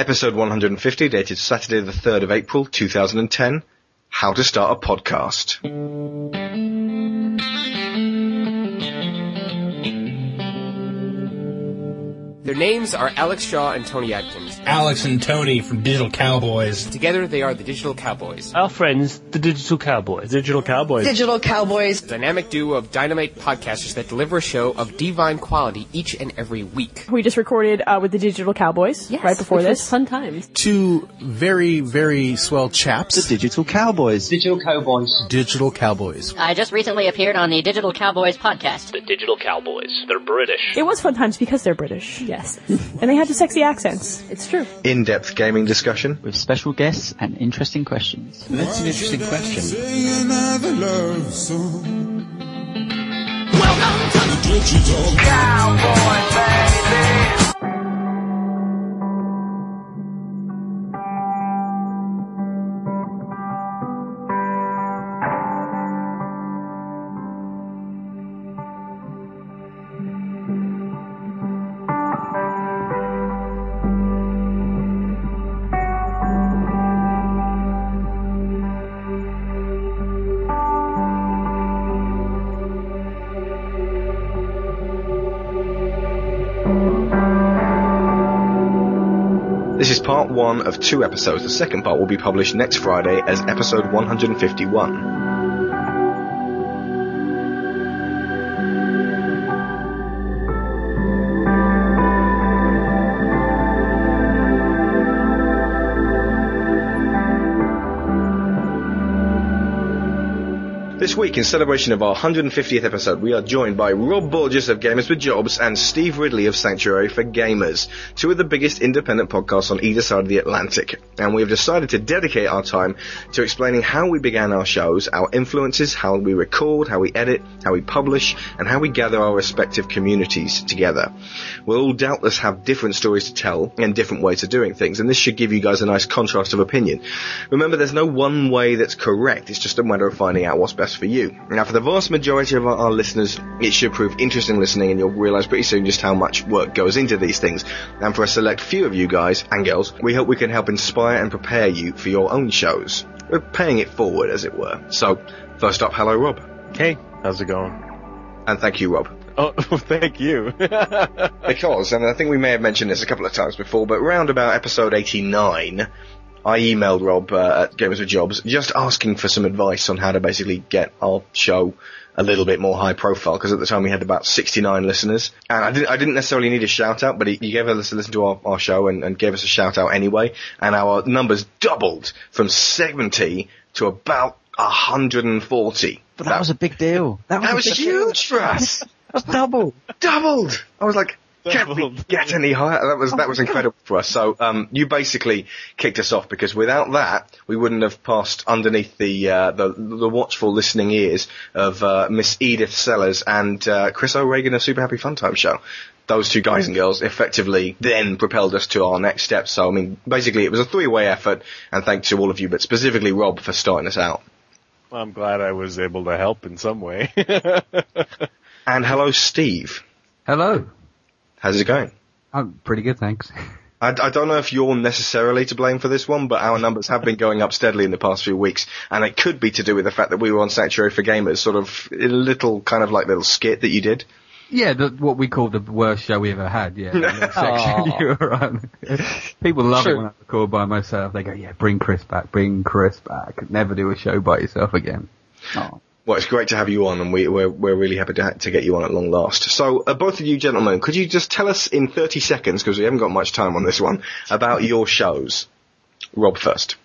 Episode 150, dated Saturday the 3rd of April 2010. How to start a podcast. Their names are Alex Shaw and Tony Adkins. Alex and Tony from Digital Cowboys. Together, they are the Digital Cowboys. Our friends, the Digital Cowboys. Digital Cowboys. Digital Cowboys. A dynamic duo of dynamite podcasters that deliver a show of divine quality each and every week. We just recorded uh, with the Digital Cowboys Yes, right before this. fun times. Two very, very swell chaps. The Digital Cowboys. Digital Cowboys. Digital Cowboys. I just recently appeared on the Digital Cowboys podcast. The Digital Cowboys. They're British. It was fun times because they're British. Yes, And they had the sexy accents. it's true. In-depth gaming discussion. With special guests and interesting questions. That's an interesting question. This one of two episodes. The second part will be published next Friday as episode 151. Week, in celebration of our 150th episode, we are joined by Rob Borges of Gamers with Jobs and Steve Ridley of Sanctuary for Gamers, two of the biggest independent podcasts on either side of the Atlantic. And we have decided to dedicate our time to explaining how we began our shows, our influences, how we record, how we edit, how we publish, and how we gather our respective communities together. We'll all doubtless have different stories to tell and different ways of doing things, and this should give you guys a nice contrast of opinion. Remember, there's no one way that's correct, it's just a matter of finding out what's best for you. Now, for the vast majority of our, listeners, it should prove interesting listening, and you'll realize pretty soon just how much work goes into these things. And for a select few of you guys and girls, we hope we can help inspire and prepare you for your own shows. We're paying it forward, as it were. So, first up, hello, Rob. Hey, how's it going? And thank you, Rob. Oh, thank you. Because, and I think we may have mentioned this a couple of times before, but round about episode 89, I emailed Rob uh, at Gamers with Jobs just asking for some advice on how to basically get our show a little bit more high profile because at the time we had about 69 listeners and I didn't, I didn't necessarily need a shout out but he, he gave us a listen to our, our show and, and gave us a shout out anyway and our numbers doubled from 70 to about 140. But that, was a big deal. That was, That a was huge for us. That's double. doubled. I was like, can't we get any higher? That was that was incredible for us. So um, you basically kicked us off because without that, we wouldn't have passed underneath the uh, the, the watchful listening ears of uh, Miss Edith Sellers and uh, Chris O'Regan of Super Happy Fun Time Show. Those two guys and girls effectively then propelled us to our next step. So I mean, basically, it was a three-way effort, and thanks to all of you, but specifically Rob for starting us out. Well, I'm glad I was able to help in some way. And hello, Steve. Hello. How's it going? I'm pretty good, thanks. I, I don't know if you're necessarily to blame for this one, but our numbers have been going up steadily in the past few weeks, and it could be to do with the fact that we were on Sanctuary for Gamers, sort of a little kind of like little skit that you did. Yeah, the, what we call the worst show we ever had. Yeah, that section you were on. People love Sure. it when I record by myself. They go, "Yeah, bring Chris back, bring Chris back. Never do a show by yourself again." Oh. Well, it's great to have you on, and we, we're we're really happy to, ha- to get you on at long last. So, uh, both of you gentlemen, could you just tell us in 30 seconds, because we haven't got much time on this one, about your shows? Rob first.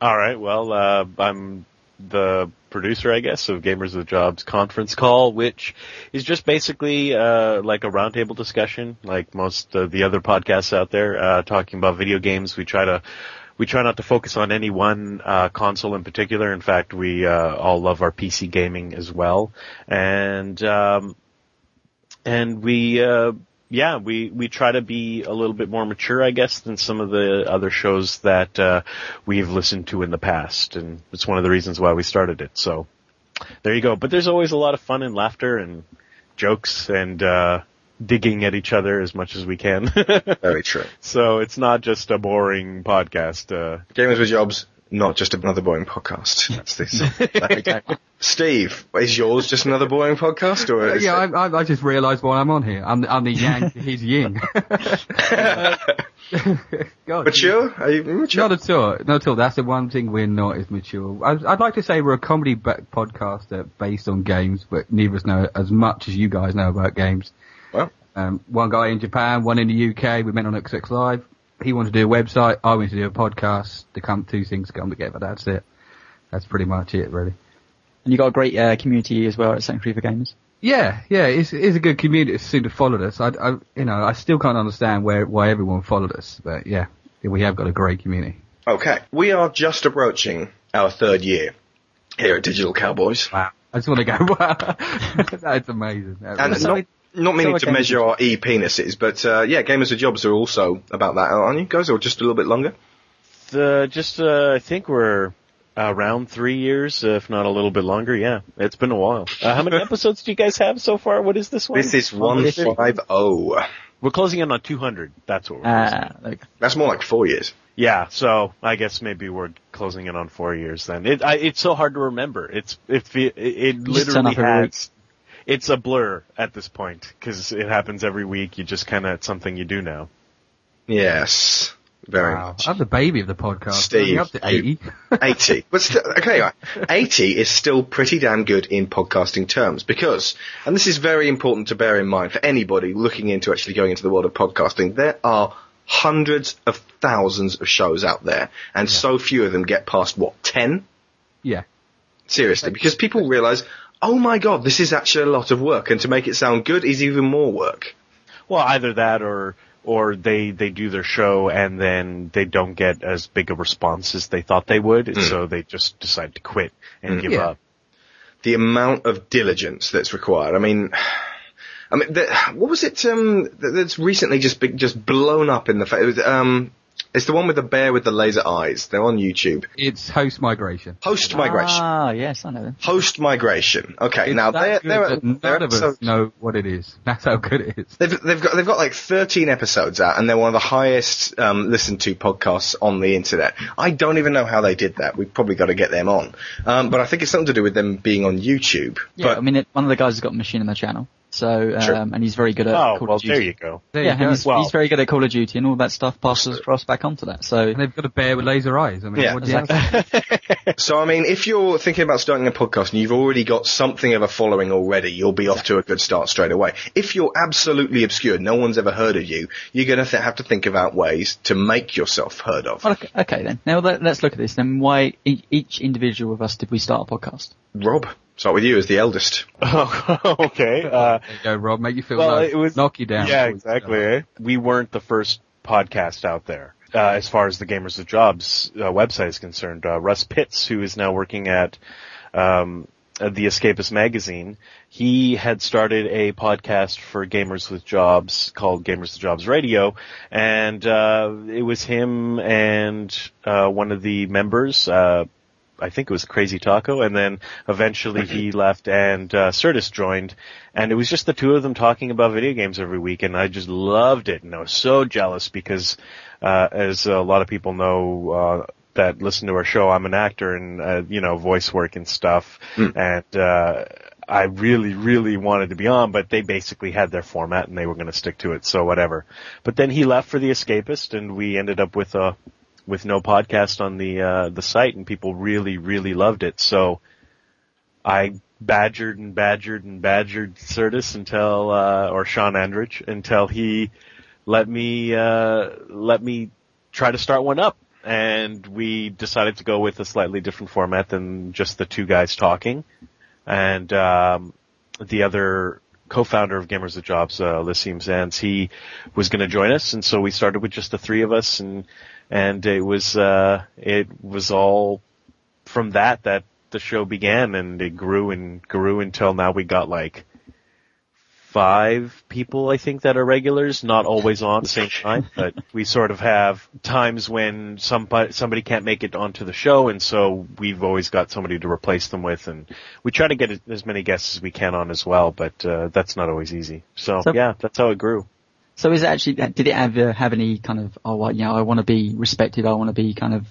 All right. Well, uh, I'm the producer, I guess, of Gamers with Jobs conference call, which is just basically uh, like a roundtable discussion, like most of the other podcasts out there, uh, talking about video games. We try to we try not to focus on any one uh, console in particular. In fact, we uh, all love our PC gaming as well, and um, and we. Uh, yeah, we, we try to be a little bit more mature, I guess, than some of the other shows that uh, we've listened to in the past, and it's one of the reasons why we started it. So there you go. But there's always a lot of fun and laughter and jokes and uh, digging at each other as much as we can. Very true. so it's not just a boring podcast. Uh, Gamers with Jobs, not just another boring podcast. That's this. Steve, is yours just another boring podcast, or is yeah, it- I, I, I just realised why I'm on here. I'm, the- I'm the yang to his yin. God, mature? Are you mature? Not at all. Not at all. That's the one thing we're not is mature. I, I'd like to say we're a comedy ba- podcast based on games, but neither of us know as much as you guys know about games. Well. Um, one guy in Japan, one in the UK. We met on Xbox Live. He wanted to do a website. I wanted to do a podcast. The come two things come together. That's it. That's pretty much it, really. And you got a great uh, community as well at Sanctuary for Gamers. Yeah, yeah, it's, it's a good community that seem to follow us. I, I, you know, I still can't understand where why everyone followed us, but yeah, we have got a great community. Okay, we are just approaching our third year here at Digital Cowboys, Wow, I just want to go. Wow, that's amazing. That and really- not, not meaning so to measure our e penises, but uh, yeah, Gamers with Jobs are also about that, aren't you guys, or just a little bit longer? the, just, uh, I think we're around three years, if not a little bit longer. Yeah, it's been a while. Uh, how many episodes do you guys have so far? What is this one? This is one five zero. We're closing in on 200. That's what we're. Uh, like, That's more like four years. Yeah, so I guess maybe we're closing in on four years then. It, I, it's so hard to remember. It's it it, it literally up every has. It's a blur at this point because it happens every week. You just kind of it's something you do now. Yes, very wow. much. I'm the baby of the podcast. Steve, up to eighty. 80. But still, okay, 80 is still pretty damn good in podcasting terms because, and this is very important to bear in mind for anybody looking into actually going into the world of podcasting, there are hundreds of thousands of shows out there and so few of them get past what, 10? yeah, Seriously, because people realize, oh my god, this is actually a lot of work and to make it sound good is even more work. Well, either that or or they they do their show and then they don't get as big a response as they thought they would, and so they just decide to quit and give Yeah. up. the amount of diligence that's required. I mean, I mean, the, what was it? Um, that's recently just been, just blown up in the fa- it was, um, it's the one with the bear with the laser eyes. They're on YouTube. it's host migration. Host migration. Ah, yes, I know them. Host migration. Okay, It's now that they're, good they're, that none they're of us know what it is. That's how good it is. They've, they've got they've got like 13 episodes out, and they're one of the highest um, listened to podcasts on the internet. I don't even know how they did that. We've probably got to get them on, um, but I think it's something to do with them being on YouTube. Yeah, but I mean, it, one of the guys has got a machine in the channel, so Sure. um, and he's very good at Oh, Call well, of Duty. there you go. There yeah, you go. and he's, Well- he's very good at Call of Duty, and all that stuff passes across back onto that. So And they've got a bear with laser eyes. I mean, Yeah, what do? So I mean, if you're thinking about starting a podcast and you've already got something of a following already, you'll be off to a good start straight away. If you're absolutely obscure, no one's ever heard of you, you're going to th- have to think about ways to make yourself heard of. Well, okay, okay then. Now let, let's look at this. Then why e- each individual of us did we start a podcast? Rob, start with you as the eldest. Oh, okay. Uh, There you go, Rob. Make you feel well, low. it was knock you down. Yeah, exactly. eh? We weren't the first podcast out there. Uh, as far as the Gamers of Jobs uh, website is concerned, uh, Russ Pitts, who is now working at um, uh, the Escapist magazine, he had started a podcast for Gamers with Jobs called Gamers with Jobs Radio, and uh, it was him and uh, one of the members. Uh, I think it was Crazy Taco, and then eventually he left and uh, Certis joined, and it was just the two of them talking about video games every week, and I just loved it, and I was so jealous because, uh, as a lot of people know, uh, that listen to our show, I'm an actor and, uh, you know, voice work and stuff, and, uh, I really, really wanted to be on, but they basically had their format and they were going to stick to it, so whatever. But then he left for The Escapist, and we ended up with a, with no podcast on the uh, the site, and people really, really loved it. So I badgered and badgered and badgered Certis until, uh, or Sean Andrich until he let me uh, let me try to start one up. And we decided to go with a slightly different format than just the two guys talking. And um, the other co-founder of Gamers with Jobs, uh, Lysium Zanz, he was going to join us, and so we started with just the three of us, and and it was uh, it was all from that that the show began, and it grew and grew until now we got like five people, I think, that are regulars, not always on at the same time, but we sort of have times when somebody, somebody can't make it onto the show, and so we've always got somebody to replace them with, and we try to get as many guests as we can on as well, but, uh, that's not always easy. So, So- yeah, that's how it grew. So is it actually, did it ever have any kind of, oh, well, you know, I want to be respected, I want to be kind of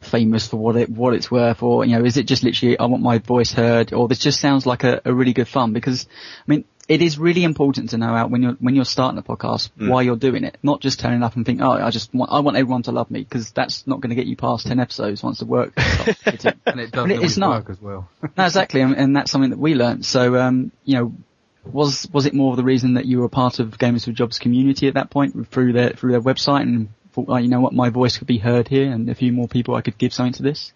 famous for what it, what it's worth, or, you know, is it just literally, I want my voice heard, or this just sounds like a, a really good fun? Because, I mean, it is really important to know out when you're, when you're starting a podcast why you're doing it, not just turning up and think, oh, I just want, I want everyone to love me, because that's not going to get you past 10 episodes once the work starts. And it does But it- it's always not. work as well. No, exactly, and, and that's something that we learned. So, um, you know, was was it more of the reason that you were part of Gamers with Jobs community at that point through their through their website and thought, oh, you know what, my voice could be heard here, and a few more people I could give something to this?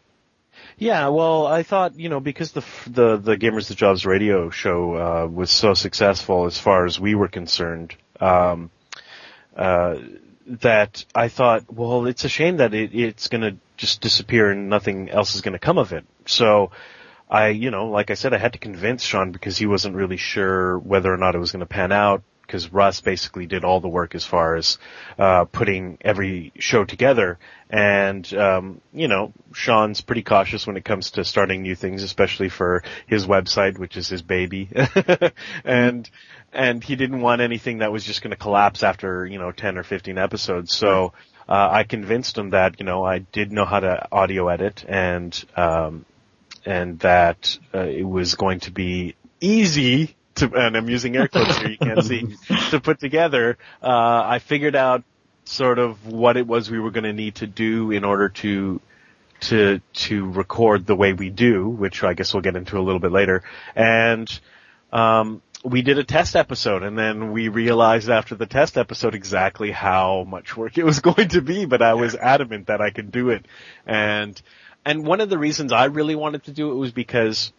Yeah, well, I thought you know because the the the Gamers the Jobs radio show uh, was so successful as far as we were concerned, um, uh, that I thought, well, it's a shame that it, it's going to just disappear and nothing else is going to come of it. So. I, you know, like I said, I had to convince Sean because he wasn't really sure whether or not it was going to pan out. Because Russ basically did all the work as far as uh, putting every show together, and um, you know, Sean's pretty cautious when it comes to starting new things, especially for his website, which is his baby, and and he didn't want anything that was just going to collapse after you know ten or fifteen episodes. So uh, I convinced him that you know I did know how to audio edit and um, and that uh, it was going to be easy to, and I'm using air quotes here, you can't see, to put together. Uh, I figured out sort of what it was we were going to need to do in order to to to record the way we do, which I guess we'll get into a little bit later. And um, we did a test episode, and then we realized after the test episode exactly how much work it was going to be. But I was adamant that I could do it, and and one of the reasons I really wanted to do it was because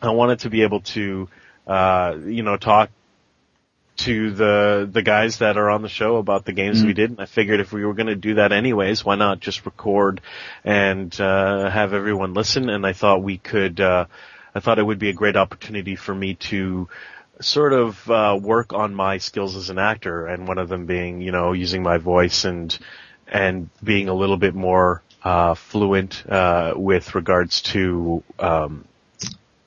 I wanted to be able to, uh, you know, talk to the the guys that are on the show about the games we did, and I figured if we were going to do that anyways, why not just record and uh, have everyone listen? And I thought we could. Uh, I thought it would be a great opportunity for me to sort of uh, work on my skills as an actor, and one of them being, you know, using my voice and and being a little bit more uh, fluent uh, with regards to um,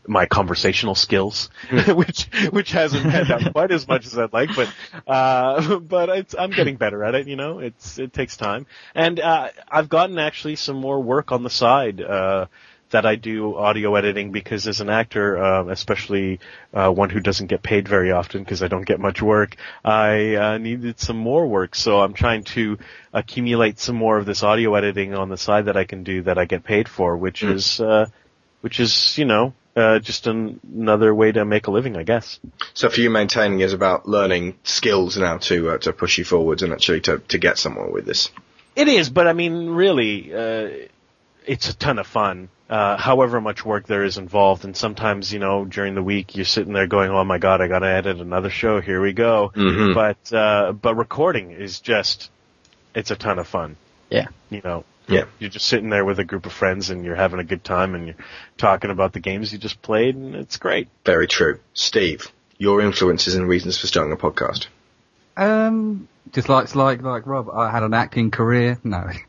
my conversational skills, which which hasn't panned out quite as much as I'd like, but uh, but it's, I'm getting better at it. You know, it's it takes time, and uh, I've gotten actually some more work on the side. Uh, that I do audio editing because as an actor, uh, especially uh, one who doesn't get paid very often because I don't get much work, I uh, needed some more work. So I'm trying to accumulate some more of this audio editing on the side that I can do that I get paid for, which is uh, which is you know uh, just an, another way to make a living, I guess. So for you, maintaining is about learning skills now to uh, to push you forwards and actually to to get somewhere with this. It is, but I mean, really, uh, it's a ton of fun. Uh, however much work there is involved, and sometimes, you know, during the week you're sitting there going, "Oh my god, I gotta edit another show. Here we go." Mhm. But uh, but recording is just, it's a ton of fun. Yeah. You know, Yeah. you're just sitting there with a group of friends and you're having a good time and you're talking about the games you just played, and it's great. Very true. Steve, your influences and reasons for starting a podcast. Um, just like like like Rob, I had an acting career. No.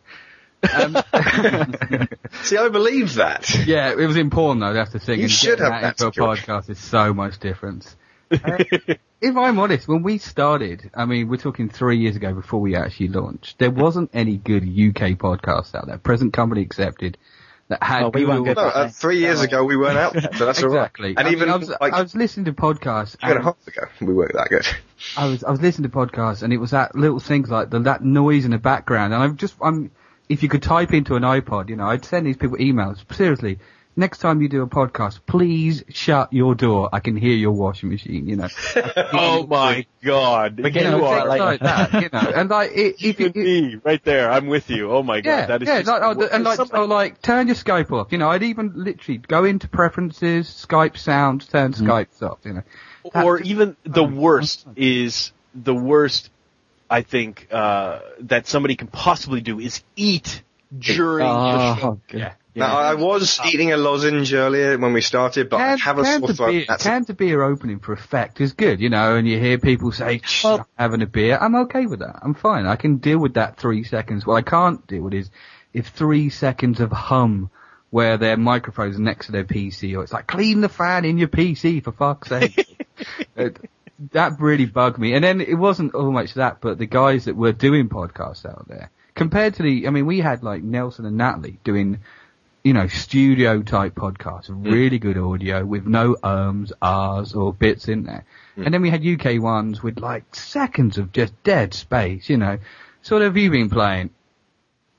Um, See, I believe that. yeah, it was in porn though. That's the thing. You and should have that that into a podcast is so much different. Uh, if I'm honest, when we started, I mean, we're talking three years ago before we actually launched. There wasn't any good UK podcasts out there, present company accepted, that had. Oh, we weren't good- good. No, uh, three years ago we weren't out, so that's all right. Exactly. And I mean, even I was, like I was listening to podcasts. a year and a and- half ago, we weren't that good. I was I was listening to podcasts and it was that little things like the, that noise in the background and I'm just I'm if you could type into an iPod, you know, I'd send these people emails. Seriously, next time you do a podcast, please shut your door. I can hear your washing machine. You know. Oh my god, We're you You know, are things later. like that, you know, and like it, if you you, and me right there. I'm with you. Oh my god, yeah, that is yeah, just like, oh, the and like, worst. oh, like, turn your Skype off. You know, I'd even literally go into preferences, Skype sound, turn mm-hmm. Skype off. You know, or That's- even the worst is the worst I think uh, that somebody can possibly do is eat during the Oh, show. God. Now, I was eating a lozenge earlier when we started, but I Can, have a sore throat. beer, That's cans of beer opening for effect is good, you know, and you hear people say, well, having a beer. I'm okay with that. I'm fine. I can deal with that three seconds. What I can't deal with is if three seconds of hum where their microphone's next to their PC or it's like, clean the fan in your PC for fuck's sake. Uh, that really bugged me. And then it wasn't all much that, but the guys that were doing podcasts out there, compared to the, I mean, we had like Nelson and Natalie doing, you know, studio type podcasts, really good audio with no ums, ahs, or bits in there. And then we had UK ones with like seconds of just dead space, you know. So what have you been playing?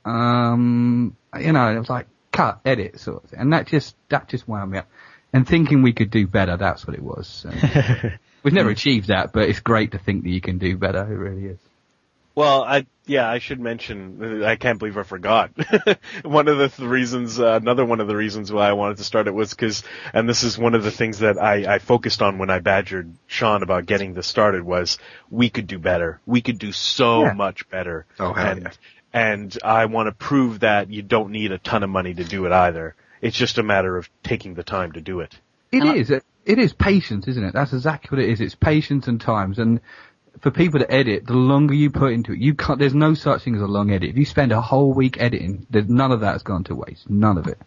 Um, you know, it was like cut, edit sort of thing. And that just, that just wound me up. And thinking we could do better, that's what it was. So. We've never achieved that, but it's great to think that you can do better. It really is. Well, I yeah, I should mention. I can't believe I forgot. one of the th- reasons, uh, another one of the reasons why I wanted to start it was because, and this is one of the things that I, I focused on when I badgered Sean about getting this started was we could do better. We could do so Yeah. much better. Oh, hell and yeah. and I want to prove that you don't need a ton of money to do it either. It's just a matter of taking the time to do it. It And I- is. It, it is patience, isn't it? That's exactly what it is. It's patience and times. And for people to edit, the longer you put into it, you can't. There's no such thing as a long edit. If you spend a whole week editing, there's none of that's gone to waste. None of it.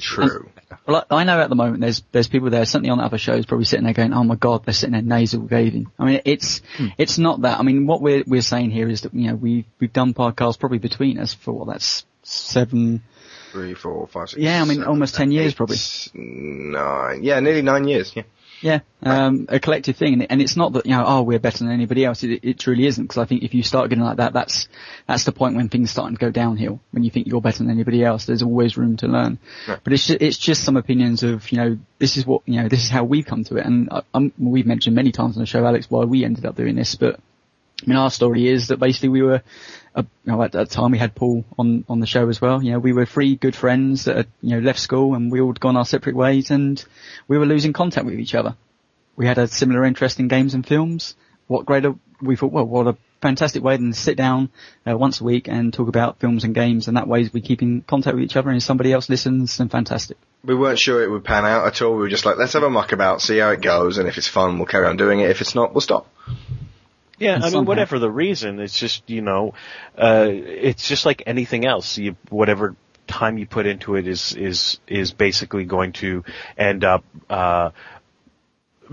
True. Well, I I know at the moment there's there's people there, certainly on other shows, probably sitting there going, "Oh my god, they're sitting there nasal gazing." I mean, it's hmm. it's not that. I mean, what we're we're saying here is that you know we we've done podcasts probably between us for what that's seven. Three, four, five, six. Yeah, I mean, seven, almost 10 years eight, probably. Nine. Yeah, nearly nine years. Yeah. Yeah, um, a collective thing, and, and it's not that you know, oh, we're better than anybody else. It, it truly isn't, because I think if you start getting like that, that's that's the point when things starting to go downhill. When you think you're better than anybody else, there's always room to learn. Right. But it's just, it's just some opinions of you know, this is what you know, this is how we come to it, and I, I'm, we've mentioned many times on the show, Alex, why we ended up doing this. But I mean, our story is that basically we were, uh, you know, at that time we had Paul on, on the show as well. You know, we were three good friends that had, you know, left school and we all gone our separate ways and we were losing contact with each other. We had a similar interest in games and films. What greater, we thought, well, what a fantastic way than to sit down uh, once a week and talk about films and games and that way we keep in contact with each other and if somebody else listens, then fantastic. We weren't sure it would pan out at all. We were just like, let's have a muck about, see how it goes, and if it's fun, we'll carry on doing it. If it's not, we'll stop. Yeah, I mean, somehow- whatever the reason, it's just you know, uh, it's just like anything else. You whatever time you put into it is is is basically going to end up uh,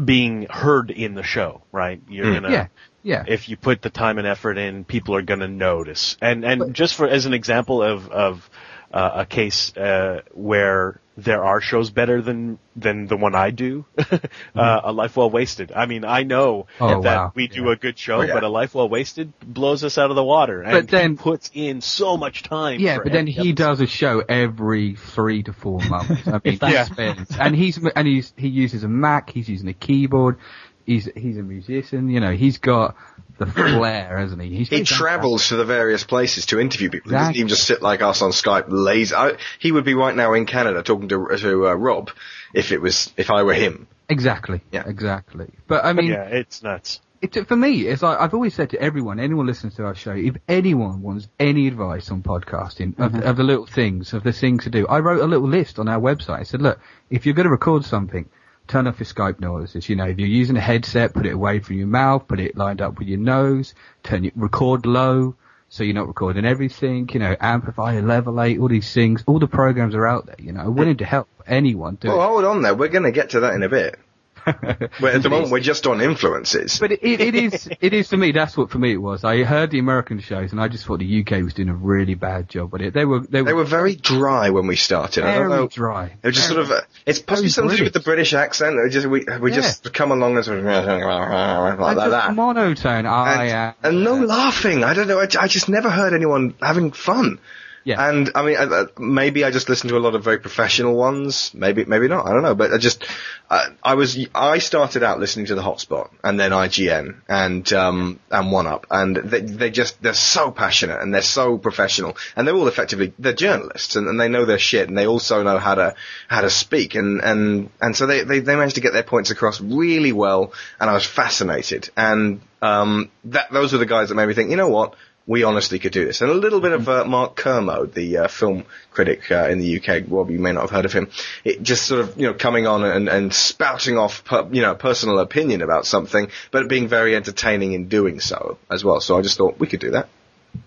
being heard in the show, right? You're Mm. gonna Yeah. Yeah. if you put the time and effort in, people are going to notice. And and just for as an example of of uh, a case uh, where there are shows better than than the one I do, uh, a life well wasted. I mean, I know Oh, that wow. we do a good show, Oh, yeah. but a life well wasted blows us out of the water. And But then- he puts in so much time. Yeah, for but then he episode. does a show every three to four months. I mean, that- he spends, and he's and he's he uses a Mac. He's using a keyboard. He's he's a musician. You know, he's got the flair, hasn't he? He's He just- travels to the various places to interview people. He doesn't even just sit like us on Skype lazy. I, he would be right now in Canada talking to, to uh, Rob if it was, if I were him. Exactly. Yeah. Exactly. But I mean, yeah, it's nuts. it, for me, it's like I've always said to everyone, anyone listens to our show, if anyone wants any advice on podcasting, of, of the little things, of the things to do, I wrote a little list on our website. I said, look, if you're going to record something, turn off your Skype noises. You know, if you're using a headset, put it away from your mouth, put it lined up with your nose, turn it, record low, so you're not recording everything, you know, amplify, Levelator, all these things, all the programs are out there, you know, willing to help anyone do Well, it. hold on there. We're going to get to that in a bit. At the moment, we're just on influences. But it, it, is, it is for me. That's what for me it was. I heard the American shows, and I just thought the UK was doing a really bad job with it. They were, they were, They were very dry when we started. I don't very know. dry. They were just sort of, uh, it's possibly something to do with the British. British accent. We just, we, we Yeah. just come along and sort of, like And that. monotone. I And, am. and no laughing. I don't know. I, I just never heard anyone having fun. Yeah. And I mean, uh, maybe I just listened to a lot of very professional ones. Maybe, maybe not. I don't know. But I just, uh, I was, I started out listening to the Hotspot and then IGN and um and One Up, and they they just they're so passionate and they're so professional, and they're all effectively they're journalists and, and they know their shit, and they also know how to how to speak, and and and so they they they managed to get their points across really well, and I was fascinated, and um that those were the guys that made me think, you know what. We honestly could do this. And a little bit of uh, Mark Kermode, the uh, film critic uh, in the UK, Rob, you may not have heard of him, it just sort of, you know, coming on and, and spouting off, per, you know, personal opinion about something, but being very entertaining in doing so as well. So I just thought we could do that.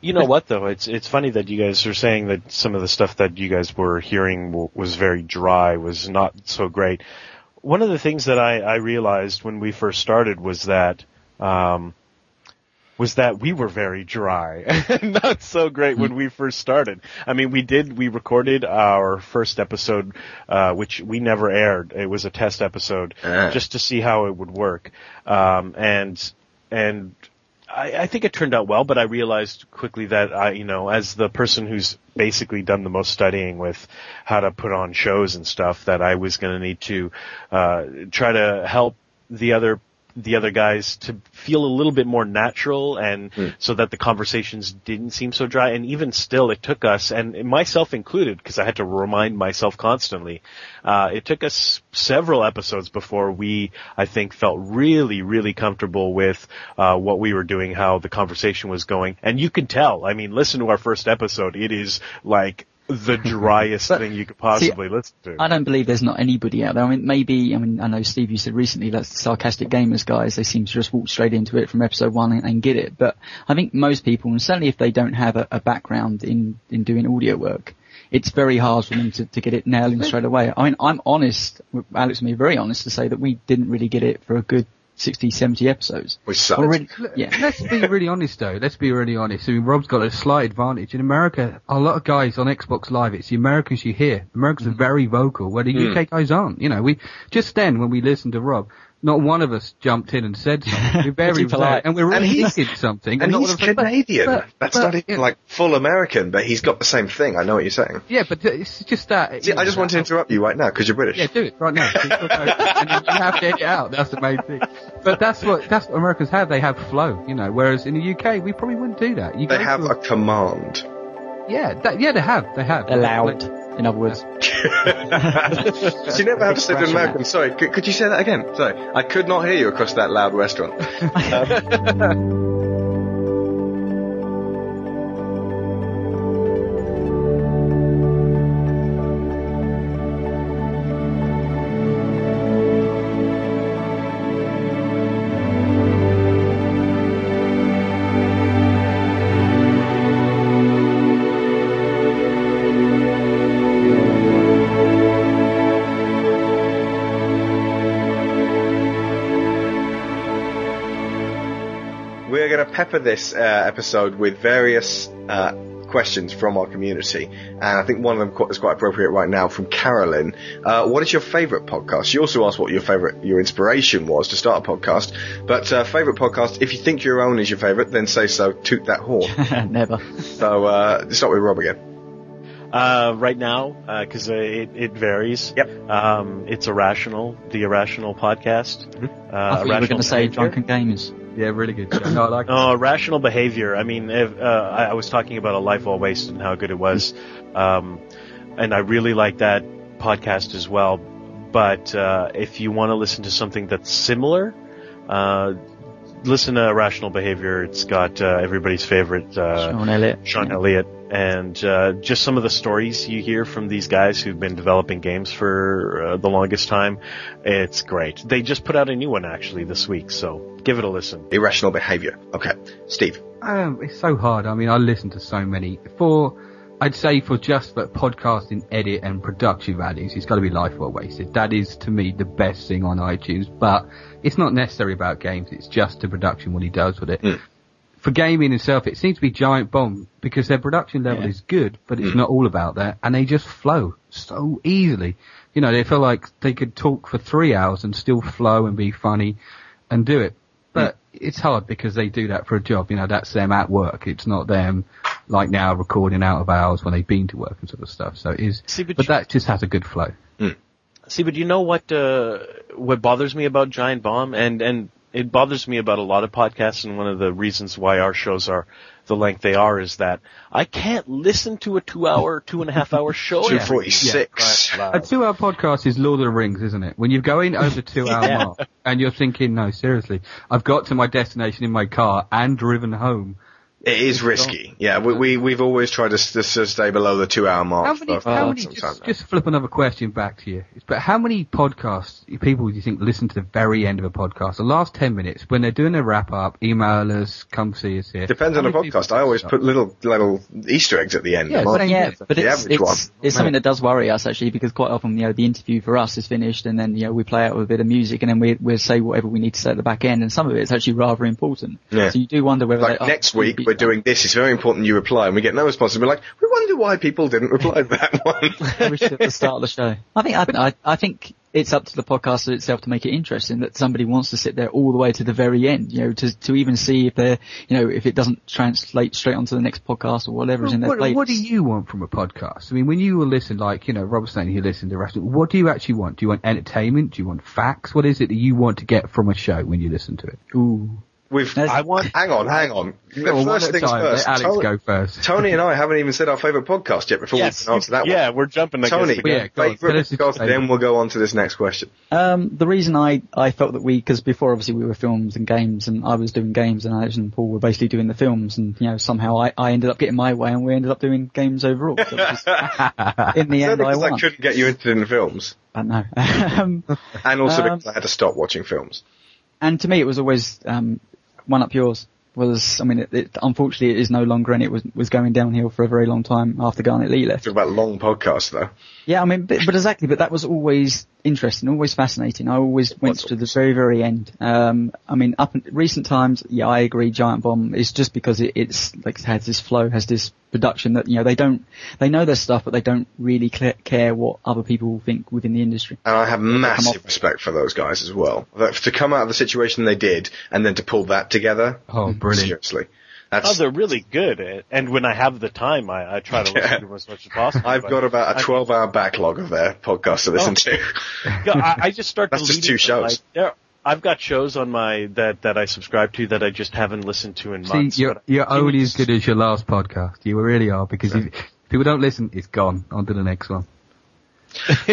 You know what though? It's it's funny that you guys are saying that some of the stuff that you guys were hearing w- was very dry, was not so great. One of the things that I, I realized when we first started was that um, was that we were very dry and not so great when we first started. I mean, we did, we recorded our first episode, uh, which we never aired. It was a test episode Ah. just to see how it would work. Um, and, and I, I think it turned out well, but I realized quickly that I, you know, as the person who's basically done the most studying with how to put on shows and stuff, that I was going to need to uh, try to help the other the other guys to feel a little bit more natural and so that the conversations didn't seem so dry. And even still it took us and myself included because I had to remind myself constantly uh, it took us several episodes before we I think felt really really comfortable with uh, what we were doing how the conversation was going. And you can tell I mean listen to our first episode it is like the driest But, thing you could possibly listen to I don't believe there's not anybody out there. I mean, maybe, I mean, I know Steve, you said recently that's the sarcastic gamers guys. They seem to just walk straight into it from episode one and, and get it. But I think most people, and certainly if they don't have a, a background in, in doing audio work, it's very hard for them to, to get it nailed in straight away. I mean, I'm honest, Alex and me very honest to say that we didn't really get it for a good 60, 70 episodes. We sucked. Already, yeah. Let's be really honest though. Let's be really honest. I mean, Rob's got a slight advantage. In America, a lot of guys on Xbox Live, it's the Americans you hear. Americans Mm. are very vocal, where the UK guys aren't. You know, we, just then when we listened to Rob, not one of us jumped in and said something. We're very Too polite. and we're all And he's- thinking something. And not he's one of but- Canadian. but- That's but- not even yeah, like full American, but he's got the same thing. I know what you're saying. Yeah, but it's just that. See, I just want to interrupt you right now because you're British. Yeah, do it right now. and you have to edit it out. That's the main thing. But that's what that's what Americans have. They have flow, you know. Whereas in the UK, we probably wouldn't do that. You They have to a command. yeah, that, yeah, they have. They have. They're loud, in other words. You never have to say to an American, sorry, could, could you say that again? Sorry, I could not hear you across that loud restaurant. Um, pepper this uh, episode with various uh, questions from our community, and I think one of them is quite appropriate right now from Carolyn. Uh, what is your favourite podcast? She also asked what your favourite, your inspiration was to start a podcast. But uh, favourite podcast, if you think your own is your favourite, then say so. Toot that horn. Never. so uh, let's start with Rob again. Uh, right now, because uh, it, it varies. Yep. Um, it's Irrational, the Irrational podcast. Uh, I thought you were going to say Behavior. Drunken Gamers. Yeah, really good. show. No, I like. Oh, rational behavior. I mean, if, uh, I, I was talking about a life well wasted and how good it was, um, and I really like that podcast as well. But uh, if you want to listen to something that's similar, uh, listen to Rational Behavior. It's got uh, everybody's favorite uh, Shawn Elliott. Sean Yeah. Elliott, and uh, just some of the stories you hear from these guys who've been developing games for uh, the longest time. It's great. They just put out a new one actually this week, so give it a listen. Irrational behaviour. Okay, Steve. Um, it's so hard. I mean, I listen to so many. For, I'd say for just the podcasting, edit and production values, it's got to be Life Well Wasted. That is to me the best thing on iTunes, but it's not necessarily about games. It's just the production, what he does with it. Mm. For gaming itself, it seems to be Giant Bomb because their production level Yeah. is good, but it's mm. not all about that, and they just flow so easily. You know, they feel like they could talk for three hours and still flow and be funny and do it. But mm. it's hard because they do that for a job. You know, that's them at work. It's not them like now recording out of hours when they've been to work and sort of stuff. So it is, See, but but you- that just has a good flow. Mm. See, but you know what? Uh, what bothers me about Giant Bomb, and and it bothers me about a lot of podcasts, and one of the reasons why our shows are the length they are is that I can't listen to a two-hour, two and a half-hour show. Two every forty six. week. A two hour podcast is Lord of the Rings, isn't it? When you're going over the two hour Yeah. mark and you're thinking, no, seriously, I've got to my destination in my car and driven home. It is risky. Yeah, we, we we've always tried to, s- to stay below the two hour mark. How many, for how quite many just, now. just flip another question back to you. But how many podcasts, people do you think listen to the very end of a podcast? The last 10 minutes, when they're doing a wrap up, email us, come see us here. Depends How on the podcast. I always put little little Easter eggs at the end. Yeah, but Yeah, but the it's, average one. it's, it's something that does worry us actually because quite often, you know, the interview for us is finished and then, you know, we play out with a bit of music and then we, we'll say whatever we need to say at the back end and some of it is actually rather important. Yeah. So you do wonder whether like they, oh, next week we're doing this. It's very important you reply, and we get no response. And we're like, we wonder why people didn't reply to that one. we should at the start of the show. I think, I, I, I think it's up to the podcaster itself to make it interesting that somebody wants to sit there all the way to the very end, you know, to, to even see if they're, you know, if it doesn't translate straight onto the next podcast or whatever is in their what, playlist. what do you want from a podcast? I mean, when you will listen, like, you know, Rob's saying he listens to the rest of what do you actually want? Do you want entertainment? Do you want facts? What is it that you want to get from a show when you listen to it? Ooh. We've. I want. Hang on, hang on. Well, one first at a things time. first. Alex Tony, go first. Tony and I haven't even said our favourite podcast yet before Yes. we can answer that one. yeah, one. we're jumping. I Tony, guess, Yeah, again. go on. Tell favourite podcast, then we'll go on to this next question. Um, the reason I, I felt that we, because before obviously we were films and games, and I was doing games, and Alex and Paul were basically doing the films, and you know somehow I, I ended up getting my way, and we ended up doing games overall. So it was- in the end, I because I couldn't get you interested in films, I know. um, and also Um, because I had to stop watching films. and to me, it was always um, one up yours. Was I mean, it, it, unfortunately, it is no longer, and it was was going downhill for a very long time after Garnet Lee left. Talk about long podcast though. Yeah, I mean, but, but exactly, but that was always interesting, always fascinating. I always went was to the very, very end. Um, I mean, up in recent times, yeah, I agree. Giant Bomb is just because it, it's like has this flow, has this production that you know they don't, they know their stuff, but they don't really cl- care what other people think within the industry. And I have massive respect for those guys as well. That, to come out of the situation they did, and then to pull that together. Oh, brilliant. Seriously. Oh, they're really good. At, and when I have the time, I, I try to listen to them as much as possible. I've got about a 12 hour backlog of their podcasts to listen to. I, I just start. That's just two them. shows. Like, there, I've got shows on my that that I subscribe to that I just haven't listened to in See, months. you're, but you're only as good as your last podcast. You really are, because if people don't listen, it's gone. On to the next one.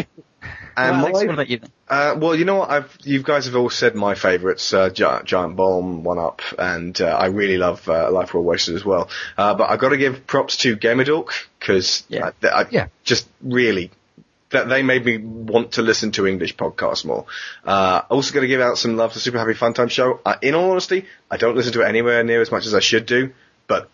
And Well, Alex, my- what about you? Uh, well, you know what? I've you guys have all said my favourites: uh, Giant, Giant Bomb, One Up, and uh, I really love uh, Life Well Wasted as well. Uh, but I've got to give props to Gamerdork because Yeah. I, I Yeah. just really that they made me want to listen to English podcasts more. Uh, also got to give out some love to Super Happy Fun Time Show. Uh, in all honesty, I don't listen to it anywhere near as much as I should do, but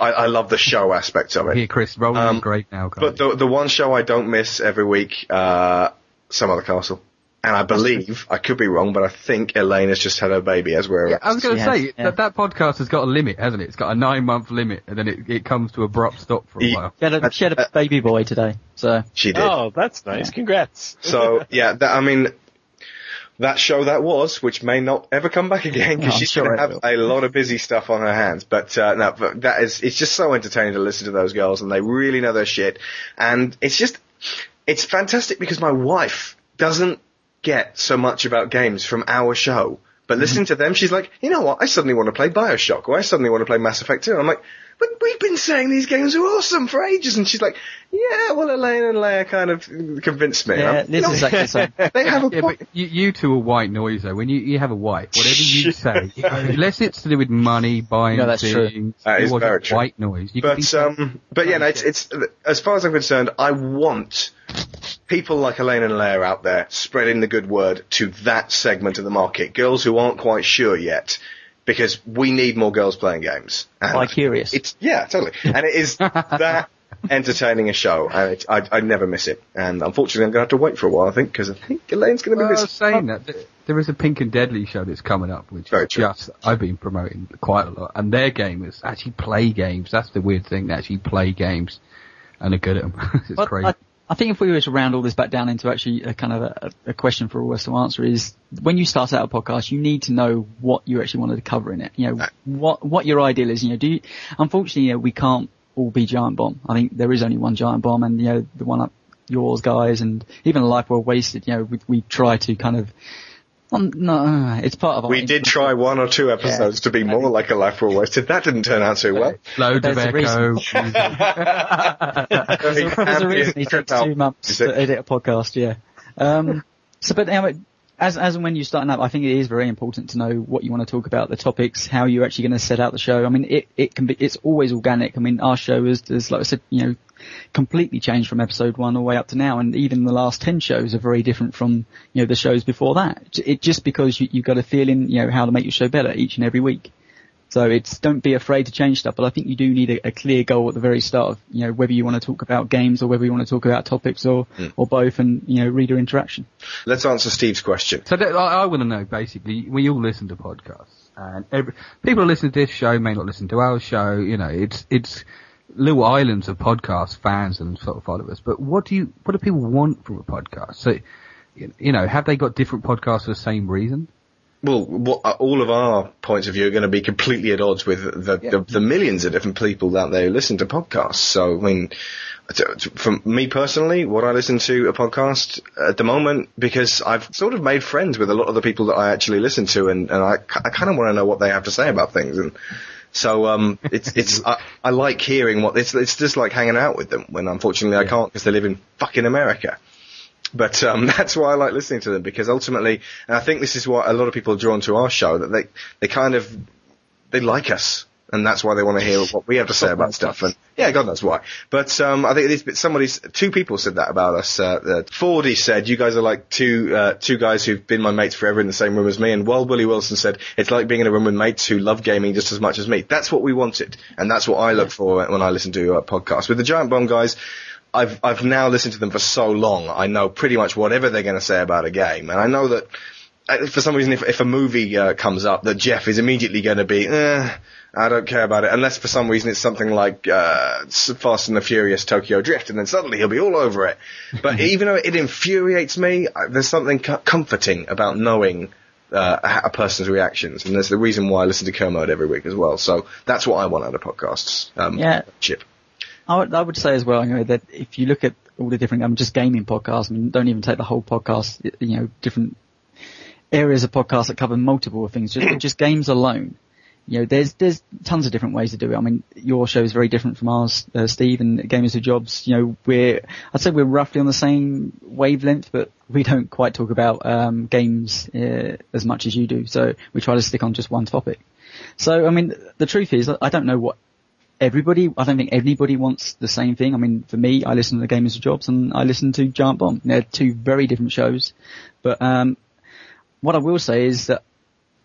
I, I love the show aspect of it. Here, Chris, rolling Um, is great now, guys. But the the one show I don't miss every week, uh, Some Other Castle. And I believe, I could be wrong, but I think Elaine has just had her baby as we're yeah, I was going to Yes, say yeah. that that podcast has got a limit, hasn't it? It's got a nine month limit, and then it, it comes to abrupt stop for a Ye- while. She had a, she had a baby boy today, so she did. Oh, that's nice. Congrats. So yeah, that, I mean, that show that was, which may not ever come back again because I'm she's sure going to have will. a lot of busy stuff on her hands. But uh, no, but that is, it's just so entertaining to listen to those girls, and they really know their shit. And it's just, it's fantastic because my wife doesn't get so much about games from our show. But listening to them, she's like, you know what? I suddenly want to play Bioshock, or I suddenly want to play Mass Effect 2. And I'm like, we've been saying these games are awesome for ages. And she's like, yeah, well, Elaine and Leia kind of convinced me. Yeah, I'm, Liz is exactly the same. they have a Yeah, point. but you, you two are white noise though. When you, you have a wife, whatever you say, unless it's to do with money, buying No, that's true. things, That it is very true. white noise. You But be- um, but yeah, no, it's it's as far as I'm concerned, I want people like Elaine and Leia out there spreading the good word to that segment of the market, girls who aren't quite sure yet, because we need more girls playing games. And Bi-curious. It's yeah, totally, and it is that entertaining a show, and it, I I never miss it. And unfortunately, I'm gonna have to wait for a while, I think, because I think Elaine's gonna be Well, I was saying that there is a Pink and Deadly show that's coming up, which Very is true. just I've been promoting quite a lot, and their gamers actually play games. That's the weird thing; they actually play games and are good at them. it's But crazy. I, I think if we were to round all this back down into actually a kind of a, a question for all of us to answer is when you start out a podcast, you need to know what you actually wanted to cover in it. You know, what, what your ideal is. You know, do you, unfortunately, you know, we can't all be Giant Bomb. I think there is only one Giant Bomb and, you know, the one up yours guys and even Life Well Wasted, you know, we, we try to kind of, um, no, it's part of We did try one or two episodes to be more like a Life Well Wasted. That didn't turn out so well. Loads of there's a echo. reason. There's a reason he took two months to edit a podcast, yeah. Um, so, but anyway, as as and when you're starting up, I think it is very important to know what you want to talk about, the topics, how you're actually going to set out the show. I mean, it it can be it's always organic. I mean, our show is, is like I said, you know, completely changed from episode one all the way up to now, and even the last ten shows are very different from you know the shows before that. It just because you, you've got a feeling, you know, how to make your show better each and every week. So it's don't be afraid to change stuff, but I think you do need a, a clear goal at the very start of you know whether you want to talk about games or whether you want to talk about topics or hmm. or both, and you know reader interaction. Let's answer Steve's question. So I, I want to know basically, we all listen to podcasts, and every, people who listen to this show may not listen to our show. You know, it's it's little islands of podcast fans and sort of followers. But what do you what do people want from a podcast? So, you know, have they got different podcasts for the same reason? Well, what, uh, all of our points of view are going to be completely at odds with the, the, the millions of different people out there who listen to podcasts. So, I mean, for me personally, what I listen to a podcast at the moment, because I've sort of made friends with a lot of the people that I actually listen to, and, and I, I kind of want to know what they have to say about things. And so, um, it's, it's, I, I like hearing what, it's, it's just like hanging out with them when unfortunately I can't because they live in fucking America. But um, that's why I like listening to them because ultimately, and I think this is what a lot of people are drawn to our show that they they kind of they like us, and that's why they want to hear what we have to say about stuff. And yeah, God knows why. But um, I think this, somebody's two people said that about us. Uh, uh, Fordy said you guys are like two uh, two guys who've been my mates forever in the same room as me. And Wild Willie Wilson said it's like being in a room with mates who love gaming just as much as me. That's what we wanted, and that's what I look for when I listen to a podcast with the Giant Bomb guys. I've I've now listened to them for so long. I know pretty much whatever they're going to say about a game, and I know that uh, for some reason, if if a movie uh, comes up, that Jeff is immediately going to be, eh, I don't care about it, unless for some reason it's something like uh, Fast and the Furious Tokyo Drift, and then suddenly he'll be all over it. But even though it infuriates me, there's something comforting about knowing. Uh, a person's reactions, and there's the reason why I listen to Kermode every week as well. So that's what I want out of podcasts. Um, Yeah. Chip. I would, I would say as well, you know, that if you look at all the different, I'm just gaming podcasts, I mean, don't even take the whole podcast, you know, different areas of podcasts that cover multiple things, just, just games alone. You know, there's, there's tons of different ways to do it. I mean, your show is very different from ours, uh, Steve, and Gamers With Jobs, you know, we're, I'd say we're roughly on the same wavelength, but we don't quite talk about, um, games, uh, as much as you do. So we try to stick on just one topic. So, I mean, the truth is, I don't know what everybody, I don't think anybody wants the same thing. I mean, for me, I listen to the Gamers With Jobs and I listen to Giant Bomb. They're two very different shows. But, um, what I will say is that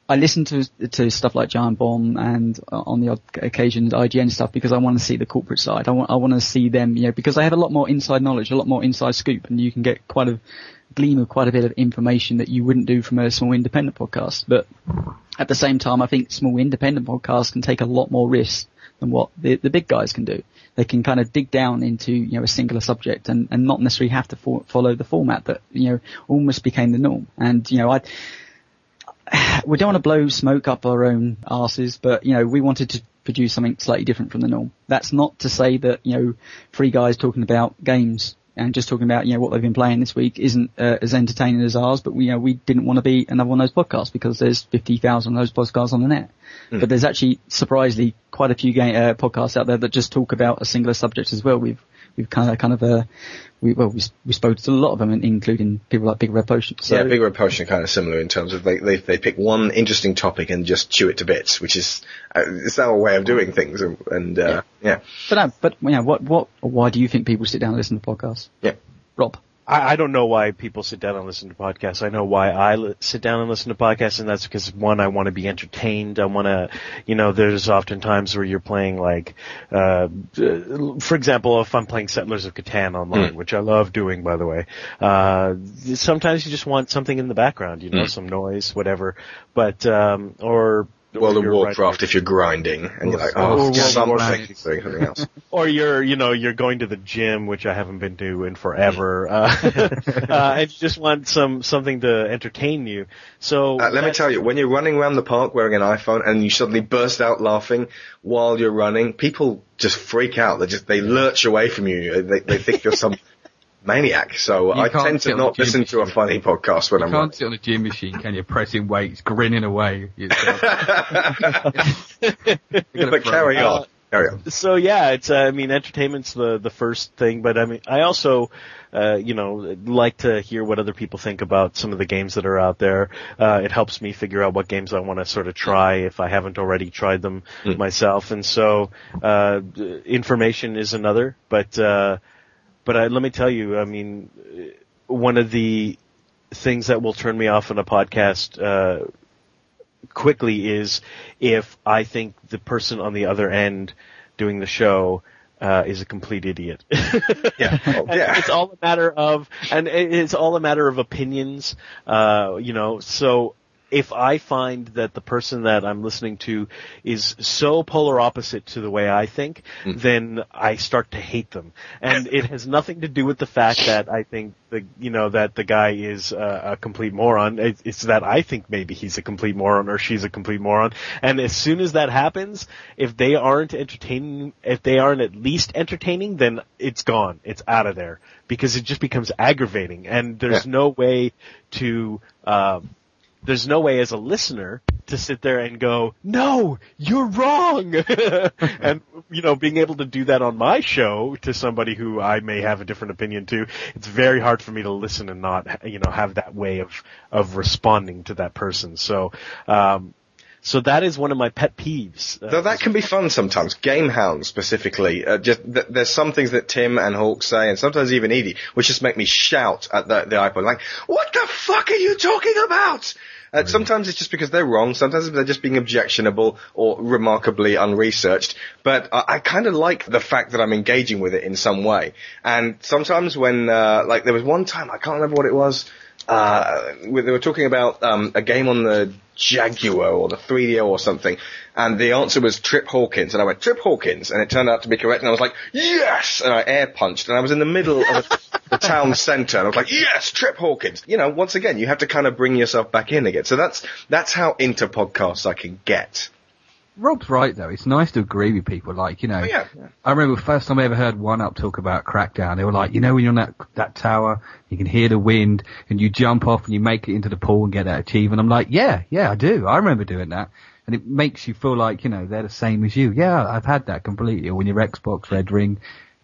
I listen to, to stuff like Giant Bomb and uh, on the odd occasion IGN stuff because I want to see the corporate side. I want, I want to see them, you know, because they have a lot more inside knowledge, a lot more inside scoop and you can get quite a gleam of quite a bit of information that you wouldn't do from a small independent podcast. But at the same time, I think small independent podcasts can take a lot more risks than what the, the big guys can do. They can kind of dig down into, you know, a singular subject and, and not necessarily have to fo- follow the format that, you know, almost became the norm. And, you know, I, we don't want to blow smoke up our own asses, but, you know, we wanted to produce something slightly different from the norm. That's not to say that, you know, three guys talking about games and just talking about, you know, what they've been playing this week isn't uh, as entertaining as ours, but we, you know, we didn't want to be another one of those podcasts because there's 50,000 of those podcasts on the net. But there's actually surprisingly quite a few game, uh, podcasts out there that just talk about a singular subject as well. We've, we've kind of, kind of, uh, we, well, we, we spoke to a lot of them, including people like Big Red Potion. So, yeah, Big Red Potion are kind of similar in terms of they, they they pick one interesting topic and just chew it to bits, which is uh, it's our way of doing things, and, and uh, yeah. but, no, but, you know, what, what, why do you think people sit down and listen to podcasts? Yeah. Rob? I, I don't know why people sit down and listen to podcasts. I know why I li- sit down and listen to podcasts, and that's because one, I want to be entertained. I want to, you know, there's often times where you're playing like, uh, uh, for example, if I'm playing Settlers of Catan online, which I love doing, by the way, uh, sometimes you just want something in the background, you know, some noise, whatever. But, um, or, World or of Warcraft, writing- if you're grinding and you're like, Or oh, World something, something else. or you're you know you're going to the gym which I haven't been to in forever uh, uh, and you just want some something to entertain you so Uh, let me tell you, when you're running around the park wearing an iPhone and you suddenly burst out laughing while you're running, people just freak out. They just they lurch away from you. They they think you're some maniac. So You I tend to not gym listen to a funny podcast when You I'm can't running. sit on a gym machine, can you? Pressing weights, grinning away. But carry on. Oh, yeah. So yeah, it's uh, I mean entertainment's the the first thing, but I mean I also uh, you know like to hear what other people think about some of the games that are out there. Uh, it helps me figure out what games I want to sort of try if I haven't already tried them Mm. myself, and so uh, information is another. But uh, but I, let me tell you, I mean, one of the things that will turn me off on a podcast. Uh, quickly is if I think the person on the other end doing the show uh, is a complete idiot. Yeah. Yeah. It's all a matter of, and it's all a matter of opinions, uh, you know, so if I find that the person that I'm listening to is so polar opposite to the way I think, then I start to hate them. And it has nothing to do with the fact that I think the, you know, that the guy is uh, a complete moron. It- It's that I think maybe he's a complete moron or she's a complete moron. And as soon as that happens, if they aren't entertaining, if they aren't at least entertaining, then it's gone. It's out of there because it just becomes aggravating and there's Yeah. no way to, um, there's no way as a listener to sit there and go, no, you're wrong. and, you know, being able to do that on my show to somebody who I may have a different opinion to, it's very hard for me to listen and not, you know, have that way of, of responding to that person. So, um, so that is one of my pet peeves. Uh, Though that can be fun sometimes. Game hounds specifically, uh, just th- there's some things that Tim and Hawk say, and sometimes even Edie, which just make me shout at the, the iPod, like, "What the fuck are you talking about?" Uh, sometimes it's just because they're wrong. Sometimes they're just being objectionable or remarkably unresearched. But I, I kind of like the fact that I'm engaging with it in some way. And sometimes when, uh, like, there was one time I can't remember what it was. Uh, they were talking about um, a game on the Jaguar or the 3DO or something, and the answer was Trip Hawkins, and I went Trip Hawkins, and it turned out to be correct, and I was like yes, and I air punched, and I was in the middle of the town centre, and I was like yes, Trip Hawkins. You know, once again, you have to kind of bring yourself back in again. So that's that's how into podcasts I can get. Rob's right though. It's nice to agree with people. Like you know, Oh, yeah, yeah. I remember the first time I ever heard One Up talk about Crackdown. They were like, you know, when you're on that that tower, you can hear the wind, and you jump off and you make it into the pool and get that achievement. I'm like, yeah, yeah, I do. I remember doing that, and it makes you feel like you know they're the same as you. Yeah, I've had that completely. Or when your Xbox Red Ring,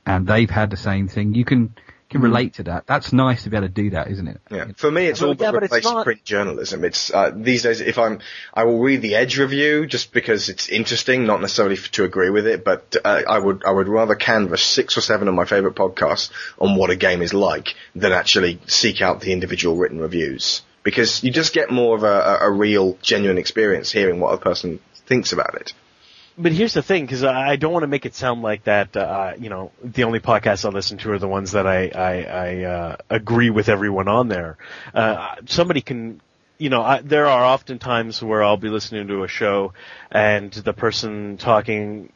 and they've had the same thing, you can can relate to that. That's nice to be able to do that, isn't it? Yeah. For me, it's all but yeah, but it's not- print journalism. It's uh, these days. If I'm, I will read the Edge review just because it's interesting, not necessarily f- to agree with it, but uh, I would I would rather canvass six or seven of my favorite podcasts on what a game is like than actually seek out the individual written reviews because you just get more of a, a, real, genuine experience hearing what a person thinks about it. but here's the thing, because I I don't want to make it sound like that. Uh, you know, the only podcasts I listen to are the ones that I I, I uh, agree with everyone on there. Uh, somebody can, you know, I, there are often times where I'll be listening to a show, and the person talking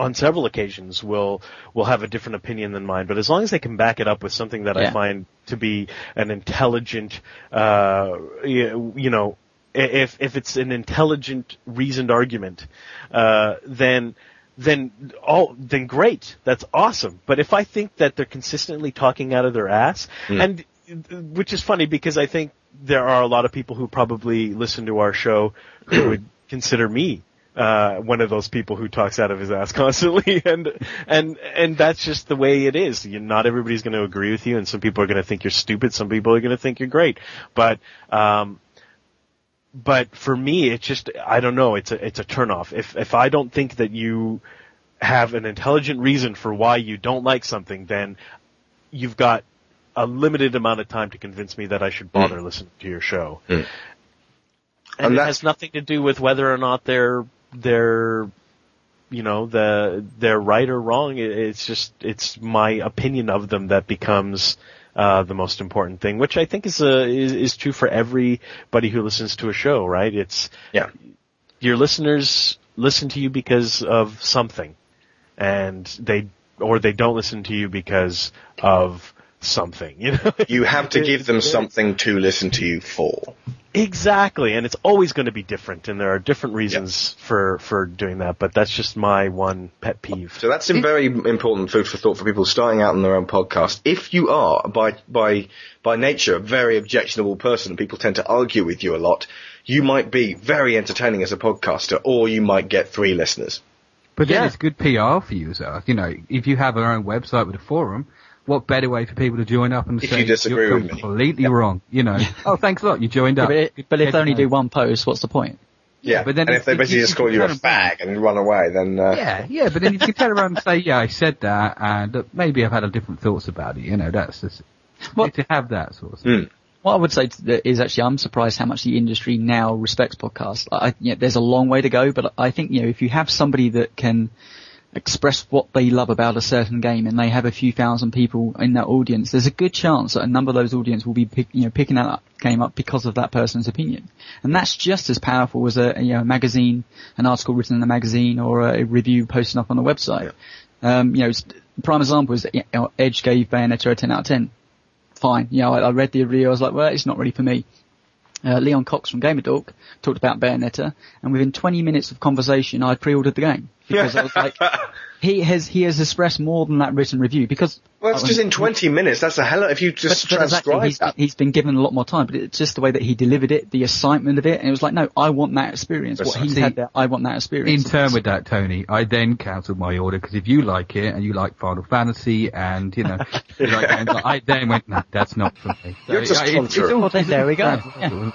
on several occasions will will have a different opinion than mine. But as long as they can back it up with something that I find to be an intelligent, uh, you know, if if it's an intelligent, reasoned argument, uh, then then all then great, that's awesome. But if I think that they're consistently talking out of their ass, and which is funny because I think there are a lot of people who probably listen to our show who would consider me uh, one of those people who talks out of his ass constantly, and and and that's just the way it is. You, not everybody's going to agree with you, and some people are going to think you're stupid. Some people are going to think you're great, but um, but for me, it's just I don't know. It's a it's a turnoff. If if I don't think that you have an intelligent reason for why you don't like something, then you've got a limited amount of time to convince me that I should bother listening to your show. Mm. And, And it has nothing to do with whether or not they're they're you know the they're right or wrong. It's just it's my opinion of them that becomes uh, the most important thing, which I think is a is, is true for everybody who listens to a show. Right? It's Yeah. your listeners listen to you because of something, and they or they don't listen to you because of something. You know, You have to give them something to listen to you for. Exactly, and it's always going to be different, and there are different reasons for for doing that. But that's just my one pet peeve. So that's some very important food for thought for people starting out on their own podcast. If you are by by by nature a very objectionable person, and people tend to argue with you a lot, you might be very entertaining as a podcaster, or you might get three listeners. But then Yeah. it's good PR for you as well. You know, if you have your own website with a forum, what better way for people to join up and If say you disagree you're with me. completely wrong? You know, oh thanks a lot, you joined Yeah, up. but, it, but if they only Head do one post, what's the point? Yeah, but then and if- if they basically you- just call you you a turn fag and run away, then uh, Yeah, yeah, but then you can turn around and say, yeah, I said that, and uh, maybe I've had a different thoughts about it. You know, that's just What- to have that sort of. Hmm. What I would say to the- is actually I'm surprised how much the industry now respects podcasts. I, you know, there's a long way to go, but I think you know if you have somebody that can express what they love about a certain game and they have a few thousand people in their audience, there's a good chance that a number of those audience will be pick, you know picking that game up because of that person's opinion, and that's just as powerful as a you know a magazine, an article written in a magazine or a review posted up on a website. Um, you know, prime example is you know, Edge gave Bayonetta a 10 out of 10 fine. You know, I, I read the review, I was like, well, it's not really for me. Uh, Leon Cox from GamerDork talked about Bayonetta, and within 20 minutes of conversation, I pre-ordered the game because I was like, he has he has expressed more than that written review because well, it's I just in 20 minutes. That's a hell of, if you just but, but exactly, transcribe he's, that. he's been given a lot more time, but it's just the way that he delivered it, the excitement of it, and it was like, no, I want that experience. What he's See, had there, I want that experience. In turn with that, Tony, I then cancelled my order because if you like it and you like Final Fantasy and you know, you like games, I then went, no, that's not for me. So, You're just I- it's- it's all- Well, there we go. Yeah.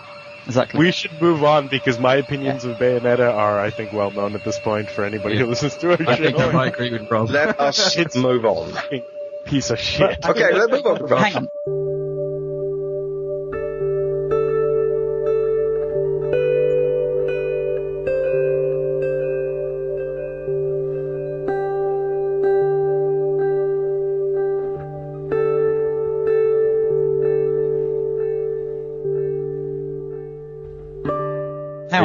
Exactly. We should move on because my opinions of Bayonetta are, I think, well known at this point for anybody who listens to our I think I show. might agree with Rob. Let us move on. Piece of shit. Okay, let's move on. Rob. Hang on.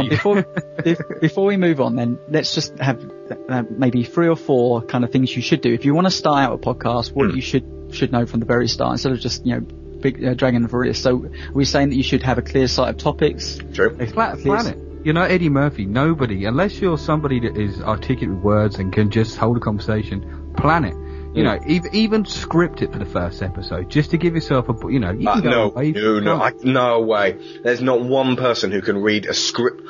On, before bef- before we move on, then let's just have uh, maybe three or four kind of things you should do if you want to start out a podcast. What you should should know from the very start instead of just you know big uh, dragging for it. So we're saying that you should have a clear sight of topics. True. It's flat, plan it. You know, Eddie Murphy, nobody, unless you're somebody that is articulate with words and can just hold a conversation, plan it. You know, even, even script it for the first episode, just to give yourself a, you know, you Uh, no, away. no, no, I, no way. There's not one person who can read a script.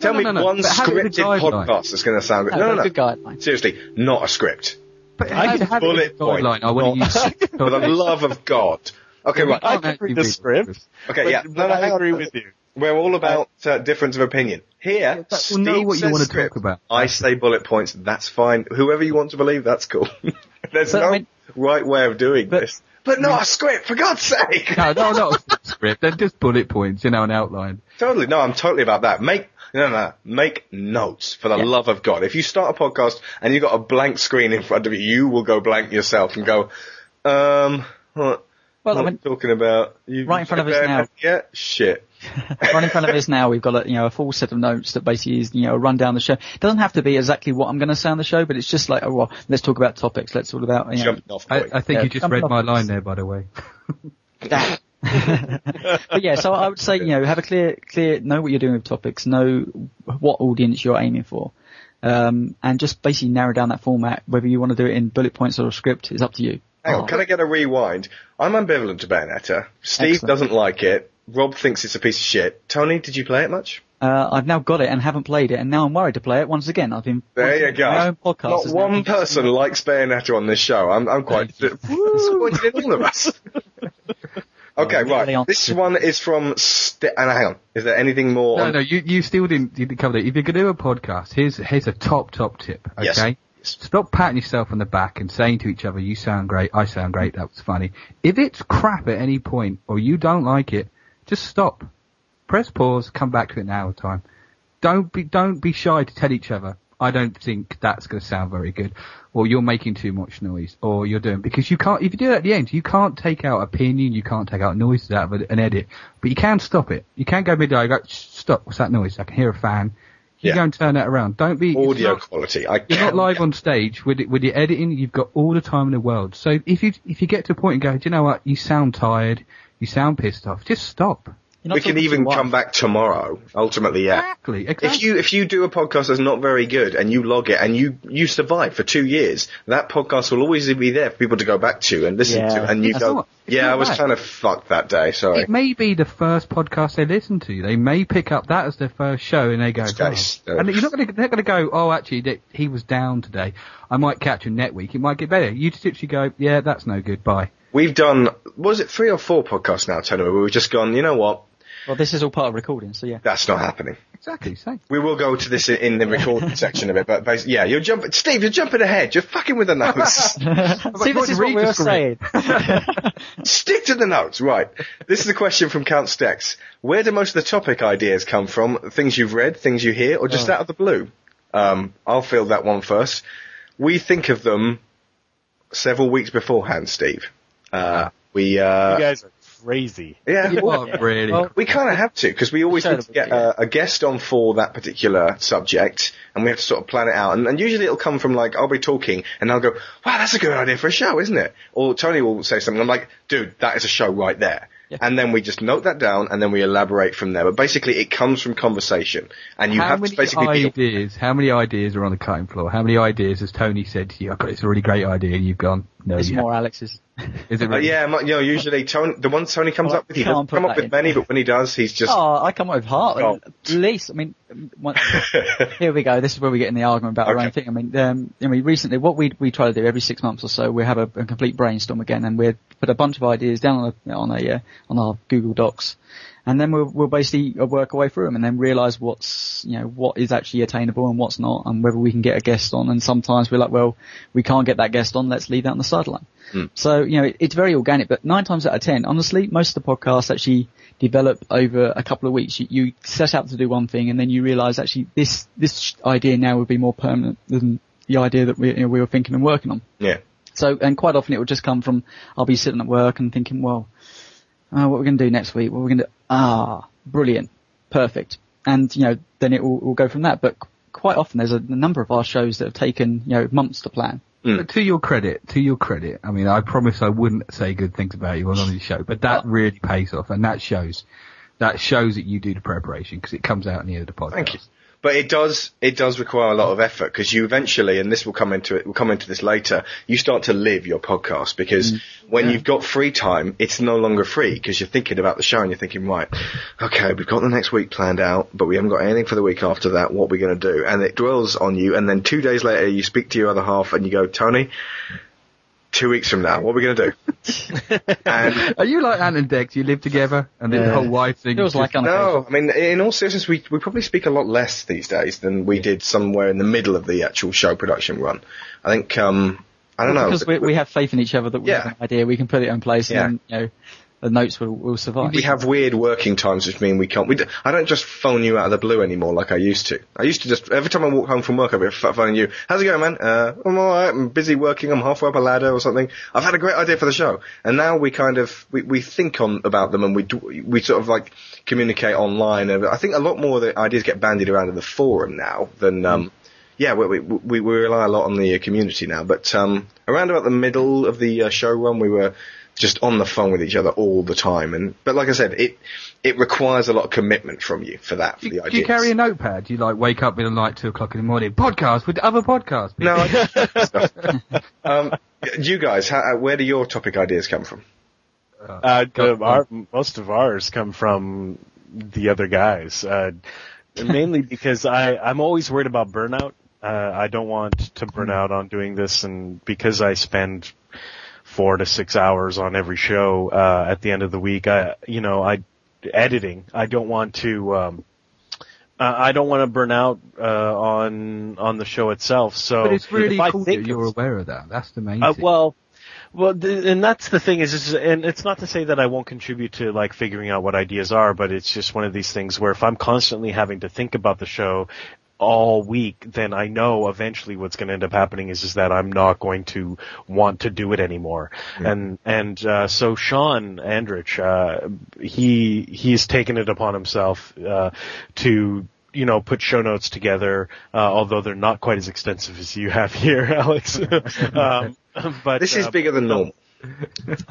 Tell no, me no, no, one but have it as a scripted guideline. podcast that's going to sound good. No, No, no, no. a good guideline. Seriously, not a script. but I have- can have it as a bullet point. guideline. I want to use For the love of God. Okay, right. I can't can actually read the script. Okay, but, yeah. but No, no, I agree with you. We're all about uh, difference of opinion. Here, Steve we'll know what you wanna script. talk about. I say bullet points. That's fine. Whoever you want to believe, that's cool. There's But no I right way of doing but- this. But not a script, for God's sake! No, no, not a script. They're just bullet points, you know, an outline. Totally. No, I'm totally about that. Make no, no. Make notes for the Yeah. love of God. If you start a podcast and you've got a blank screen in front of you, you will go blank yourself and go, um, what, Well, what I mean, talking about? You right in front of us now. Yeah, shit. right in front of us now, we've got a you know a full set of notes that basically is you know a rundown of the show. It doesn't have to be exactly what I'm going to say on the show, but it's just like, oh well, let's talk about topics. Let's talk about you know, off I. I think Yeah, you just read my off- line there, by the way. but yeah, so I would say, you know, have a clear, clear, know what you're doing with topics, know what audience you're aiming for. Um, and just basically narrow down that format. Whether you want to do it in bullet points or a script is up to you. Hang on, can I get a rewind? I'm ambivalent to Bayonetta. Steve Excellent. doesn't like it. Rob thinks it's a piece of shit. Tony, did you play it much? Uh, I've now got it and haven't played it, and now I'm worried to play it once again. I've been There you go. My own podcast. Not one been- person likes Bayonetta on this show. I'm, I'm quite disappointed in all of us. Okay, Really right. This one is from. St- and hang on. Is there anything more? No, on- no, you, you still didn't, you didn't cover it. If you're going to do a podcast, here's, here's a top, top tip, okay? Yes. Stop patting yourself on the back and saying to each other, you sound great, I sound great, that was funny. If it's crap at any point, or you don't like it, just stop. Press pause, come back to it in an hour time. Don't be, don't be shy to tell each other, I don't think that's going to sound very good, or you're making too much noise, or you're doing, because you can't, if you do it at the end, you can't take out opinion, you can't take out noises out of an edit, but you can stop it. You can go midday, go, stop, what's that noise? I can hear a fan. You Yeah. go and turn that around. Don't be, audio not- quality. I you're not live on stage with it, with your editing. You've got all the time in the world. So if you if you get to a point and go, do you know what? You sound tired. You sound pissed off. Just stop. We can even come back tomorrow. Ultimately, yeah. Exactly, exactly. If you if you do a podcast that's not very good and you log it and you you survive for two years, that podcast will always be there for people to go back to and listen Yeah. to, and you It's go, not- yeah, I was bad. kind of fucked that day. Sorry. It may be the first podcast they listen to. They may pick up that as their first show, and they go, This guy's- "Oh." and you're not going to, they're going to go, oh, actually, that he was down today. I might catch him next week. It might get better. You just literally go, yeah, that's no good. Bye. We've done was it three or four podcasts now, Tony, where we've just gone. You know what? Well, this is all part of recording, so yeah. That's not happening. Exactly. Same. We will go to this in, the recording section of it, but basically, yeah, you're jumping, Steve, you're jumping ahead. You're fucking with the notes. See, this is what we were saying. Stick to the notes, right. This is a question from Count Stex. Where do most of the topic ideas come from? Things you've read, things you hear, or just out of the blue? Um, I'll field that one first. We think of them several weeks beforehand, Steve. Uh, we, uh, You guys are crazy. yeah, What, really? Well, we kind of have to because we always Sure need to get a, a guest on for that particular subject, and we have to sort of plan it out. And, and usually it'll come from like I'll be talking, and I'll go, "Wow, that's a good idea for a show, isn't it?" Or Tony will say something. I'm like, "Dude, that is a show right there." And then we just note that down, and then we elaborate from there. But basically, it comes from conversation, and you how have many to basically be ideas? How many ideas are on the cutting floor? How many ideas has Tony said to you? I've got this really great idea, and you've gone, no, It's you more Alex's. haven't." Is it Uh, yeah, mu- you know, usually Tony, the ones Tony comes Oh, up with, he doesn't come up with in. many, but when he does, he's just. Oh, I come up with heart, Oh. at least. I mean, one, here we go. This is where we get in the argument about our own thing. I mean, um, I mean, recently, what we we try to do every six months or so, we have a, a complete brainstorm again, and we put a bunch of ideas down on a on a uh, on our Google Docs, and then we'll we'll basically uh, work our way through them, and then realise what's you know what is actually attainable and what's not, and whether we can get a guest on. And sometimes we're like, well, we can't get that guest on. Let's leave that on the sideline. So, you know, it, it's very organic, but nine times out of ten, honestly, most of the podcasts actually develop over a couple of weeks. You, you set out to do one thing and then you realize actually this, this idea now would be more permanent than the idea that we, you know, we were thinking and working on. Yeah. So, and quite often it will just come from, I'll be sitting at work and thinking, well, uh, what are going to do next week? What we're going to? Ah, brilliant. Perfect. And, you know, then it will, will go from that. But quite often there's a, a number of our shows that have taken, you know, months to plan. But to your credit, to your credit, I mean, I promise I wouldn't say good things about you on the show, but that really pays off, and that shows, that shows that you do the preparation because it comes out in the end of the podcast. Thank you. But it does it does require a lot of effort because you eventually, and this will come into it, we'll come into this later. You start to live your podcast because mm. when you've got free time, it's no longer free because you're thinking about the show and you're thinking, right, okay, we've got the next week planned out, but we haven't got anything for the week after that. What we're we going to do? And it dwells on you. And then two days later, you speak to your other half and you go, Tony. Two weeks from now, what are we going to do? and Are you like Ant and Dex? You live together, and then the whole wife thing. Feels is like No, I mean, in all seriousness, we we probably speak a lot less these days than we did somewhere in the middle of the actual show production run. I think, um, I don't know. Because we, we have faith in each other that we Yeah. have an idea, we can put it in place Yeah. and then, you know, the notes will, will survive. we have weird working times, which mean we can't. We d- I don't just phone you out of the blue anymore like I used to. I used to just every time I walk home from work, I'd be phoning you. How's it going, man? Uh, I'm alright. I'm busy working. I'm halfway up a ladder or something. I've had a great idea for the show, and now we kind of we, we think on about them and we do, we sort of like communicate online. And I think a lot more of the ideas get bandied around in the forum now than. Um, yeah, we, we, we, we rely a lot on the uh, community now, but um, around about the middle of the uh, show run, we were just on the phone with each other all the time. And but like I said, it it requires a lot of commitment from you for that. For Do the you, ideas. do you carry a notepad? Do you like wake up in the night two o'clock in the morning? Podcast with other podcasts. No. I um, you guys, how, uh, where do your topic ideas come from? Uh, Go- the- our, most of ours come from the other guys, uh, mainly because I, I'm always worried about burnout. Uh, I don't want to burn out on doing this and because I spend four to six hours on every show, uh, at the end of the week, I, you know, I, editing, I don't want to, um, I don't want to burn out uh, on on the show itself. So, But it's really cool that you're aware of that. That's the main uh, thing. well, well, th- and that's the thing is, is, and it's not to say that I won't contribute to like figuring out what ideas are, but it's just one of these things where if I'm constantly having to think about the show all week, then I know eventually what's going to end up happening is is that I'm not going to want to do it anymore. And and uh, so Sean Andrich, uh, he he's taken it upon himself uh, to you know, put show notes together, uh, although they're not quite as extensive as you have here, Alex. um, but This is uh, bigger than normal.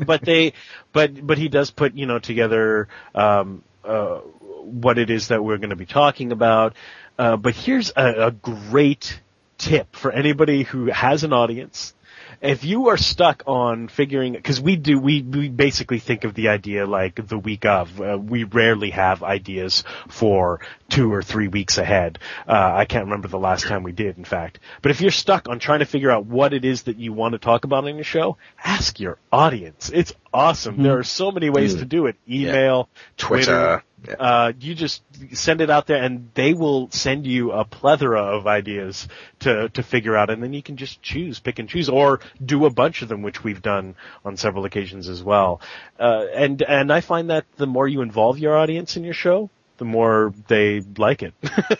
but they, but but he does put you know together um, uh, what it is that we're going to be talking about. Uh, but here's a, a great tip for anybody who has an audience if you are stuck on figuring, because we do, we, we basically think of the idea like the week of. Uh, we rarely have ideas for two or three weeks ahead. Uh, I can't remember the last time we did, in fact. But if you're stuck on trying to figure out what it is that you want to talk about on your show, ask your audience. It's awesome. Mm-hmm. There are so many ways Mm. to do it. Email, Twitter. Twitter. Yeah. Uh, you just send it out there and they will send you a plethora of ideas to, to figure out and then you can just choose, pick and choose or do a bunch of them, which we've done on several occasions as well. Uh, and, and I find that the more you involve your audience in your show, the more they like it.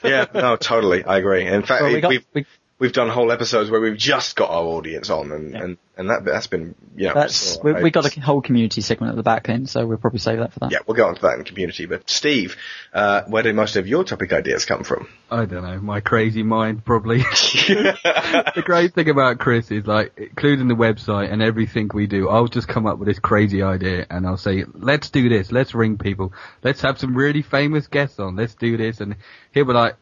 yeah, no, totally. I agree. In fact, Well, we got- we've we- we've done whole episodes where we've just got our audience on, and and, and that that's been you know. That's we, I- we got a whole community segment at the back end, so we'll probably save that for that. Yeah, we'll get onto that in the community. But Steve, uh, where do most of your topic ideas come from? I don't know, my crazy mind probably. the great thing about Chris is like, including the website and everything we do, I'll just come up with this crazy idea and I'll say, let's do this, let's ring people, let's have some really famous guests on, let's do this, and he'll be like,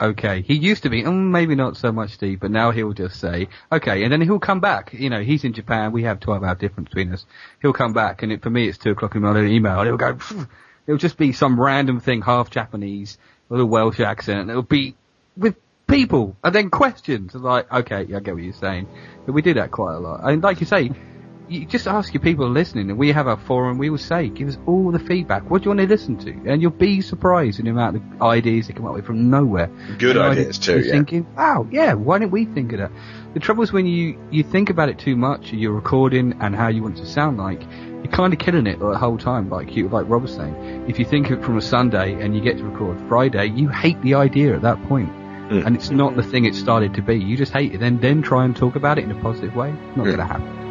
okay. He used to be, mm, maybe not so much Steve, but now he'll just say, okay, and then he'll come back. You know, he's in Japan, we have 12 hour difference between us. He'll come back, and it, for me it's 2 o'clock in the morning, email, and he'll go, "Phew." it'll just be some random thing, half Japanese, with a Welsh accent, and it'll be with people, and then questions. Like, okay, yeah, I get what you're saying. But we do that quite a lot. And like you say, you just ask your people listening, and we have our forum, we will say, give us all the feedback. What do you want to listen to? And you'll be surprised in the amount of ideas that come up with from nowhere. Good And ideas too, You're yeah. thinking, wow, yeah, why didn't we think of that? The trouble is when you, you think about it too much, you're recording and how you want it to sound like, you're kind of killing it the whole time, like you, like Rob was saying. If you think of it from a Sunday and you get to record Friday, you hate the idea at that point. Mm. And it's not the thing it started to be. You just hate it. Then, then try and talk about it in a positive way. Not Mm. gonna happen.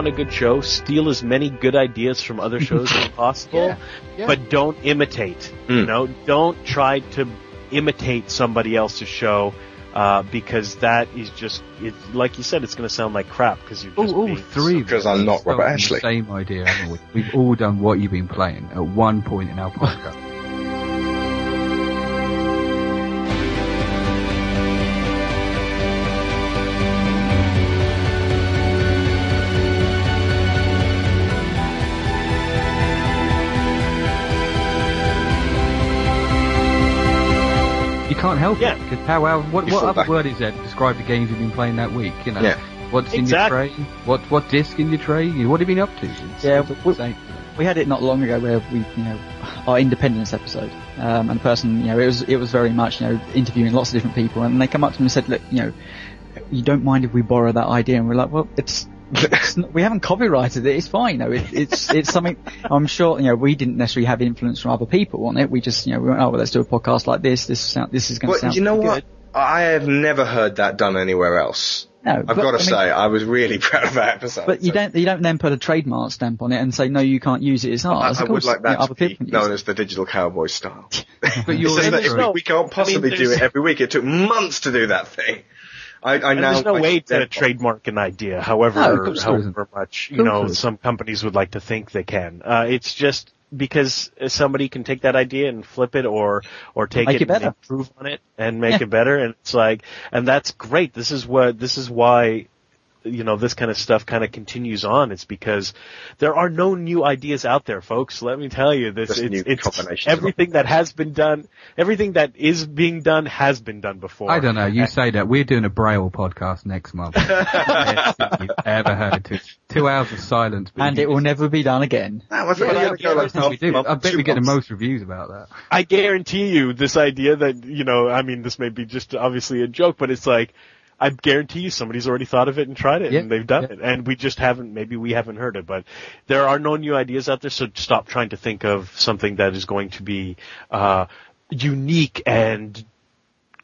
On a good show, steal as many good ideas from other shows as possible, Yeah, yeah. but don't imitate. You Mm. know, don't try to imitate somebody else's show. Uh, because that is just, it, like you said, it's going to sound like crap because you're just All, all being three. Because us I'm not Robert from Ashley. Same idea, we? We've all done what you've been playing at one point in our podcast. Can't help Yeah. it because how, how what, You what other back. word is there to describe the games you've been playing that week? You know, Yeah. what's Exactly. in your tray? What what disc in your tray? You- What have you been up to? It's- Yeah, it's we- We had it not long ago where we, you know, our independence episode, um, and the person, you know, it was it was very much, you know, interviewing lots of different people, and they come up to me and said, look, you know, you don't mind if we borrow that idea, and we're like, well, it's. It's not, we haven't copyrighted it. It's fine. You know, it, it's it's something. I'm sure. You know, we didn't necessarily have influence from other people on it. We just, you know, we went, oh, well, let's do a podcast like this. This sound, this is going to Well, sound. you know pretty what? I have never heard that done anywhere else. No, I've but, got to I mean- say, I was really proud of that episode. But you So don't you don't then put a trademark stamp on it and say no, you can't use it. It's I, ours. I Of would course, like you know, to other be people can use known it. as the digital cowboy style. But you're just that there's if no- we, we can't possibly do it every week. It took months to do that thing. I, I And now. there's no I- way to yeah. trademark an idea, however, No, of course there isn't. however much, you know, some companies would like to think they can. Uh, it's just because somebody can take that idea and flip it or, or take Make it, it and improve on it and make Yeah. it better. And it's like, and that's great. This is what, this is why you know, this kind of stuff kind of continues on, it's because there are no new ideas out there, folks. Let me tell you this. Just It's, it's everything that has been done, everything that is being done has been done before. I don't know. You say that we're doing a Braille podcast next month. You've ever heard. Two, two hours of silence. And it will never be done again. That Yeah, only yeah, go like Yes, we do. month, I bet we get the most reviews about that. I guarantee you this idea that, you know, I mean, this may be just obviously a joke, but it's like, I guarantee you somebody's already thought of it and tried it Yeah, and they've done yeah. it. And we just haven't, maybe we haven't heard it, but there are no new ideas out there, so stop trying to think of something that is going to be, uh, unique and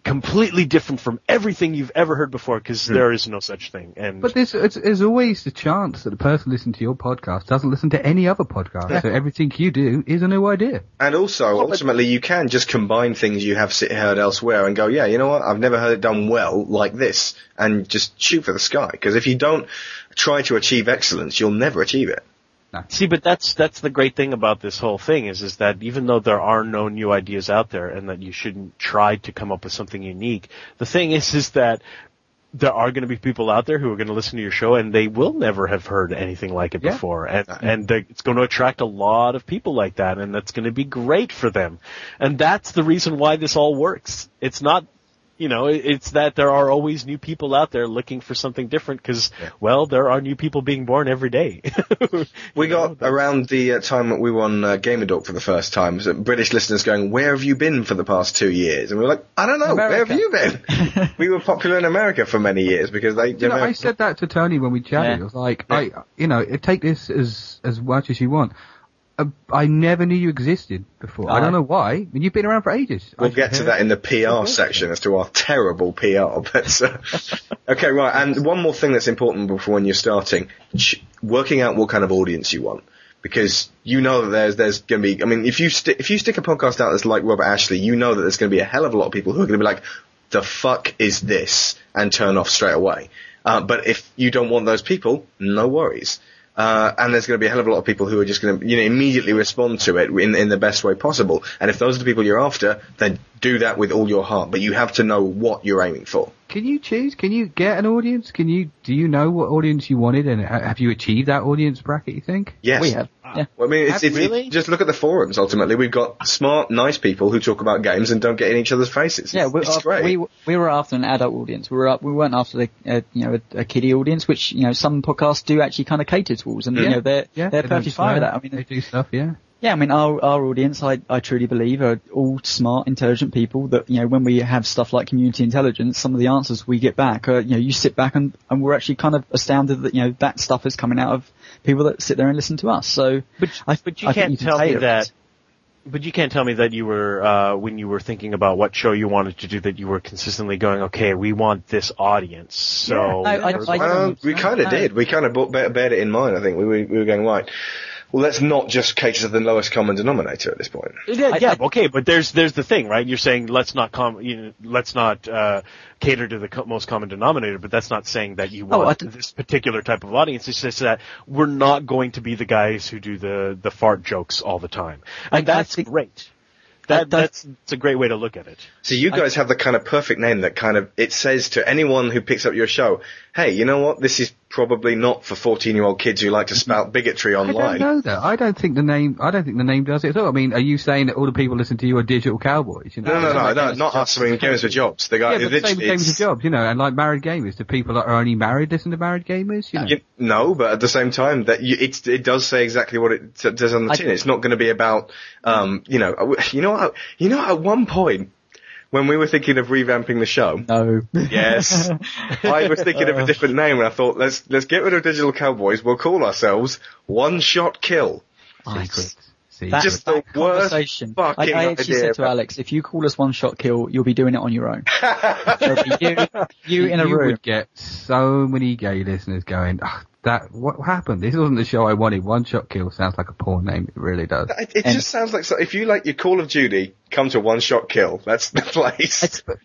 completely different from everything you've ever heard before, because hmm. there is no such thing. And But there's, it's, there's always the chance that the person listening to your podcast doesn't listen to any other podcast. So everything you do is a new idea. And also, ultimately, you can just combine things you have heard elsewhere and go, yeah, you know what, I've never heard it done well like this, and just shoot for the sky. Because if you don't try to achieve excellence, you'll never achieve it. See, but that's that's the great thing about this whole thing is is that even though there are no new ideas out there and that you shouldn't try to come up with something unique, the thing is is that there are going to be people out there who are going to listen to your show and they will never have heard anything like it Yeah. before, and and it's going to attract a lot of people like that, and that's going to be great for them, and that's the reason why this all works. It's not. You know, it's that there are always new people out there looking for something different because, well, there are new people being born every day. We got around the uh, time that we were on uh, Gamer Dork for the first time, so British listeners going, "Where have you been for the past two years?" And we were like, "I don't know. Where have you been?" we were popular in America for many years because they. You know, I said that to Tony when we chatted. Yeah. I was like, I, you know, take this as as much as you want. I never knew you existed before. I Uh, don't know why. I mean, you've been around for ages. We'll get to that in the PR section as to our terrible PR. But uh, okay, right. And one more thing that's important before when you're starting, ch- working out what kind of audience you want, because you know that there's there's going to be. I mean, if you stick if you stick a podcast out that's like Robert Ashley, you know that there's going to be a hell of a lot of people who are going to be like, "The fuck is this?" and turn off straight away. Uh, but if you don't want those people, no worries. Uh, and there's going to be a hell of a lot of people who are just going to, you know, immediately respond to it in, in the best way possible. And if those are the people you're after, then do that with all your heart. But you have to know what you're aiming for. Can you choose? Can you get an audience? Can you? Do you know what audience you wanted, and ha- have you achieved that audience bracket? You think? Yes. We have. Yeah. Well, I mean, it's, Have- it's, really? it, just look at the forums. Ultimately, we've got smart, nice people who talk about games and don't get in each other's faces. Yeah, it's, we, it's great. we we were after an adult audience. We were up, we weren't after the uh, you know a, a kiddie audience, which you know some podcasts do actually kind of cater towards, and you know they're Yeah, they're they don't perfectly fine with that. I mean, they do stuff. Yeah. Yeah, I mean, our, our audience, I, I truly believe, are all smart, intelligent people that, you know, when we have stuff like community intelligence, some of the answers we get back are, you know, you sit back and, and we're actually kind of astounded that, you know, that stuff is coming out of people that sit there and listen to us. So, But, I, but you I can't you can tell me that. it. But you can't tell me that you were uh, when you were thinking about what show you wanted to do that you were consistently going, okay, we want this audience. So Yeah, I- I- I- Um, we kind of No. did. We kind of bared beared it in mind. I think we were, we were going right. Well, let's not just cater to the lowest common denominator at this point. yeah, yeah, I- okay, but there's there's the thing, right? You're saying let's not com- you know, let's not uh, cater to the co- most common denominator, but that's not saying that you Oh, want I didn't- this particular type of audience. It's just that we're not going to be the guys who do the the fart jokes all the time, and I- I that's think- great. I- That that's it's a great way to look at it. So you guys have the kind of perfect name that kind of it says to anyone who picks up your show, "Hey, you know what? This is probably not for fourteen-year-old kids who like to spout bigotry online. I don't online." know that. I don't think the name. I don't think the name does it at all. I mean, are you saying that all the people listen to you are digital cowboys? You know? No, no, no, like no, Games not for us. I mean, games for jobs. The guy, Yeah, but the same with games of it's- jobs, you know, and like married gamers. Do people that are only married listen to married gamers? You know? You, no, but at the same time, that you, it's, it does say exactly what it t- does on the I- tin. It's not going to be about, um, you know, you know, what- you know, at one point when we were thinking of revamping the show, No. yes, I was thinking of a different name, and I thought let's let's get rid of Digital Cowboys. We'll call ourselves One Shot Kill. Secrets. See, That, Just the that worst conversation. I, I actually idea said to ever. Alex, if you call us one shot kill, you'll be doing it on your own. There'll you, you in a you room. would get so many gay listeners going, "Ugh, that what happened? This wasn't the show I wanted. One shot kill sounds like a porn name. It really does. It, it just sounds like so, if you like your Call of Duty, come to One Shot Kill. That's the place. It's- Can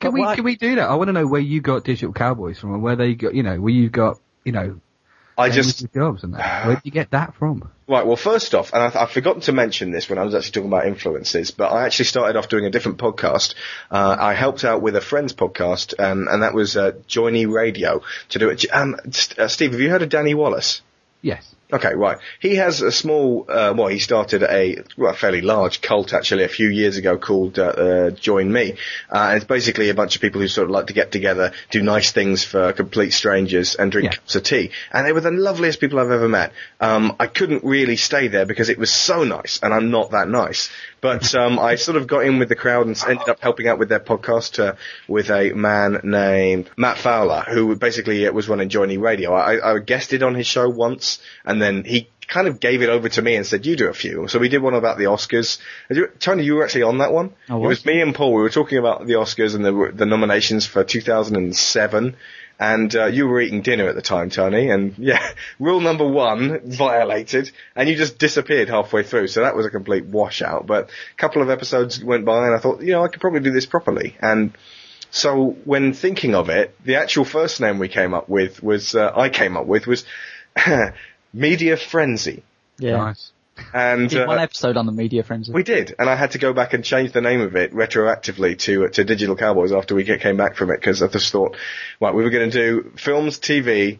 but we what I- can we do that? I want to know where you got Digital Cowboys from, and where they got, you know, where you got, you know, I just jobs and that. Where did you get that from? Right, well, first off, and I, I've forgotten to mention this when I was actually talking about influences, but I actually started off doing a different podcast. Uh, I helped out with a friend's podcast, um, and that was uh, Joiny Radio to do it. Um, uh, Steve, have you heard of Danny Wallace? Yes. Okay, right. He has a small, uh, well, he started a well, fairly large cult actually a few years ago called uh, uh, Join Me, uh, and it's basically a bunch of people who sort of like to get together, do nice things for complete strangers, and drink Yeah. cups of tea. And they were the loveliest people I've ever met. Um, I couldn't really stay there because it was so nice, and I'm not that nice. But um, I sort of got in with the crowd and ended up helping out with their podcast uh, with a man named Matt Fowler, who basically uh, was running Johnny Radio. I, I guested on his show once, and then he kind of gave it over to me and said, "You do a few." So we did one about the Oscars. Tony, you were actually on that one. It was. was me and Paul. We were talking about the Oscars and the the nominations for 2007. And uh, you were eating dinner at the time, Tony, and yeah, rule number one violated, and you just disappeared halfway through. So that was a complete washout. But a couple of episodes went by, and I thought, you know, I could probably do this properly. And so when thinking of it, the actual first name we came up with was uh, I came up with was Media Frenzy, Yeah. Nice. And we Did one uh, episode on the media frenzy. we did, and I had to go back and change the name of it retroactively to to Digital Cowboys after we get, came back from it because I just thought, right, we were going to do films, TV,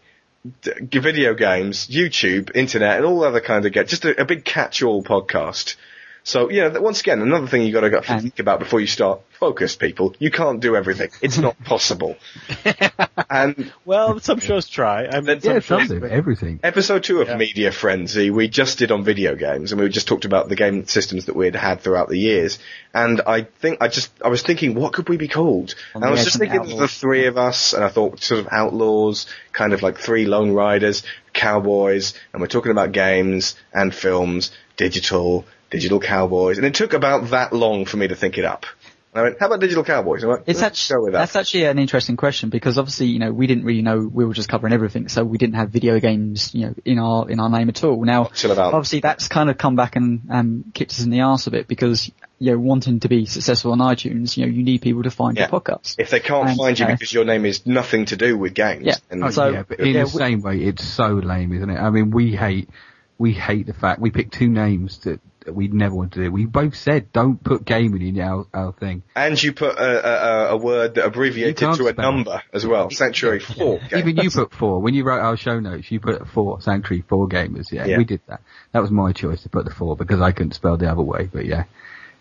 d- video games, YouTube, internet, and all other kind of get just a, a big catch-all podcast. So yeah, once again, another thing you got to And- think about before you start. Focus, people. You can't do everything. It's not possible. and Well, some shows try. I mean, Yeah, some some do. Everything. Episode two of Yeah. Media Frenzy, we just did on video games, and we just talked about the game systems that we'd had throughout the years. And I think I just I was thinking, what could we be called? And I was just thinking of the three of us, and I thought sort of outlaws, kind of like three lone riders, cowboys, and we're talking about games and films, digital, digital cowboys, and it took about that long for me to think it up. And I went, how about digital cowboys? I went, It's let's actually go with that. that's actually an interesting question because obviously you know we didn't really know we were just covering everything, so we didn't have video games you know in our in our name at all. Now about. obviously that's kind of come back and um, kicked us in the arse a bit because you know wanting to be successful on iTunes, you know you need people to find Yeah. your podcast. If they can't And, find you uh, because your name is nothing to do with games, Yeah. then- Oh, So, yeah, but in yeah, the we- same way, it's so lame, isn't it? I mean, we hate, we hate the fact we picked two names that, that we never want to do. We both said don't put gaming in our, our thing. And you put a, a, a word that abbreviated to a number as well. Sanctuary 4. Even you put four. When you wrote our show notes, you put four, Sanctuary four gamers. Yeah, Yeah. we did that. That was my choice to put the four because I couldn't spell the other way, but yeah.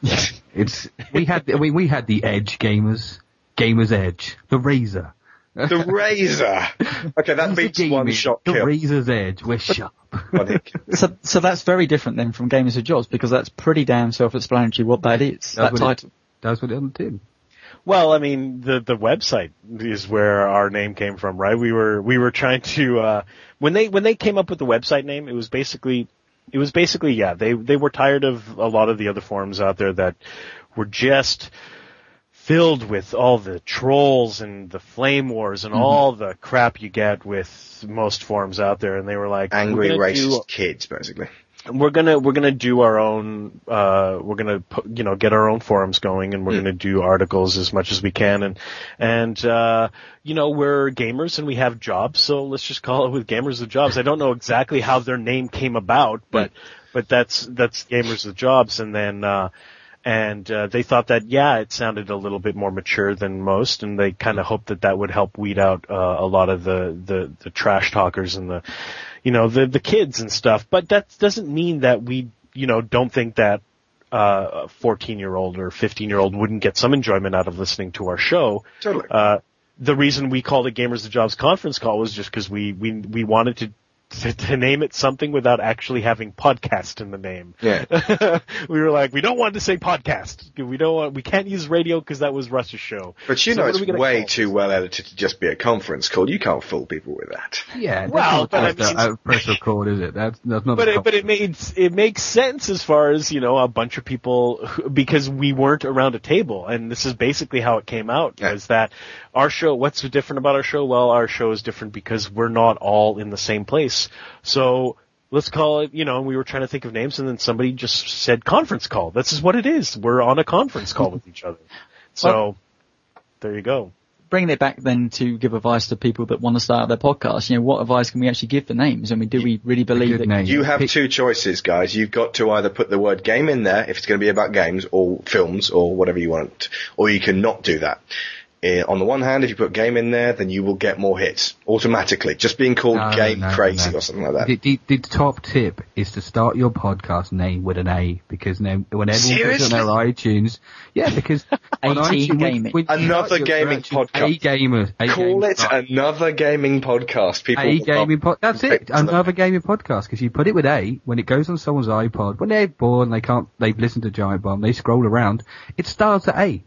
Yeah. it's, we had, we, we had the Edge gamers, Gamers Edge, the Razor. The Razor! Okay, that Who's beats one gaming? shot The. Razor's Edge, we're sharp. So so that's very different then from Gamers with Jobs because that's pretty damn self-explanatory what that is. that what it- title. That's what it did. Well, I mean, the the website is where our name came from, right? We were we were trying to uh when they when they came up with the website name, it was basically it was basically yeah, they they were tired of a lot of the other forums out there that were just filled with all the trolls and the flame wars and all the crap you get with most forums out there and they were like Angry we're racist do- kids, basically. we're gonna we're gonna do our own uh we're gonna put, you know get our own forums going and we're Hmm. gonna do articles as much as we can and and uh you know we're gamers and we have jobs so let's just call it with gamers with jobs i don't know exactly how their name came about but but that's that's gamers with jobs and then uh and uh, they thought that yeah, it sounded a little bit more mature than most, and they kind of hoped that that would help weed out uh, a lot of the, the the trash talkers and the you know the the kids and stuff. But that doesn't mean that we you know don't think that uh, a 14 year old or 15 year old wouldn't get some enjoyment out of listening to our show. Totally. Uh, the reason we called it Gamers With Jobs conference call was just because we, we, we wanted to, to, to name it something without actually having podcast in the name. Yeah. we were like, we don't want to say podcast. We don't want, we can't use radio because that was Russ's show. But you So know it's are we gonna way too this? well edited to just be a conference call. You can't fool people with that. Yeah, Well, but I mean- a, a press record, is it? That's that's not. But a it, but it made it makes sense as far as you know a bunch of people who, because we weren't around a table and this is basically how it came out Yeah. is that our show what's different about our show well our show is different because we're not all in the same place so let's call it you know we were trying to think of names and then somebody just said conference call this is what it is we're on a conference call with each other so there you go bringing it back then to give advice to people that want to start their podcast, you know, what advice can we actually give for names? I mean, do we really believe that? name. You have two choices, guys. You've got to either put the word game in there if it's going to be about games or films or whatever you want, or you can not do that. Eh, on the one hand, if you put game in there, then you will get more hits automatically. Just being called No, game no, crazy no. or something like that. The, the, the top tip is to start your podcast name with an A because then when everyone puts it on their iTunes, yeah, because on AT iTunes, when- gaming. when you Another gaming podcast. A gamer. A Call gamer it podcast. another gaming podcast. People A gaming love- pod. That's it. Another gaming podcast because you put it with A when it goes on someone's iPod when they're bored and they can't. They've listened to Giant Bomb. They scroll around. It starts at A.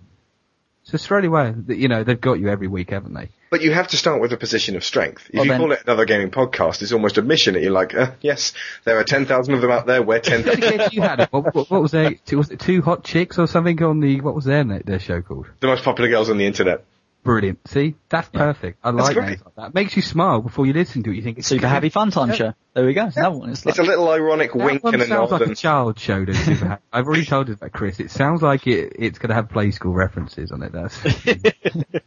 So straight away, you know they've got you every week, haven't they? But you have to start with a position of strength. If Well, you then- call it another gaming podcast, it's almost admission that you're like, uh, yes, there are 10,000 of them out there, we're 10,000. You had it. What, what, what was? Two, was it two hot chicks or something on the? What was their their show called? the most popular girls on the internet. Brilliant. See, that's perfect. I like great. names like that. Makes you smile before you listen to it. You think it's Super Happy Fun Time Yeah. Show. There we go. Another one. It's like, It's a little ironic That wink one and a sounds nod. like a child show. Does Super Happy. I've already told you that, Chris. It sounds like it. It's going to have play school references on it. That's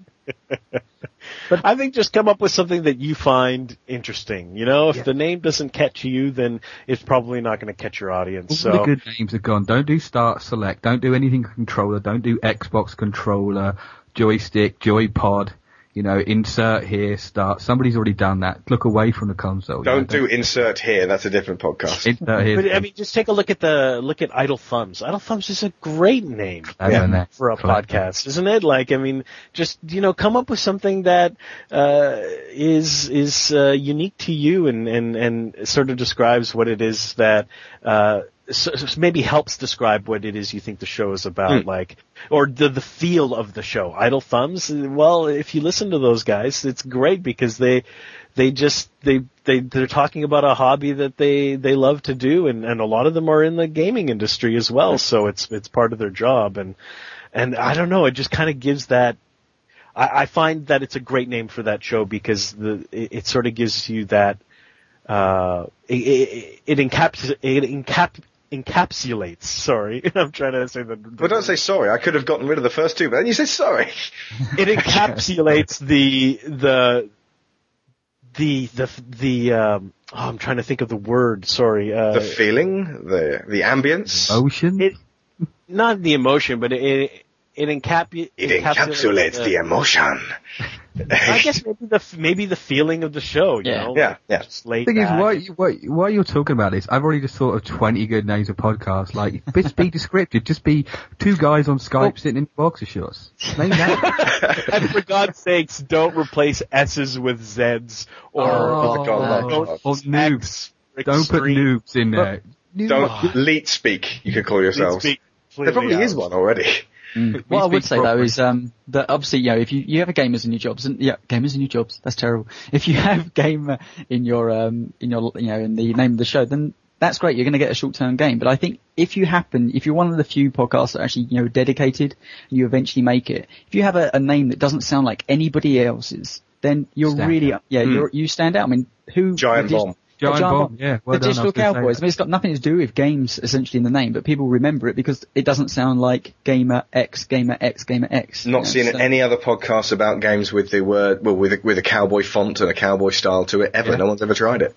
but I think just come up with something that you find interesting. You know, if Yeah. the name doesn't catch you, then it's probably not going to catch your audience. all So the good names are gone. Don't do Start Select. Don't do anything controller. Don't do Xbox controller, joystick, joypod. You know, insert here, start. Somebody's already done that. Look away from the console. you know, Don't do insert here, that's a different podcast. Insert here. But I mean, just take a look at the look at Idle Thumbs. Idle Thumbs is a great name Yeah. Yeah. for a Clever. podcast, isn't it? Like, I mean, just you know, come up with something that uh, is is uh, unique to you and and and sort of describes what it is that. Uh, so, so maybe helps describe what it is you think the show is about, Hmm. like, or the the feel of the show. Idle Thumbs. Well, if you listen to those guys, it's great because they they just they they they're talking about a hobby that they they love to do and and a lot of them are in the gaming industry as well so it's it's part of their job and and I don't know it just kind of gives that I, I find that it's a great name for that show because the it, it sort of gives you that uh it it, it encaps it encap encapsulates sorry I'm trying to say the. Well, don't say sorry. I could have gotten rid of the first two, but then you said sorry. it encapsulates the the the the the um oh, I'm trying to think of the word sorry uh The feeling, the the ambience. Ocean. it not the emotion but it it encapu- it encapsulates the emotion. I guess maybe the maybe the feeling of the show you Yeah. know Yeah, yeah. just laid thing is, why, why, why you're talking about this, I've already just thought of 20 good names of podcasts. Like, just be descriptive. Just be two guys on Skype sitting in boxer shorts. Name that. and for God's sakes don't replace S's with Z's or Oh, God, oh, God. or noobs. X Don't put extreme. noobs in there. Noob- Don't leet speak, you could call yourselves. Speak There probably completely is one already. What I would say though is um, that obviously, you know, if you, you have a gamers in your jobs, and yeah, gamers in your jobs, that's terrible. If you have gamer in your um, in your you know in the name of the show, then that's great. You're going to get a short term game. But I think if you happen, if you're one of the few podcasts that are actually you know dedicated, you eventually make it. If you have a, a name that doesn't sound like anybody else's, then you're Stand really out. yeah you're, you stand out. I mean, who Giant bomb. The Giant Bomb, yeah, well the done, Digital was gonna say Cowboys. I mean, it's got nothing to do with games essentially in the name, but people remember it because it doesn't sound like Gamer X, Gamer X, Gamer X. Not you know, seen so- any other podcast about games with the word, well, with a, with a cowboy font and a cowboy style to it ever. Yeah. No one's ever tried it.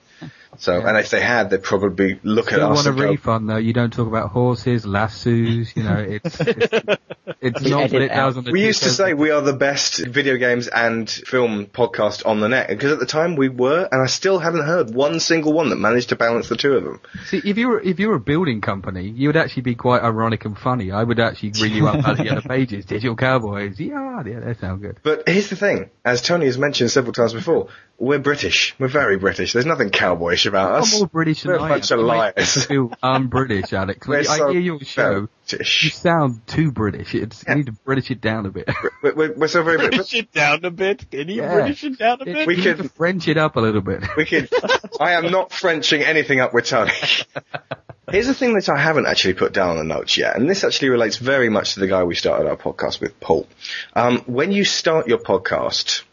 So, and if they had, they'd probably look at Still us want a go, refund though. You don't talk about horses, lassos. You know, it's it's, it's not what it out. does on the. We used to say we are the best video games and film podcast on the net because at the time we were, and I still haven't heard one single one that managed to balance the two of them. See, if you were if you were a building company, you would actually be quite ironic and funny. I would actually ring you up out the other pages. Digital Cowboys, yeah, yeah, that sound good. But here's the thing, as Tony has mentioned several times before, we're British. We're very British. There's nothing cowboyish about I'm us. more British than We're a I bunch of liars. me feel I'm British, Alex. We're I so hear your show, you sound too British. It's, You need to British it down a bit. We're, we're, we're so very British it down a bit. Can you Yeah. British it down a bit? We you could- need to French it up a little bit. We could. I am not Frenching anything up with Tony. Here's the thing that I haven't actually put down on the notes yet, and this actually relates very much to the guy we started our podcast with, Paul. Um, when you start your podcast,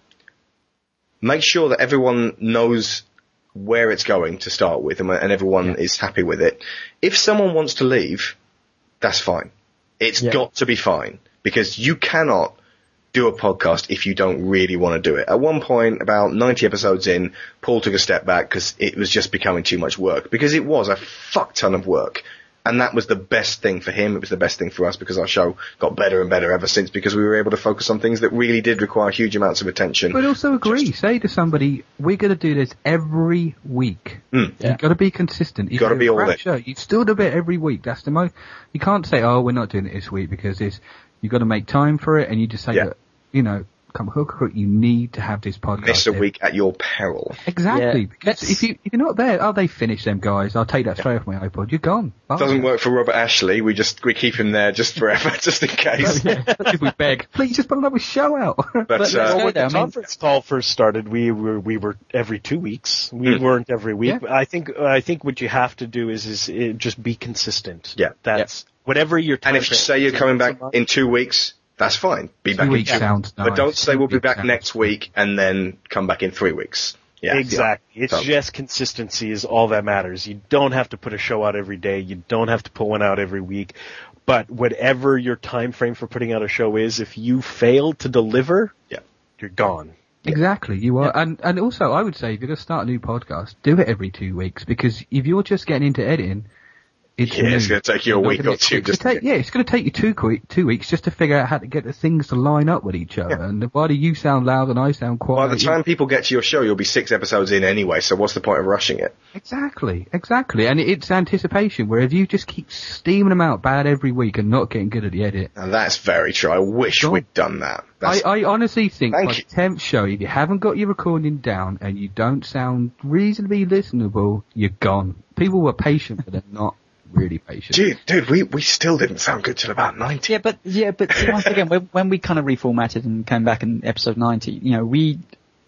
make sure that everyone knows where it's going to start with, and, and everyone is happy with it. If someone wants to leave, that's fine. It's Yeah. got to be fine because you cannot do a podcast if you don't really want to do it. At one point, about 90 episodes in, Paul took a step back because it was just becoming too much work. Because it was a fuck ton of work. And that was the best thing for him. It was the best thing for us because our show got better and better ever since because we were able to focus on things that really did require huge amounts of attention. But also agree. Say to somebody, we're going to do this every week. Mm. You've got to be consistent. You've Gotta be all crap in. Show. You've still do it every week. That's the most. You can't say, oh, we're not doing it this week because this. You've got to make time for it, and you just say Yeah. that, you know, come hook or crook, you need to have this podcast. Miss a every- week at your peril. Exactly. Yeah. Because if you if you're not there, oh, they finished them guys. I'll take that straight off my iPod. You're gone. Bye. Doesn't work for Robert Ashley. We just we keep him there just forever, just in case. if we beg, please just put another show out. But, let's uh, Well, when there. the I mean- conference call first started, we were we were every two weeks. We Hmm. weren't every week. Yeah. I think I think what you have to do is is uh, just be consistent. Yeah. that's whatever your. and if you say you're coming back in two weeks, that's fine. Be back in weeks two sounds But nice. don't say we'll be back next week and then come back in three weeks. Yeah, Exactly. It's So- just consistency is all that matters. You don't have to put a show out every day. You don't have to put one out every week. But whatever your time frame for putting out a show is, if you fail to deliver, Yeah. you're gone. Exactly, you are, and and also I would say if you're going to start a new podcast, do it every two weeks because if you're just getting into editing, it's Yeah, it's gonna take you a week gonna or two just to gonna take, get- yeah, it's going to take you two quick two weeks just to figure out how to get the things to line up with each other. Yeah. And why do you sound loud and I sound quiet? By the time people get to your show, you'll be six episodes in anyway. So what's the point of rushing it? Exactly, exactly, and it's anticipation. Where if you just keep steaming them out bad every week and not getting good at the edit, And that's very true. I wish Sure. we'd done that. I, I honestly think Thank by the tenth show, if you haven't got your recording down and you don't sound reasonably listenable, you're gone. People were patient, but they're not really patient. dude, dude, we, we still didn't sound good till about 90. Yeah, but yeah, but once again, when, when we kind of reformatted and came back in episode ninety, you know, we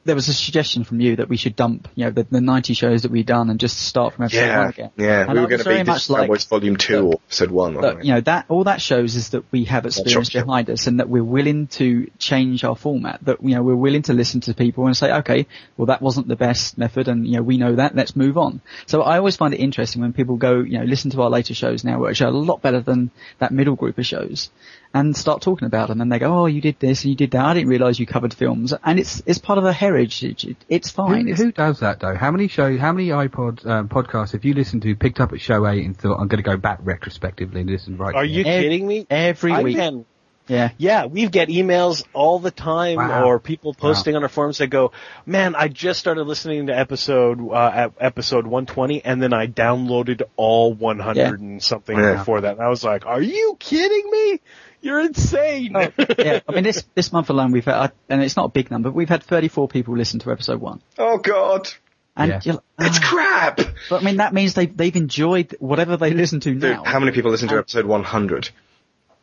there was a suggestion from you that we should dump, you know, the, the ninety shows that we'd done and just start from episode one Yeah, again. yeah. And we were going to be Digital like, Cowboys Volume 2 or Episode 1. Look, you know, that, all that shows is that we have experience sure. behind us and that we're willing to change our format, that, you know, we're willing to listen to people and say, okay, well that wasn't the best method and, you know, we know that, let's move on. So I always find it interesting when people go, you know, listen to our later shows now, which are a lot better than that middle group of shows and start talking about them and they go, oh, you did this and you did that. I didn't realize you covered films and it's, it's part of the heritage. It, it's fine. Who, It's- who does that though? How many shows, how many iPod um, podcasts have you listened to, picked up at show eight and thought, I'm going to go back retrospectively and listen right Are to you it? Ev- kidding me? every I week. can- Yeah. Yeah, we get emails all the time Wow. or people posting on our forums that go, man, I just started listening to episode, uh, episode 120 and then I downloaded all 100 Yeah. and something Yeah. before that. And I was like, are you kidding me? You're insane. Oh, yeah, I mean this this month alone we've had, and it's not a big number, but we've had 34 people listen to episode one, Oh, God. and Yeah. you're like, It's "Ah." crap. but I mean that means they've they've enjoyed whatever they listen to Dude, now. how many people listen to episode 100?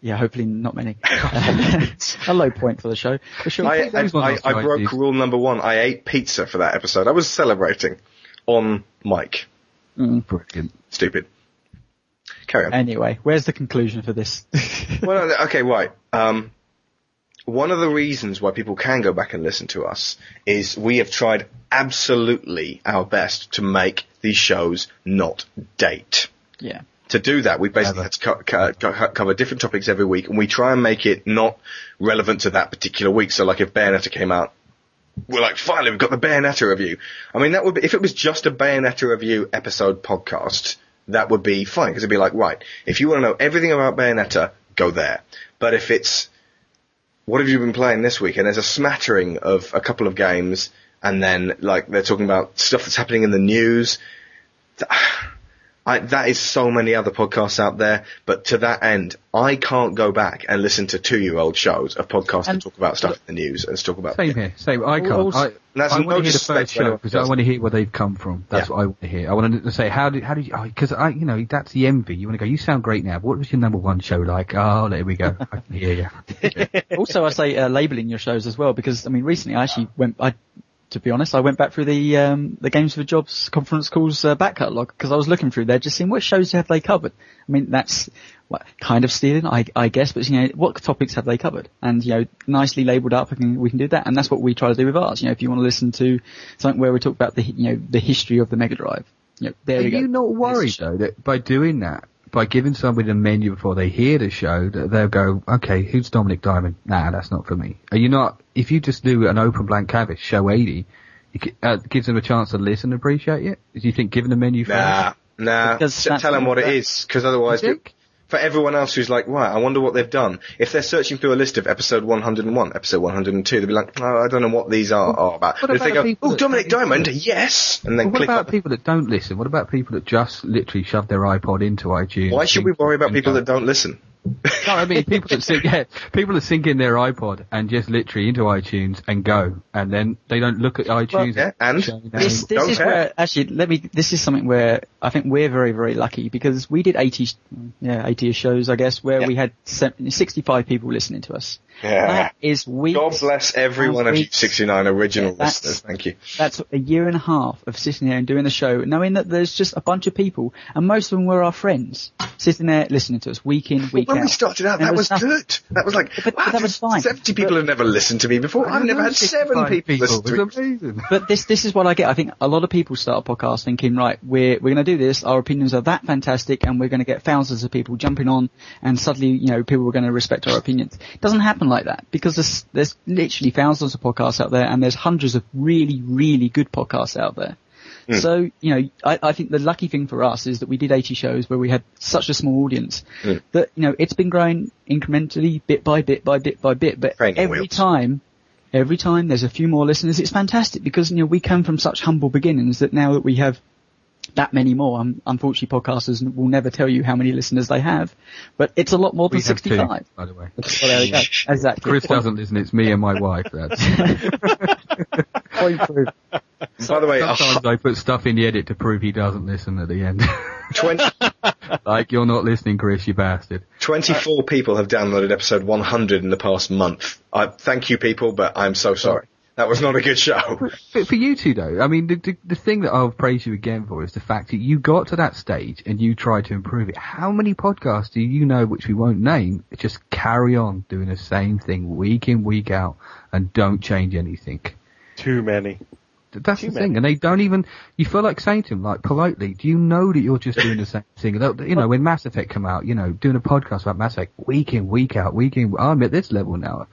yeah, hopefully not many. a low point for the show. For sure. I, I, I, I broke nice. rule number one. I ate pizza for that episode. I was celebrating on mic. Brilliant. Stupid. Carry on. Anyway, where's the conclusion for this? well, okay, right. Um, one of the reasons why people can go back and listen to us is we have tried absolutely our best to make these shows not date. yeah. To do that, we basically had to co- co- co- cover different topics every week, and we try and make it not relevant to that particular week. So, like, if Bayonetta came out, we're like, finally, we've got the Bayonetta review. I mean, that would be, if it was just a Bayonetta review episode podcast, that would be fine, because it'd be like, right, if you want to know everything about Bayonetta, go there. But if it's, what have you been playing this week? And there's a smattering of a couple of games, and then, like, they're talking about stuff that's happening in the news. Th- I, that is so many other podcasts out there, but to that end, I can't go back and listen to two-year-old shows of podcasts And- that talk about stuff in the news and talk about. Same here. Same. I can't. Also- I, That's I no want to hear the first show because I want to hear where they've come from. That's Yeah. what I want to hear. I want to say how did how did you? Because I, you know, that's the envy. You want to go. You sound great now. But what was your number one show like? Oh, there we go. I can hear you. also, I say uh, labeling your shows as well because I mean, recently I actually went. I, to be honest, I went back through the um, the Games for Jobs conference calls uh, back catalogue because I was looking through there, just seeing what shows have they covered. I mean, that's what, kind of stealing, I, I guess, but you know, what topics have they covered? And you know, nicely labelled up, we can, we can do that, and that's what we try to do with ours. You know, if you want to listen to something where we talk about the you know the history of the Mega Drive, you know, there Are we go. Are you not worried though that by doing that by giving somebody a menu before they hear the show, they'll go, okay, who's Dominic Diamond? Nah, that's not for me. Are you not? If you just do an open blank canvas, show 80, it uh, gives them a chance to listen and appreciate it. Do you think giving the menu first? Nah, nah. Because Tell them what it is, because otherwise, You think? For everyone else who's like, right, I wonder what they've done. If they're searching through a list of episode 101, episode 102, they'll be like, oh, I don't know what these are, are about. What But if they about go, people oh, Dominic Diamond, yes, and then Well, what about on- people that don't listen? What about people that just literally shove their iPod into iTunes? Why should we worry about people that don't listen? No, I mean people that sync, yeah, people that sync in their iPod and just literally into iTunes and go, and then they don't look at iTunes. yeah, and? This, this is care. where actually let me. This is something where I think we're very very lucky because we did eighty, yeah, eighty shows I guess where Yeah. we had sixty-five people listening to us. Yeah. That is weeks. God bless every one of you 69 original Yeah, listeners. Thank you. That's a year and a half of sitting there and doing the show, knowing that there's just a bunch of people, and most of them were our friends, sitting there listening to us week in, week when we started out, that was nothing- good. That was like, But- wow, but that was fine. 70 people have never listened to me before. I've never had seven people listen to me. Amazing. But this this is what I get. I think a lot of people start a podcast thinking, right, we're we're going to do this. Our opinions are that fantastic, and we're going to get thousands of people jumping on, and suddenly, you know, people are going to respect our opinions. It doesn't happen like that because there's there's literally thousands of podcasts out there, and there's hundreds of really really good podcasts out there. So, you know, I, I think the lucky thing for us is that we did 80 shows where we had such a small audience that, you know, it's been growing incrementally, bit by bit by bit by bit, but Training every wheels. time every time there's a few more listeners, it's fantastic because, you know, we come from such humble beginnings that now that we have that many more, um, unfortunately podcasters will never tell you how many listeners they have, but it's a lot more than We have two, 65. by the way. Well, there we go. Exactly. Chris doesn't listen. It's me and my wife. That's, point proof. By the way, a sometimes I put stuff in the edit to prove he doesn't listen at the end. 20, like you're not listening, Chris, you bastard. 24 uh, people have downloaded episode 100 in the past month. I thank you people, but I'm so sorry. That was not a good show. But for you two though, I mean, the, the, the thing that I'll praise you again for is the fact that you got to that stage and you tried to improve it. How many podcasts do you know, which we won't name, just carry on doing the same thing week in, week out and don't change anything? Too many. That's Too the thing, and they don't even. You feel like saying to them, like politely, "Do you know that you're just doing the same thing?" You know, when Mass Effect come out, you know, doing a podcast about Mass Effect week in, week out, week in. I'm at this level now.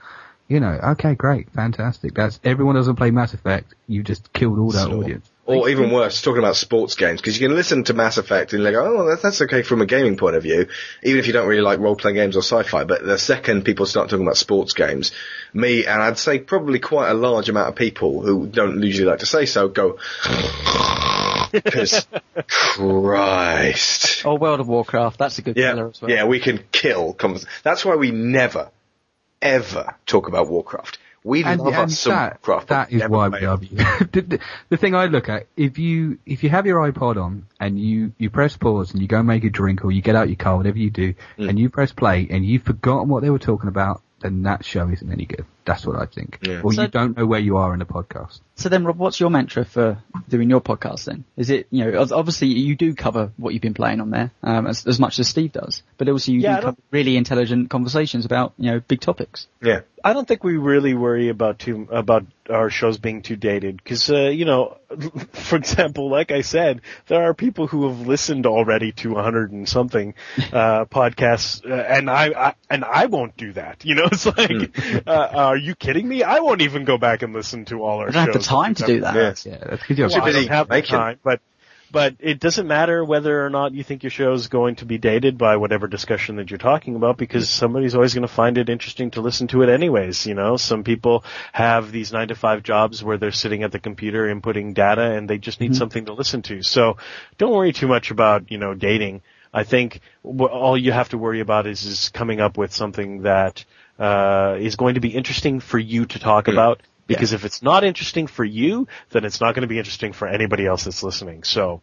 You know, okay, great, fantastic. That's everyone doesn't play Mass Effect. You just killed all that Sure. audience. Or even worse, talking about sports games, because you can listen to Mass Effect and go, oh, that's, that's okay from a gaming point of view, even if you don't really like role-playing games or sci-fi, but the second people start talking about sports games, me, and I'd say probably quite a large amount of people who don't usually like to say so, go, because, Christ. Or World of Warcraft, that's a good Yeah, killer as well. yeah, we can kill That's why we never, ever talk about Warcraft. We And, love and us that, Warcraft. but that is why we love you. the, the, the thing I look at, if you, if you have your iPod on and you, you press pause and you go make a drink or you get out your car, whatever you do, Mm. and you press play and you've forgotten what they were talking about, then that show isn't any good. That's what I think. Yeah. Or So- you don't know where you are in the podcast. So then, Rob, what's your mantra for doing your podcast then? Is it, you know, obviously you do cover what you've been playing on there, um, as, as much as Steve does, but also you Yeah, do cover really intelligent conversations about, you know, big topics. Yeah. I don't think we really worry about too about our shows being too dated because uh, you know, for example, like I said, there are people who have listened already to 100 and something uh, podcasts, uh, and I, I and I won't do that. You know, it's like, uh, are you kidding me? I won't even go back and listen to all our I don't have the time to do that. Yeah. Yeah, that's because you're Well, I don't have the time, but but it doesn't matter whether or not you think your show is going to be dated by whatever discussion that you're talking about because somebody's always going to find it interesting to listen to it anyways. You know, some people have these nine to five jobs where they're sitting at the computer inputting data and they just need mm-hmm. something to listen to. So don't worry too much about you know dating. I think all you have to worry about is is coming up with something that uh, is going to be interesting for you to talk about. Because if it's not interesting for you, then it's not going to be interesting for anybody else that's listening. So,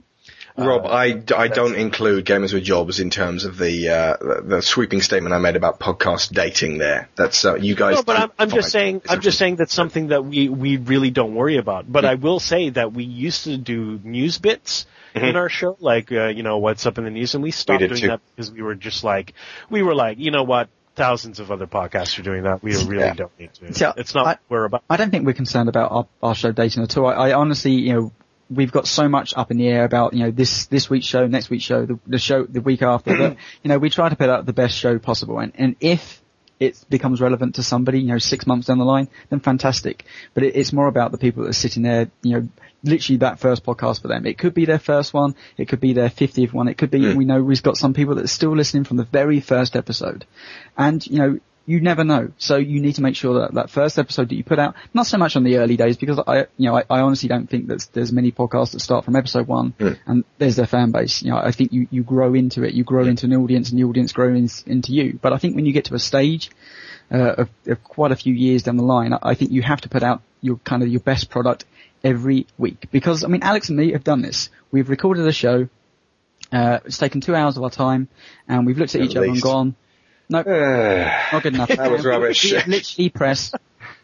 Rob, I, I don't include gamers with jobs in terms of the uh, the sweeping statement I made about podcast dating. There, that's uh, you guys. no, but I'm, I'm just saying, I'm just saying that's something that we, we really don't worry about. But I will say that we used to do news bits in our show, like, uh, you know, what's up in the news, and we stopped did doing too. that because we were just like, we were like, you know what, thousands of other podcasts are doing that. We really Yeah. don't need to. Yeah, it's not I- we're about. I don't think we're concerned about our, our show dating at all. I, I honestly, you know, we've got so much up in the air about, you know, this, this week's show, next week's show, the, the show, the week after that, you know, we try to put out the best show possible. And, and if it becomes relevant to somebody, you know, six months down the line, then fantastic. But it, it's more about the people that are sitting there, you know, literally that first podcast for them. It could be their first one. It could be their 50th one. It could be, hmm. we know we've got some people that are still listening from the very first episode. And, you know, you never know. So you need to make sure that that first episode that you put out, not so much on the early days, because I, you know, I, I honestly don't think that there's many podcasts that start from episode one hmm. and there's their fan base. You know, I think you, you grow into it, you grow hmm. into an audience and the audience grows in, into you. But I think when you get to a stage, uh, of, of quite a few years down the line, I, I think you have to put out your kind of your best product every week. Because, I mean, Alex and me have done this. We've recorded a show, uh, it's taken two hours of our time, and we've looked at, At each other and gone, no, not good enough. That was rubbish. Literally pressed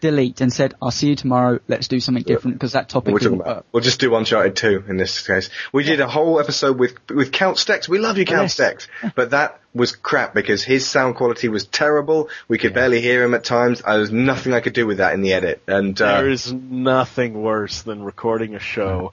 delete and said, I'll see you tomorrow, let's do something different, because that topic We're didn't talking work. about. We'll just do Uncharted 2 in this case. We did a whole episode with with Count Stex. We love you, Count Yes. Stex, but that was crap because his sound quality was terrible. We could barely hear him at times. There was nothing I could do with that in the edit, and uh, There is nothing worse than recording a show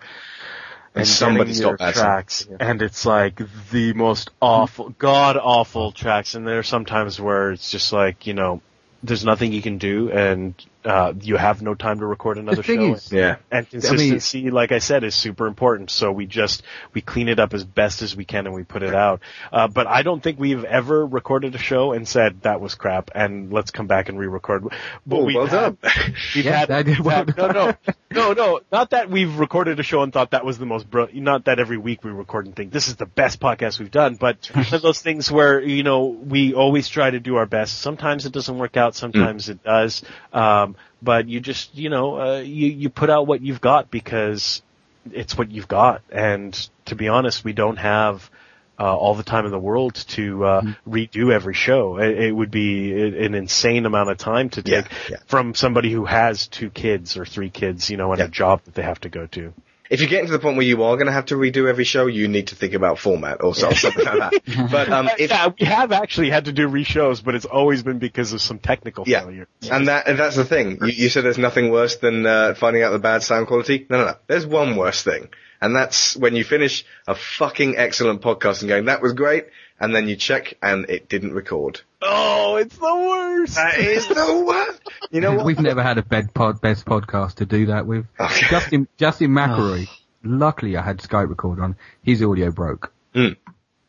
And and somebody's getting your got bad sound. tracks, and it's like the most awful, god awful tracks. And there are sometimes where it's just like you know, there's nothing you can do, and uh, you have no time to record another thing show. is- yeah. and consistency, like I said, is super important. So we just we clean it up as best as we can and we put it out. Uh, but I don't think we've ever recorded a show and said that was crap and let's come back and re-record. But Oh, we've well had, done. We've Yeah, had, I did well had- no, no, no, no. Not that we've recorded a show and thought that was the most bro. Not that every week we record and think this is the best podcast we've done. But one of those things where you know we always try to do our best. Sometimes it doesn't work out. Sometimes it does. Um, but you just you know uh, you you put out what you've got because it's what you've got. And to be honest, we don't have. Uh, all the time in the world to uh, redo every show. It, it would be an insane amount of time to Yeah, take yeah. from somebody who has two kids or three kids, you know, and Yeah. a job that they have to go to. If you're getting to the point where you are going to have to redo every show, you need to think about format or something like that. But um, if, yeah, we have actually had to do reshows, but it's always been because of some technical Yeah, failure. and that and that's the thing. You, you said there's nothing worse than uh, finding out the bad sound quality. No, no, no. There's one worse thing, and that's when you finish a fucking excellent podcast and going, "That was great," and then you check and it didn't record. Oh, it's the worst. That is the worst. You know what? We've never had a bed pod, best podcast to do that with. Okay. Justin Justin McElroy. Luckily, I had Skype record on. His audio broke. Mm.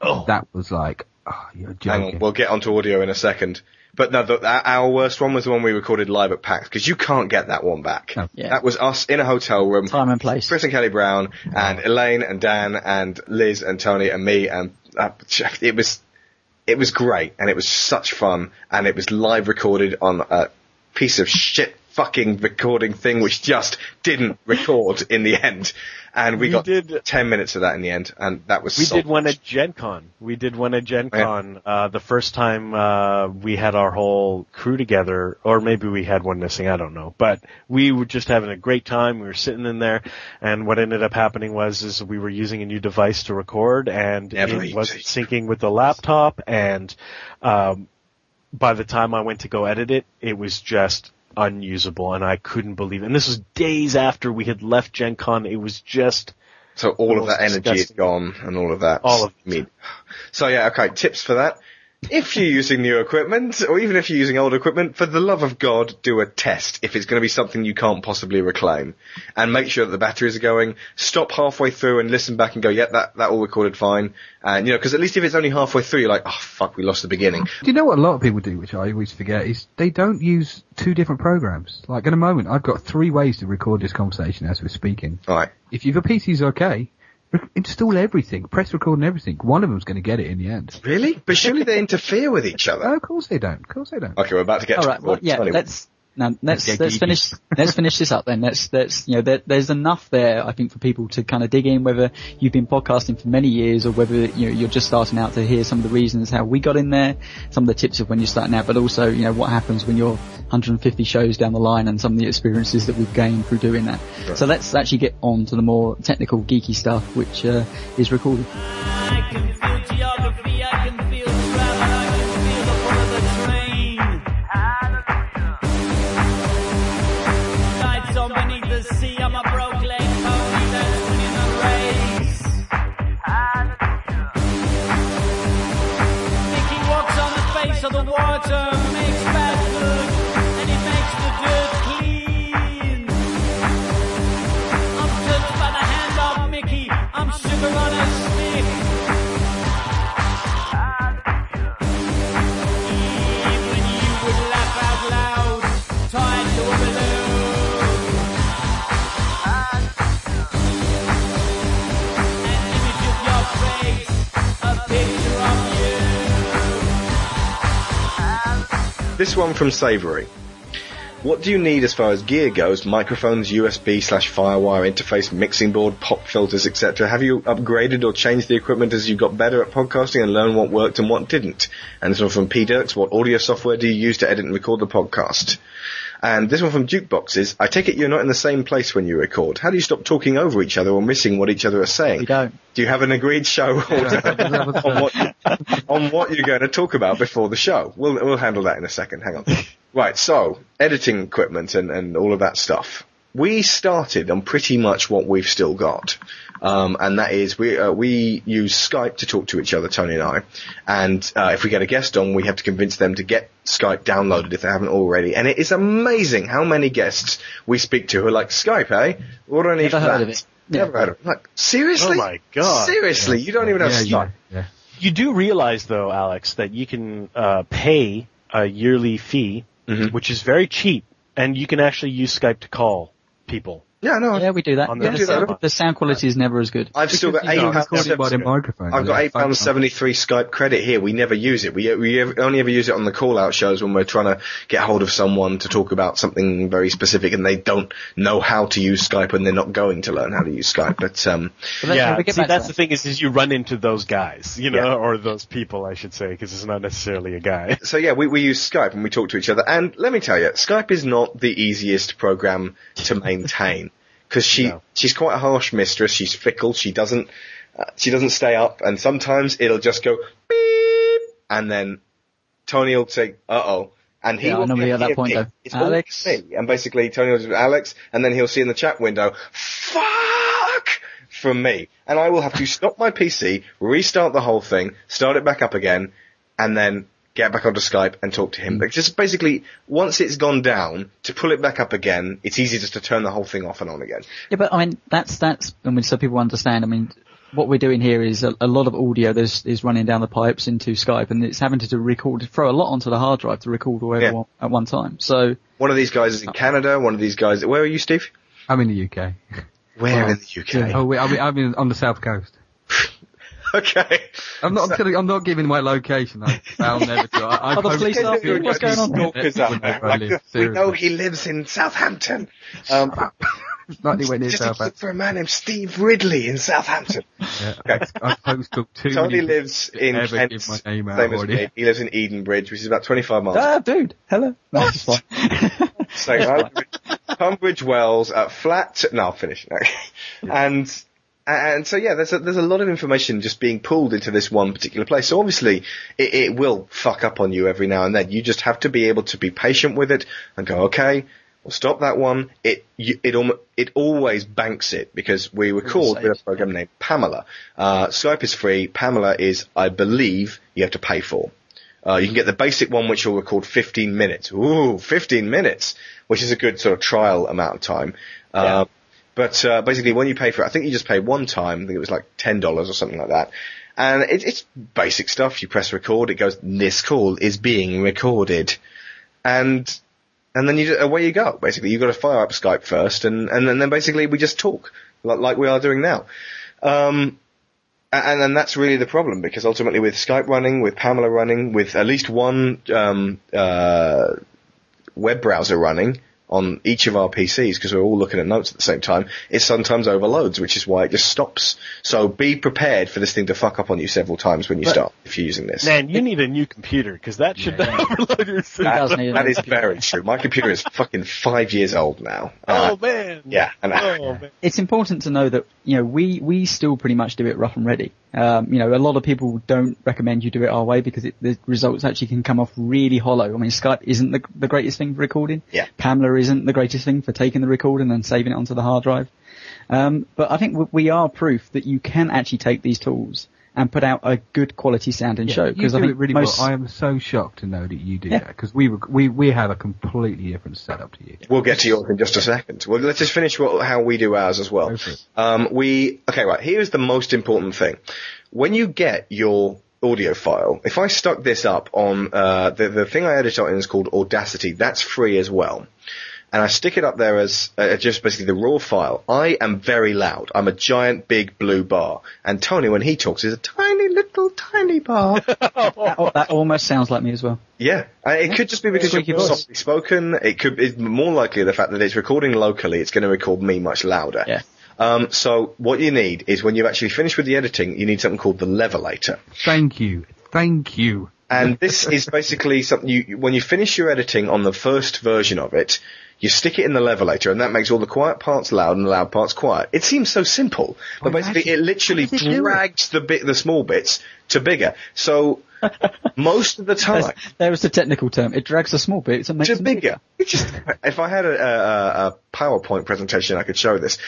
Oh. That was like, oh, you're Hang on, we'll get onto audio in a second. But no, the, our- our worst one was the one we recorded live at PAX because you can't get that one back. No. Yeah. That was us in a hotel room. Time and place. Chris and Kelly Brown and Elaine and Dan and Liz and Tony and me and uh, it was it was great and it was such fun and it was live recorded on a piece of shit fucking recording thing which just didn't record in the end and we, We got did- 10 minutes of that in the end and that was We so did one at Gen Con. We did one at Gen Yeah. Uh, the first time, uh, we had our whole crew together, or maybe we had one missing, I don't know. But we were just having a great time, we were sitting in there, and what ended up happening was, is we were using a new device to record, and Never it wasn't syncing with the laptop, and, um, by the time I went to go edit it, it was just unusable, and I couldn't believe it. And this was days after we had left Gen Con, it was just, So all of that energy is gone and all of that. All of I mean, so yeah, okay, tips for that. If you're using new equipment, or even if you're using old equipment, for the love of God, do a test if it's going to be something you can't possibly reclaim. And make sure that the batteries are going. Stop halfway through and listen back and go, yeah, that, that all recorded fine. And, you know, because at least if it's only halfway through, you're like, oh fuck, we lost the beginning. Do you know what a lot of people do, which I always forget, is they don't use two different programs. Like in a moment, I've got three ways to record this conversation as we're speaking. Alright. If your PC's okay, install everything, press record and everything. One of them's going to get it in the end. Really? But surely they interfere with each Oh, other. of course they don't. Of course they don't. Okay, we're about to get All to right. Well, yeah. anyway. Let's now let's let's finish let's finish this up then. Let's let's you know there, there's enough there I think for people to kind of dig in whether you've been podcasting for many years or whether you know you're just starting out to hear some of the reasons how we got in there, some of the tips of when you're starting out, but also you know what happens when you're 150 shows down the line and some of the experiences that we've gained through doing that. So let's actually get on to the more technical geeky stuff which uh, is recorded. Water This one from Savory. What do you need as far as gear goes? Microphones, USB slash Firewire interface, mixing board, pop filters, etc. Have you upgraded or changed the equipment as you got better at podcasting and learned what worked and what didn't? And this one from P Dirks. What audio software do you use to edit and record the podcast? And this one from Jukeboxes. I take it you're not in the same place when you record. How do you stop talking over each other or missing what each other are saying? We don't. Do you have an agreed show on what on what you're going to talk about before the show? We'll we'll handle that in a second. Hang on. Right. So editing equipment and and all of that stuff. We started on pretty much what we've still got, um, and that is we uh, we use Skype to talk to each other, Tony and I. And uh, if we get a guest on, we have to convince them to get Skype downloaded if they haven't already. And it is amazing how many guests we speak to who are like Skype, eh? What do I need Never for heard that? of it. Never heard of it. Like seriously? Oh my God. Seriously, you don't even have Yeah, Skype. yeah, yeah. You do realize though, Alex, that you can uh, pay a yearly fee, Mhm. which is very cheap, and you can actually use Skype to call people. Yeah, no. Yeah, we do that. Yeah, the the, server. sound, the sound quality is never as good. I've still got Because eight know, pounds. recorded by the microphone. I've got eight pounds seventy three Skype credit here. We never use it. We we only ever use it on the call out shows when we're trying to get hold of someone to talk about something very specific, and they don't know how to use Skype, and they're not going to learn how to use Skype. But um, But yeah, see, that's that. the thing is, is you run into those guys, you know, Yeah. or those people, I should say, because it's not necessarily a guy. so yeah, we we use Skype and we talk to each other. And let me tell you, Skype is not the easiest program to maintain because she No. she's quite a harsh mistress. She's fickle. She doesn't uh, she doesn't stay up, and sometimes it'll just go beep, and then Tony will say, "Uh oh." And he Yeah, will know at that point, though. It's Alex. me. And basically Tony will just Alex, and then he'll see in the chat window, fuck! From me. And I will have to stop my PC, restart the whole thing, start it back up again, and then get back onto Skype and talk to him. Hmm. Like, just basically, once it's gone down, to pull it back up again, it's easy just to turn the whole thing off and on again. Yeah, but I mean, that's, that's, I mean, so people understand, I mean, what we're doing here is a, a lot of audio that's, is running down the pipes into Skype and it's having to do record, throw a lot onto the hard drive to record all Yeah. everyone at one time. So, One of these guys is in uh, Canada, one of these guys, where are you, Steve? I'm in the UK. Where in the UK? Oh, wait, I'm, I'm in, on the south coast. Okay. I'm not. I'm, telling, I'm not giving my location. I, I'll never do. I, I Oh, the police it are- to- what's going on? Stalkers up there. I live, we know he lives in Southampton. Um, Not anywhere near just a Southampton. look for a man named Steve Ridley in Southampton. Yeah, Okay. I post up too Tony many lives in ever Kent, give my name out same as already. me. He lives in Edenbridge, which is about 25 miles. ah, dude, hello. No, it's fine. so I Tunbridge Wells at flat. No, I'll finish. No. and and so yeah, there's a, there's a lot of information just being pulled into this one particular place. So obviously, it, it will fuck up on you every now and then. You just have to be able to be patient with it and go, okay, we'll stop that one. It you, it it always banks it because we record with a program named Pamela. Uh, Skype is free. Pamela is, I believe, you have to pay for. Uh, you can get the basic one, which will record 15 minutes. Ooh, 15 minutes, which is a good sort of trial amount of time. Uh, but uh, basically, when you pay for it, I think you just pay one time. I think it was like ten dollars or something like that. And it, it's basic stuff. You press record, it goes. This call is being recorded, and and then you ju- away you go. Basically, you've got to fire up Skype first, and and then, then basically we just talk like, like we are doing now. Um, and and that's really the problem because ultimately with Skype running, with Pamela running, with at least one um, uh, web browser running on each of our PCs because we're all looking at notes at the same time, it sometimes overloads, which is why it just stops. So be prepared for this thing to fuck up on you several times when you start if you're using this. Man, you need a new computer because that should overload your system. That- does need that new is very true. My computer is fucking five years old now. Uh, Oh man. yeah, and I- Oh man. it's important to know that you know we we still pretty much do it rough and ready. Um, you know, a lot of people don't recommend you do it our way because it, the results actually can come off really hollow. I mean, Skype isn't the, the greatest thing for recording. Yeah. Pamela isn't the greatest thing for taking the recording and saving it onto the hard drive. Um, but I think we are proof that you can actually take these tools and put out a good quality sound sounding show. Because I think it really most, well. I am so shocked to know that you do Yeah. that because we, rec- we we have a completely different setup to you. We'll get to yours in just a second. Well, let's just finish what, how we do ours as well. Go for it. Um, we okay, right. Here's the most important thing: when you get your audio file, if I stuck this up on uh, the the thing I edit on is called Audacity. That's free as well. And I stick it up there as uh, just basically the raw file. I am very loud. I'm a giant, big blue bar. And Tony, when he talks, is a tiny little tiny bar. that, that almost sounds like me as well. Yeah, it could just be because you're voice. softly spoken. It could. It's more likely the fact that it's recording locally. It's going to record me much louder. Yeah. Um, so what you need is when you've actually finished with the editing, you need something called the levelator. Thank you, thank you. And this is basically something you, when you finish your editing on the first version of it, you stick it in the levelator and that makes all the quiet parts loud and the loud parts quiet. It seems so simple, but Well, basically it literally it do it? drags the bit, the small bits to bigger. So most of the time, There's- There was the technical term. It drags the small bits and makes to them bigger. It just, if I had a, a, a PowerPoint presentation, I could show this.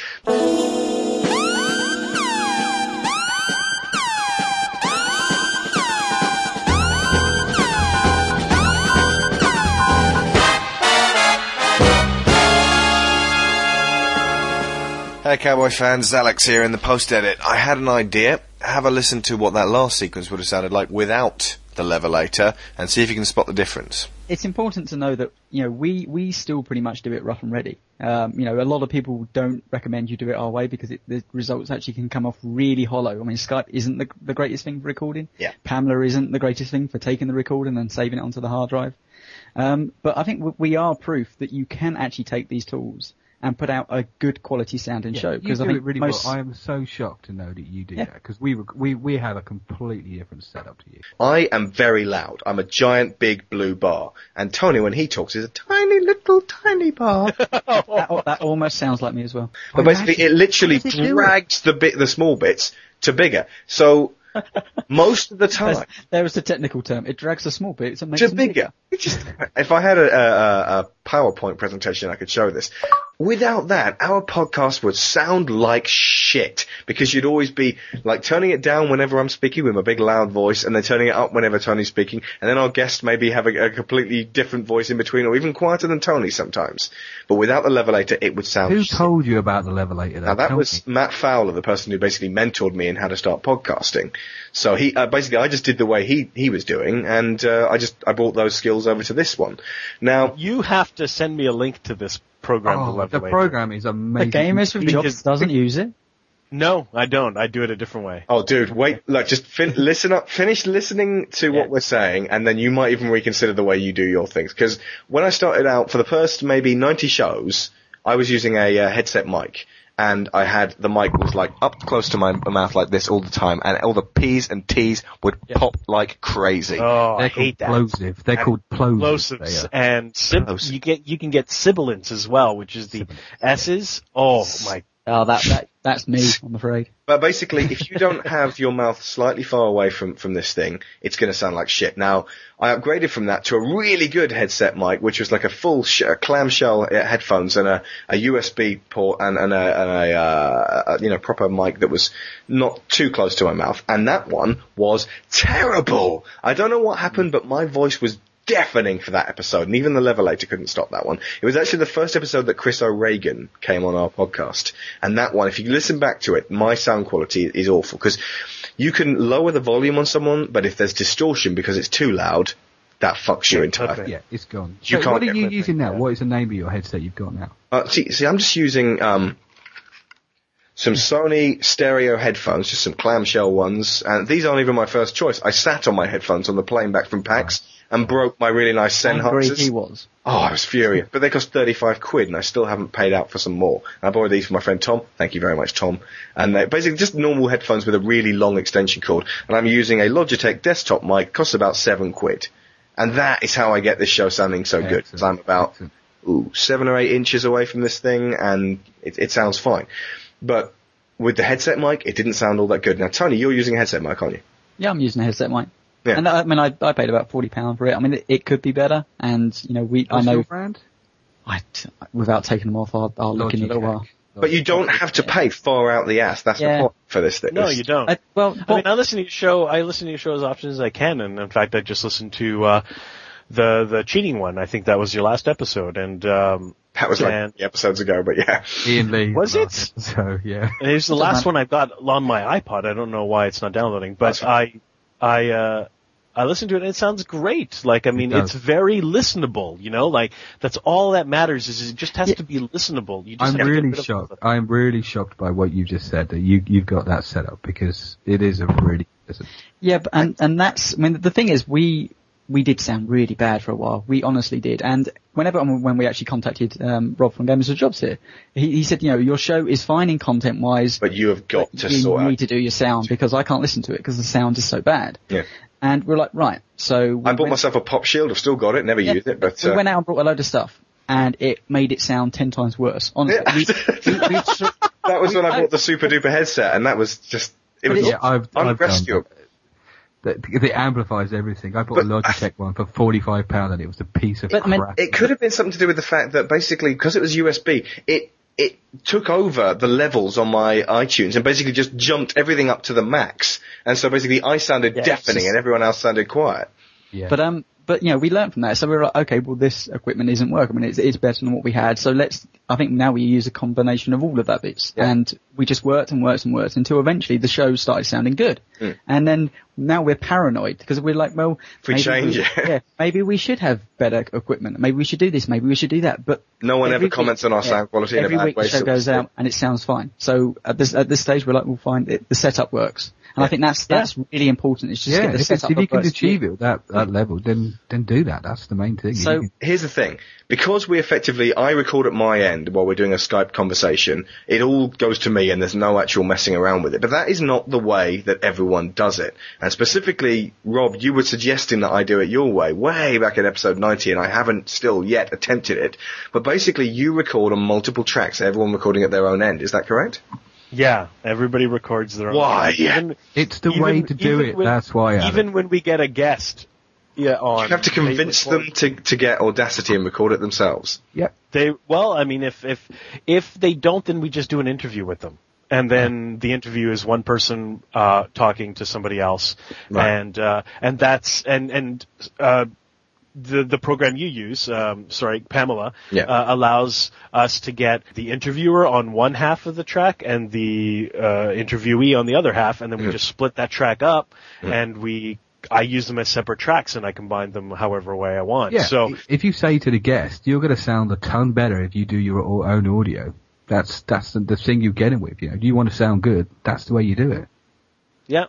Hey Cowboy fans, Alex here in the post edit. I had an idea. Have a listen to what that last sequence would have sounded like without the levelator and see if you can spot the difference. it's important to know that you know we we still pretty much do it rough and ready. Um, you know, a lot of people don't recommend you do it our way because it, the results actually can come off really hollow. I mean, Skype isn't the, the greatest thing for recording. Yeah. Pamela isn't the greatest thing for taking the recording and saving it onto the hard drive. Um, but I think we- we are proof that you can actually take these tools and put out a good quality sound sounding show. Because I think it really most, well. I am so shocked to know that you do Yeah. that because we rec- we we have a completely different setup to you. I am very loud. I'm a giant, big blue bar. And Tony, when he talks, is a tiny little tiny bar. that, that almost sounds like me as well. but basically, it literally How it drags the bit, the small bits to bigger. So most of the time, There's, was the technical term. It drags the small bits and makes to them bigger. It just, if I had a, a, a PowerPoint presentation, I could show this. Without that, our podcast would sound like shit because you'd always be like turning it down whenever I'm speaking with my big loud voice, and then turning it up whenever Tony's speaking, and then our guest maybe have a, a completely different voice in between, or even quieter than Tony sometimes. But without the levelator, it would sound. Who shit. told you about the levelator? Now that Tell was me. Matt Fowler, the person who basically mentored me in how to start podcasting. So he uh, basically I just did the way he he was doing, and uh, I just I brought those skills over to this one. Now You have to send me a link to this program. Oh, the the Levelator. program is amazing. The amazing. gamers with jobs Because- doesn't use it. No, I don't. I do it a different way. Oh, dude, wait, look, just fin- listen up, finish listening to Yeah. what we're saying, and then you might even reconsider the way you do your things. Because when I started out, for the first maybe 90 shows, I was using a uh, headset mic. And I had, the mic was like up close to my mouth like this all the time, and all the P's and T's would pop like crazy. Oh, They're I hate that. called plosive. They're called plosive. Plosives and sib- Plosive. you get you can get sibilants as well, which is the S's. Oh my! Oh, that, that that's me. I'm afraid. But basically, if you don't have your mouth slightly far away from, from this thing, it's going to sound like shit. Now, I upgraded from that to a really good headset mic, which was like a full sh- a clamshell headphones and a, a USB port and, and a, and a, uh, a, you know, proper mic that was not too close to my mouth. And that one was terrible. I don't know what happened, but my voice was deafening for that episode, and even the levelator couldn't stop that one. It was actually the first episode that Chris O'Regan came on our podcast, and that one, if you listen back to it, my sound quality is awful because you can lower the volume on someone, but if there's distortion because it's too loud, that fucks your entire thing. Yeah, it's gone. You so can't what are you using now? yeah. What is the name of your headset you've got now? Uh, see, see, I'm just using um, some Sony stereo headphones, just some clamshell ones, and these aren't even my first choice. I sat on my headphones on the plane back from PAX and broke my really nice Angry Sennheisers. he was. Oh, I was furious. But they cost 35 quid and I still haven't paid out for some more. And I borrowed these from my friend Tom. Thank you very much, Tom. And they're basically just normal headphones with a really long extension cord. And I'm using a Logitech desktop mic, costs about seven quid. And that is how I get this show sounding so good. Because I'm about, Excellent. ooh, seven or eight inches away from this thing and it, it sounds fine. But with the headset mic, it didn't sound all that good. Now, Tony, you're using a headset mic, aren't you? Yeah, I'm using a headset mic. Yeah. And I, I mean, I, I paid about forty pound for it. I mean, it, it could be better, and you know, we What's I know your brand? I, without taking them off, I'll, I'll look in a little Logitech. while. But you don't have to pay far out the ass. That's Yeah. the point for this thing. No, you don't. Uh, well, I mean, I listen to your show. I listen to your show as often as I can, and in fact, I just listened to uh, the the cheating one. I think that was your last episode, and um, That was like episodes ago, but yeah. Ian Lee. Was it? So yeah. And was the last one I've got on my iPod. I don't know why it's not downloading, but I, I, uh, I listened to it and it sounds great. Like, I mean, does. it's very listenable, you know, like, that's all that matters is it just has to be listenable. You just I'm have to get really of shocked. I'm really shocked by what you just said that you you've got that set up because it is a really listen, Yeah, but, and and that's I mean the thing is we we did sound really bad for a while. We honestly did. And whenever when we actually contacted um, Rob from Gamers with Jobs here, he, he said, you know, your show is fine in content wise, but you have got to you sort need out. to do your sound because I can't listen to it because the sound is so bad. Yeah. And we're like, right. So we I bought went- myself a pop shield. I've still got it. Never Yeah. used it, but we uh, went out and brought a load of stuff, and it made it sound ten times worse. Honestly, we, we, we, tr- that was when I bought the super duper headset, and that was just it was it- Yeah, I've, I've unrescuable. that. That- It amplifies everything. I bought a But- Logitech one for forty-five pound, and it was a piece of But, I mean, crap. It could have been something to do with the fact that basically, because it was USB, it it took over the levels on my iTunes and basically just jumped everything up to the max. And so basically, I sounded Yeah, deafening just- and everyone else sounded quiet. yeah. But um, but you know, we learned from that. So we were like, okay, well, this equipment isn't working. I mean, it's, it's better than what we had. So let's. I think now we use a combination of all of that bits, Yeah. and we just worked and worked and worked until eventually the show started sounding good. Mm. And then now we're paranoid because we're like, well, If we maybe change it. yeah, maybe we should have better equipment. Maybe we should do this. Maybe we should do that. But No one ever comments on our yeah, sound quality in a Every bad week way. the show goes out and it sounds fine. So at this at this stage, we're like, we'll find it, the setup works. And I think that's that's really important. It's just yeah, get the if, it's, setup if you can works. achieve it at that, that level, then then do that. That's the main thing. So- Here's the thing. Because we effectively, I record at my end while we're doing a Skype conversation, it all goes to me and there's no actual messing around with it. But that is not the way that everyone does it. And specifically, Rob, you were suggesting that I do it your way way back in episode 90 and I haven't still yet attempted it. But basically, you record on multiple tracks, everyone recording at their own end. Is that correct? Yeah, everybody records their own. Why? Even, it's the even- way to do it. when- That's why. I even when we get a guest, yeah, on. You have to convince them to, to get Audacity and record it themselves. Yeah, They well, I mean, if if if they don't, then we just do an interview with them, and then the interview is one person uh, talking to somebody else, Right. and uh, and that's and and uh, the the program you use, um, sorry, Pamela, Yeah. uh, allows us to get the interviewer on one half of the track and the uh, interviewee on the other half, and then we Mhm. just split that track up, Mhm. and we. I use them as separate tracks and I combine them however way I want. Yeah. So if you say to the guest, you're going to sound a ton better if you do your own audio. That's that's the, the thing you're getting with. You know, do you want to sound good? That's the way you do it. Yeah.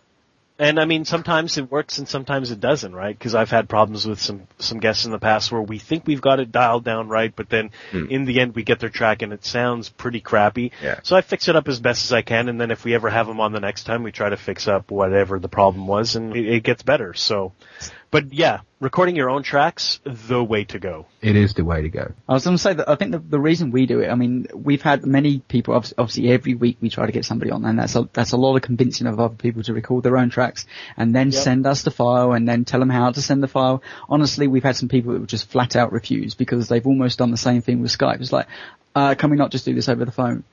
And I mean, sometimes it works and sometimes it doesn't, right? Because I've had problems with some some guests in the past where we think we've got it dialed down right, but then Hmm. in the end we get their track and it sounds pretty crappy. Yeah. So I fix it up as best as I can, and then if we ever have them on the next time, we try to fix up whatever the problem was, and it, it gets better. So, but yeah, recording your own tracks, the way to go. It is the way to go. I was going to say that I think the, the reason we do it, I mean, we've had many people, obviously every week we try to get somebody on and that's a, that's a lot of convincing of other people to record their own tracks and then Yep. send us the file and then tell them how to send the file. Honestly, we've had some people that would just flat out refuse because they've almost done the same thing with Skype. It's like, uh, can we not just do this over the phone?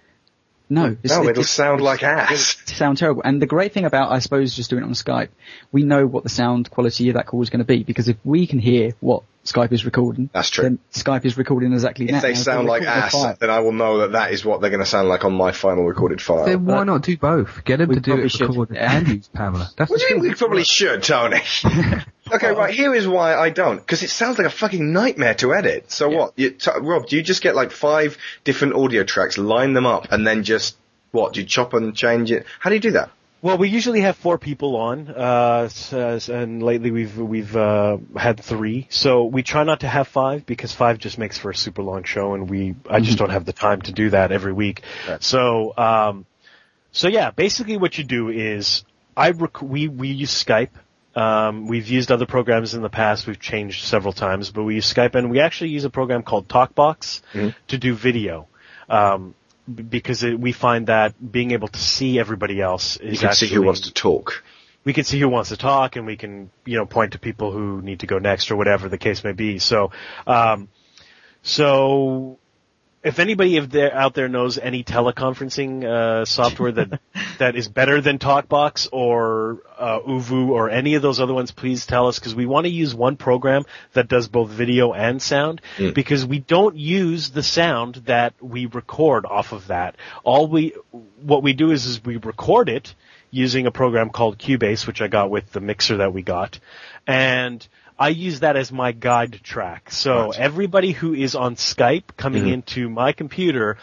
No. it's- No, it it'll just- sound it's- like ass. it'll sound terrible. And the great thing about, I suppose, just doing it on Skype, we know what the sound quality of that call is going to be because if we can hear what Skype is recording, That's true. then Skype is recording exactly If that. they sound like record the ass, then I will know that that is what they're going to sound like on my final recorded file. Then why not do both? Get them We to do probably it, should, record and use Pamela. That's What do you mean we probably should, Tony? okay, right, here is why I don't. Because it sounds like a fucking nightmare to edit. So what? You, t- Rob, do you just get like five different audio tracks, line them up, and then just, what, do you chop and change it? How do you do that? Well, we usually have four people on, uh, and lately we've we've uh, had three. So we try not to have five because five just makes for a super long show, and we I just don't have the time to do that every week. Right. So um, so yeah, basically what you do is I rec- we we use Skype. Um, we've used other programs in the past. We've changed several times, but we use Skype, and we actually use a program called TokBox Mhm. to do video. Um, because it, we find that being able to see everybody else is You can actually see who wants to talk. we can see who wants to talk and we can, you know, point to people who need to go next or whatever the case may be. So, um, so if anybody out there knows any teleconferencing uh, software that that is better than TokBox or uh, ooVoo or any of those other ones, please tell us because we want to use one program that does both video and sound Mm. because we don't use the sound that we record off of that. All we what we do is is we record it using a program called Cubase, which I got with the mixer that we got, and I use that as my guide track. So Right. everybody who is on Skype coming Mhm. into my computer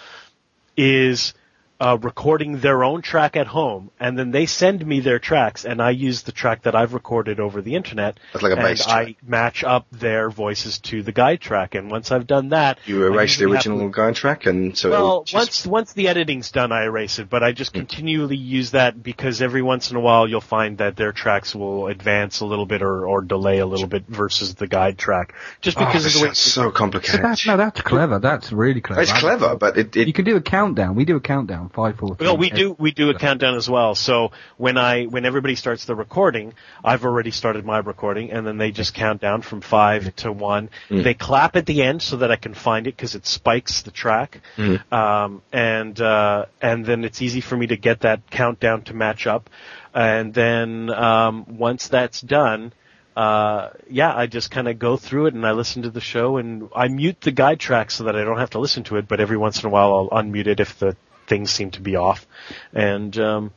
is uh, recording their own track at home, and then they send me their tracks, and I use the track that I've recorded over the internet. That's like a and bass track. I match up their voices to the guide track, and once I've done that, You erase the usually have original to- guide track, and so it'll well, just- once once the editing's done, I erase it, but I just continually use that because every once in a while you'll find that their tracks will advance a little bit or, or delay a little bit versus the guide track, just Oh, because this of the way. sounds so But complicated. that's, no, that's clever. That's really clever. It's clever, but it, it You can do a countdown. We do a countdown. Five, four, we do we do a countdown as well. So when I when everybody starts the recording, I've already started my recording, and then they just count down from five to one. Mm. They clap at the end so that I can find it because it spikes the track, Mm. um, and uh, and then it's easy for me to get that countdown to match up. And then um, once that's done. Uh, yeah, I just kind of go through it and I listen to the show and I mute the guide track so that I don't have to listen to it, but every once in a while I'll unmute it if the things seem to be off. And, um,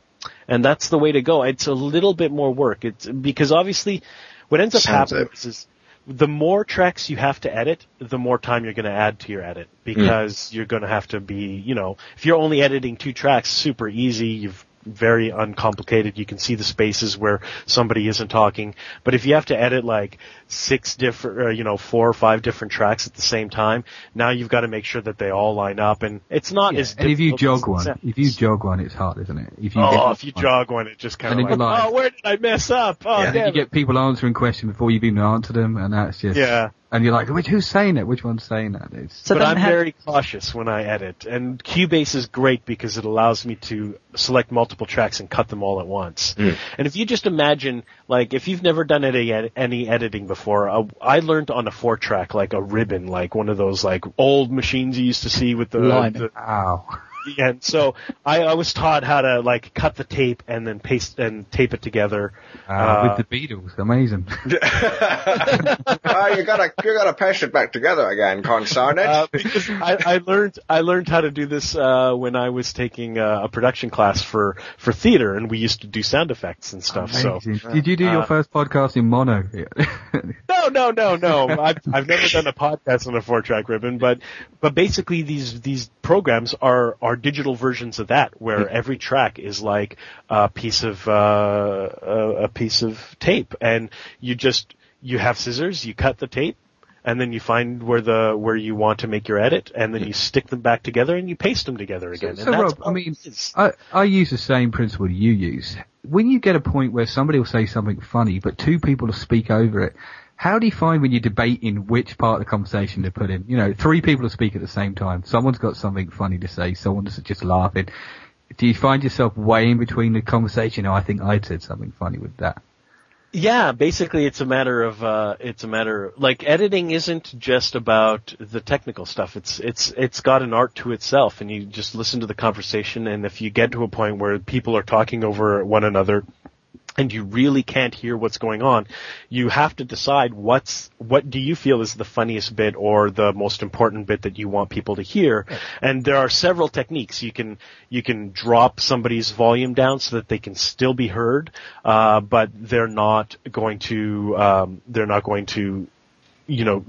and that's the way to go. It's a little bit more work. It's because obviously what ends up Sounds happening it. is, the more tracks you have to edit, the more time you're going to add to your edit because you're going to have to be, you know, if you're only editing two tracks, super easy. You've very uncomplicated. You can see the spaces where somebody isn't talking. But if you have to edit like six different, uh, you know, four or five different tracks at the same time, now you've got to make sure that they all line up. And it's not Yeah. as And if you jog one, sounds. if you jog one, it's hard, isn't it? If you oh, if you one. jog one, it just kind of like, like- oh, where did I mess up? Oh, Yeah. You get people answering questions before you've even answered them, and that's just Yeah. And you're like, which who's saying it? Which one's saying that? It's, So but I'm have- very cautious when I edit, and Cubase is great because it allows me to select multiple tracks and cut them all at once. Mm. And if you just imagine, like, if you've never done any ed- any editing before, uh, I learned on a four track, like a ribbon, like one of those like old machines you used to see with the, Line. The ow. and so I, I was taught how to like cut the tape and then paste and tape it together. Uh, Uh, with the Beatles, amazing. oh, you gotta you gotta paste it back together again, consort it. Uh, because I, I learned I learned how to do this uh, when I was taking uh, a production class for for theater, and we used to do sound effects and stuff. So Did you do your uh, first podcast in mono? no, no, no, no. I've I've never done a podcast on a four track ribbon, but but basically these these programs are are digital versions of that, where every track is like a piece of uh, a, a piece of tape, and you just you have scissors, you cut the tape. And then you find where the where you want to make your edit, and then you stick them back together, and you paste them together again. So, and that's Rob, I mean. I, I use the same principle you use. When you get a point where somebody will say something funny, but two people will speak over it, how do you find when you're debating which part of the conversation to put in? You know, three people will speak at the same time. Someone's got something funny to say, someone's just laughing. Do you find yourself weighing between the conversation? Oh, I think I said something funny with that. Yeah, basically it's a matter of uh it's a matter like editing isn't just about the technical stuff. It's it's it's got an art to itself and you just listen to the conversation and if you get to a point where people are talking over one another and you really can't hear what's going on, you have to decide what's what do you feel is the funniest bit or the most important bit that you want people to hear. And there are several techniques. You can you can drop somebody's volume down so that they can still be heard, uh, but they're not going to um, they're not going to you know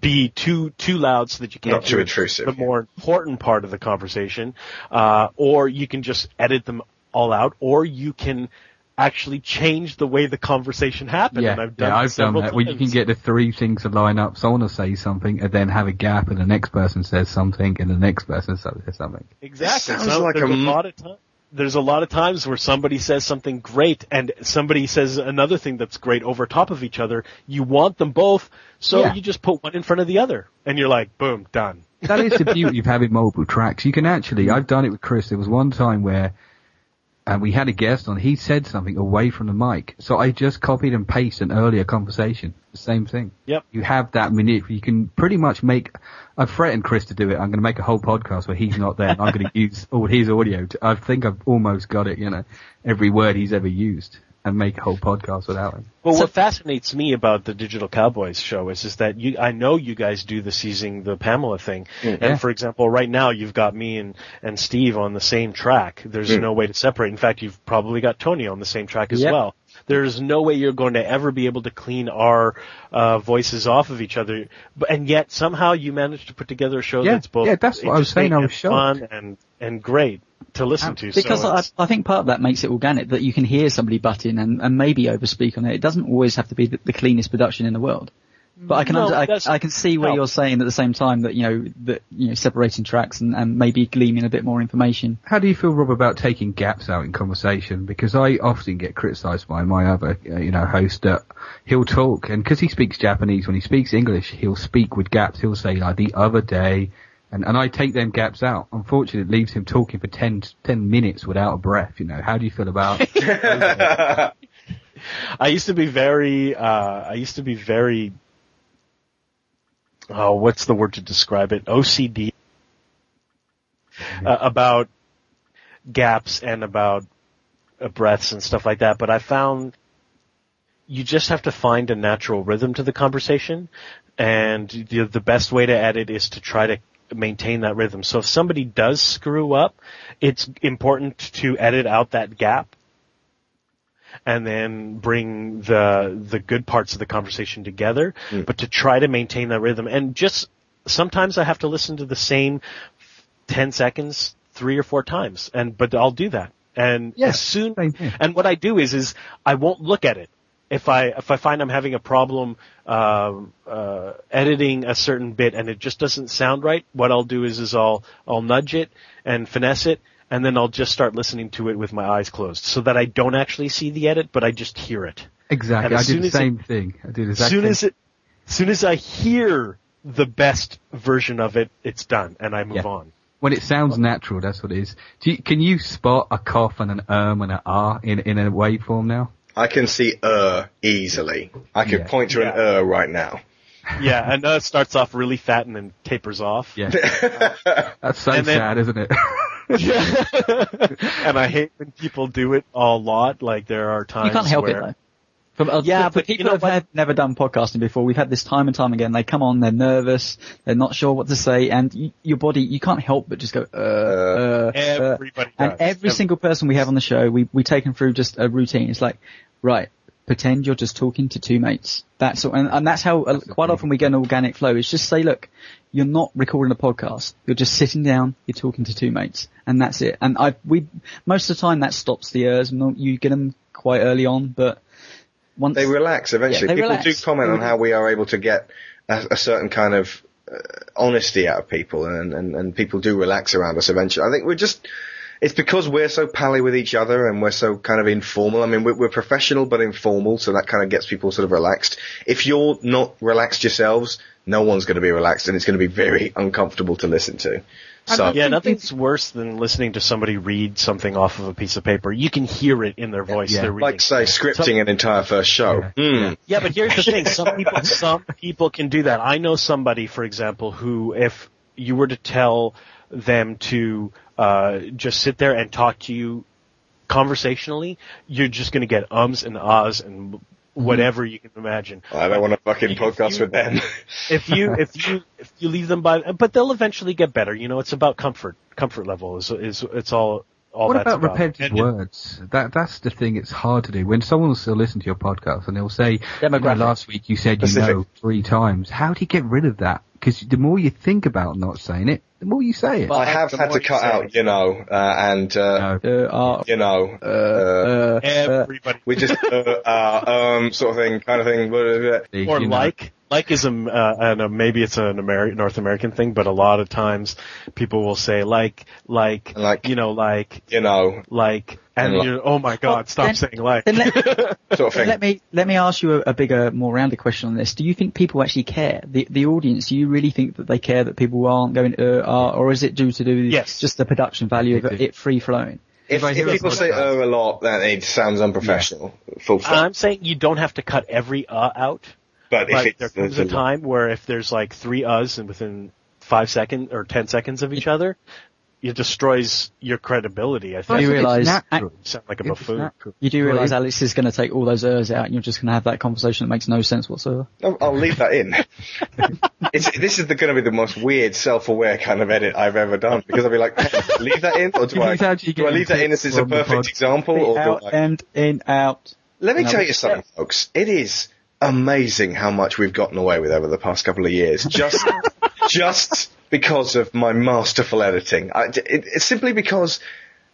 be too too loud so that you can't Not too hear intrusive. the more important part of the conversation, uh, or you can just edit them all out, or you can actually change the way the conversation happened. yeah, and I've done yeah, I've done several that. Where you can get the three things to line up. Someone will say something, and then have a gap, and the next person says something, and the next person says something. Exactly. Sounds So like there's a a, m- lot of time. There's a lot of times where somebody says something great and somebody says another thing that's great over top of each other. You want them both, so Yeah. you just put one in front of the other, and you're like, boom, done. that is the beauty of having multiple tracks. You can actually, I've done it with Chris. There was one time where and we had a guest on. He said something away from the mic, so I just copied and pasted an earlier conversation. The same thing. Yep. You have that manip. You can pretty much make. I've threatened Chris to do it. I'm going to make a whole podcast where he's not there, and I'm going to use all his audio. To, I think I've almost got it. You know, every word he's ever used, and make a whole podcast without him. Well, what fascinates me about the Digital Cowboys show is, is that you, I know you guys do the seizing the Pamela thing. Yeah. And for example, right now you've got me and, and Steve on the same track. There's Mm. no way to separate. In fact, you've probably got Tony on the same track as Yep. well. There's no way you're going to ever be able to clean our uh, voices off of each other, but, and yet somehow you managed to put together a show Yeah, that's both yeah, that's what I was saying, interesting I was and shocked. fun and and great to listen to. Because so I, I think part of that makes it organic, that you can hear somebody butt in and, and maybe overspeak on it. It doesn't always have to be the, the cleanest production in the world. But I can No, under, I, I can see where no. you're saying at the same time that you know that you know separating tracks and, and maybe gleaming a bit more information. How do you feel, Rob, about taking gaps out in conversation? Because I often get criticised by my other, uh, you know, host that he'll talk, and because he speaks Japanese, when he speaks English, he'll speak with gaps. He'll say like the other day, and and I take them gaps out. Unfortunately, it leaves him talking for 10, 10 minutes without a breath. You know, how do you feel about? I used to be very, uh, I used to be very, oh, what's the word to describe it? OCD uh, about gaps and about uh, breaths and stuff like that. But I found you just have to find a natural rhythm to the conversation, and the, the best way to edit is to try to maintain that rhythm. So if somebody does screw up, it's important to edit out that gap and then bring the the good parts of the conversation together, hmm. but to try to maintain that rhythm. And just sometimes I have to listen to the same ten seconds three or four times, and but I'll do that. And Yeah, as soon and what I do is is I won't look at it. If I if I find I'm having a problem um, uh, editing a certain bit and it just doesn't sound right, what I'll do is is I'll I'll nudge it and finesse it, and then I'll just start listening to it with my eyes closed, so that I don't actually see the edit, but I just hear it. exactly, I do the as it- same thing. I do the As exact soon same as it, as soon as I hear the best version of it, it's done, and I move Yeah. on. When it sounds natural, that's what it is. Do you, can you spot a cough and an um and an r in in a waveform now? I can see er easily. I could Yeah. point to an Yeah. er right now. Yeah, I know it starts off really fat and then tapers off. Yeah, that's so And then- sad, isn't it? and I hate when people do it a lot. Like there are times You can't help where, it though. From, uh, Yeah, for, for but you people know who've what? had, never done podcasting before, we've had this time and time again. They come on, they're nervous, they're not sure what to say, and y- your body, you can't help but just go, uh, uh, uh. Everybody And does. every single person we have on the show, we, we take them through just a routine. It's like, right, pretend you're just talking to two mates. That's all, and, and that's how, uh, quite often we get an organic flow is just say, look, you're not recording a podcast. You're just sitting down, you're talking to two mates, and that's it. And I, we, most of the time that stops the ers, and you get them quite early on, but once They relax eventually. Yeah, they people relax. do comment on how we are able to get a, a certain kind of uh, honesty out of people, and, and, and people do relax around us eventually. I think we're just. It's because we're so pally with each other and we're so kind of informal. I mean, we're, we're professional but informal, so that kind of gets people sort of relaxed. If you're not relaxed yourselves, no one's going to be relaxed, and it's going to be very uncomfortable to listen to. So yeah, nothing's worse than listening to somebody read something off of a piece of paper. You can hear it in their voice. Yeah. They're reading. like say scripting an entire first show. Hmm. Yeah, but here's the thing: some people, some people can do that. I know somebody, for example, who, if you were to tell them to uh, just sit there and talk to you conversationally, you're just going to get ums and ahs and whatever you can imagine. I don't want to fucking podcast with them. If you if you if you leave them by, but they'll eventually get better. You know, it's about comfort. Comfort level is is it's all all what that's about repetitive And- words? That that's the thing. It's hard to do when someone will still listen to your podcast and they'll say, you know, Demographic. "Last week you said you know three times." How do you get rid of that? Because the more you think about not saying it, the more you say it. I have the had to cut out, it. you know, uh, and uh, No. uh, are, you know, uh, uh, uh, Everybody we just uh, uh, um sort of thing, kind of thing. Or you know, like like is a uh, and uh, maybe it's an Ameri- North American thing, but a lot of times people will say like like Like. you know like You know, like and And you're oh my god Well, stop then- saying like let, sort of thing. let me let me ask you a, a bigger, more rounded question on this. Do you think people actually care? The the audience, do you really think that they care that people aren't going uh, are, or is it due to do Yes. just the production value of They it free flowing? If, I if hear a people say podcast- "uh" a lot, then it sounds unprofessional. Full stop. I'm saying you don't have to cut every uh out, but if it's there comes a time where if there's like three us and within five seconds or ten seconds of each other, it destroys your credibility. I Do you think. realise- natural. You sound like a buffoon. natural. You do realise it- Alex is going to take all those ers out and you're just going to have that conversation that makes no sense whatsoever. I'll, I'll leave that in. it's, this is going to be the most weird, self-aware kind of edit I've ever done because I'll be like, leave that in, or do I? Do I leave that in as is a getting tips from the perfect example, or out do I? and in, out. Let me tell you something, folks. It is amazing how much we've gotten away with over the past couple of years. Just, just because of my masterful editing. I, it, it's simply because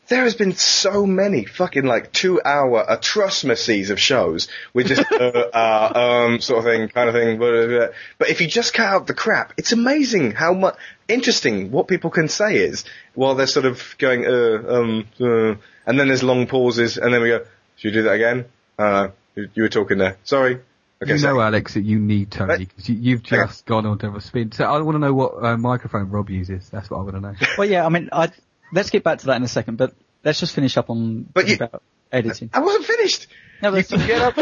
there has been so many fucking like two hour atrocities of shows with just uh, uh, um sort of thing, kind of thing. Blah, blah, blah. But if you just cut out the crap, it's amazing how much interesting what people can say is while they're sort of going uh um uh, and then there's long pauses and then we go, should you do that again? Uh, you, you were talking there. Sorry. Okay, you so know, Alex, that you need Tony because you, you've Hang on. just gone on to a spin. So I want to know what uh, microphone Rob uses. That's what I want to know. Well, yeah, I mean, I, let's get back to that in a second, but let's just finish up on But you- about editing. I wasn't finished. No, You can get up.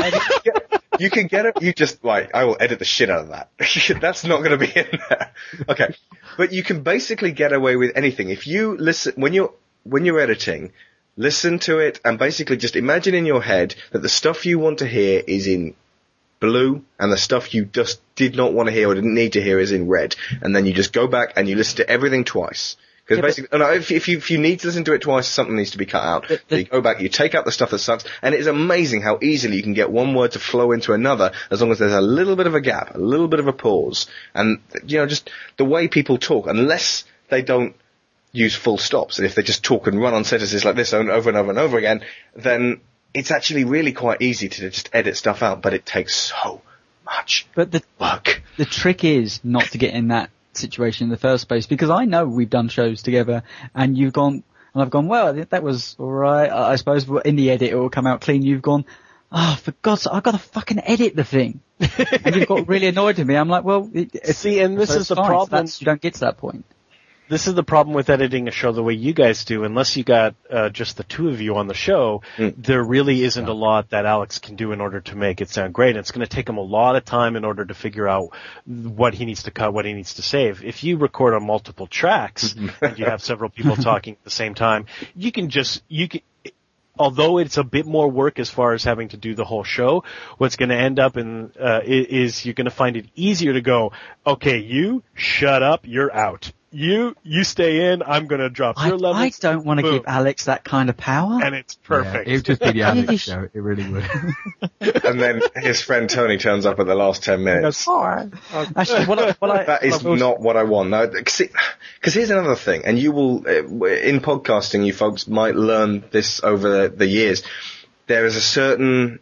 you can get up. You just like I will edit the shit out of that. That's not going to be in there. Okay, but you can basically get away with anything if you listen when you're when you're editing. Listen to it and basically just imagine in your head that the stuff you want to hear is in blue and the stuff you just did not want to hear or didn't need to hear is in red. And then you just go back and you listen to everything twice. Because Yeah, basically, no, if, if, you, if you need to listen to it twice, something needs to be cut out. The- the- you go back, you take out the stuff that sucks, and it is amazing how easily you can get one word to flow into another as long as there's a little bit of a gap, a little bit of a pause. And, you know, just the way people talk, unless they don't use full stops, and if they just talk and run on sentences like this over and over and over again, then it's actually really quite easy to just edit stuff out, but it takes so much But the, work. the trick is not to get in that situation in the first place because I know we've done shows together and you've gone and I've gone well that was alright I I suppose in the edit it will come out clean. You've gone oh for God's sake I've got to fucking edit the thing. And you've got really annoyed at me. I'm like well it, it's, See, and this so is the fine, so problem. that's- you don't get to that point this is the problem with editing a show the way you guys do. Unless you got uh, just the two of you on the show, there really isn't a lot that Alex can do in order to make it sound great. It's going to take him a lot of time in order to figure out what he needs to cut, what he needs to save. If you record on multiple tracks and you have several people talking at the same time, you can just you can. Although it's a bit more work as far as having to do the whole show, what's going to end up in uh, is you're going to find it easier to go. Okay, you shut up. You're out. You you stay in. I'm going to drop I, your level. I don't want to give Alex that kind of power and it's perfect. Yeah, it would just be the Alex show. It really would. and then his friend Tony turns up at the last 10 minutes. actually what I, what I, That is what not what I want. No, because here's another thing, and you will uh, in podcasting, you folks might learn this over the, the years. There is a certain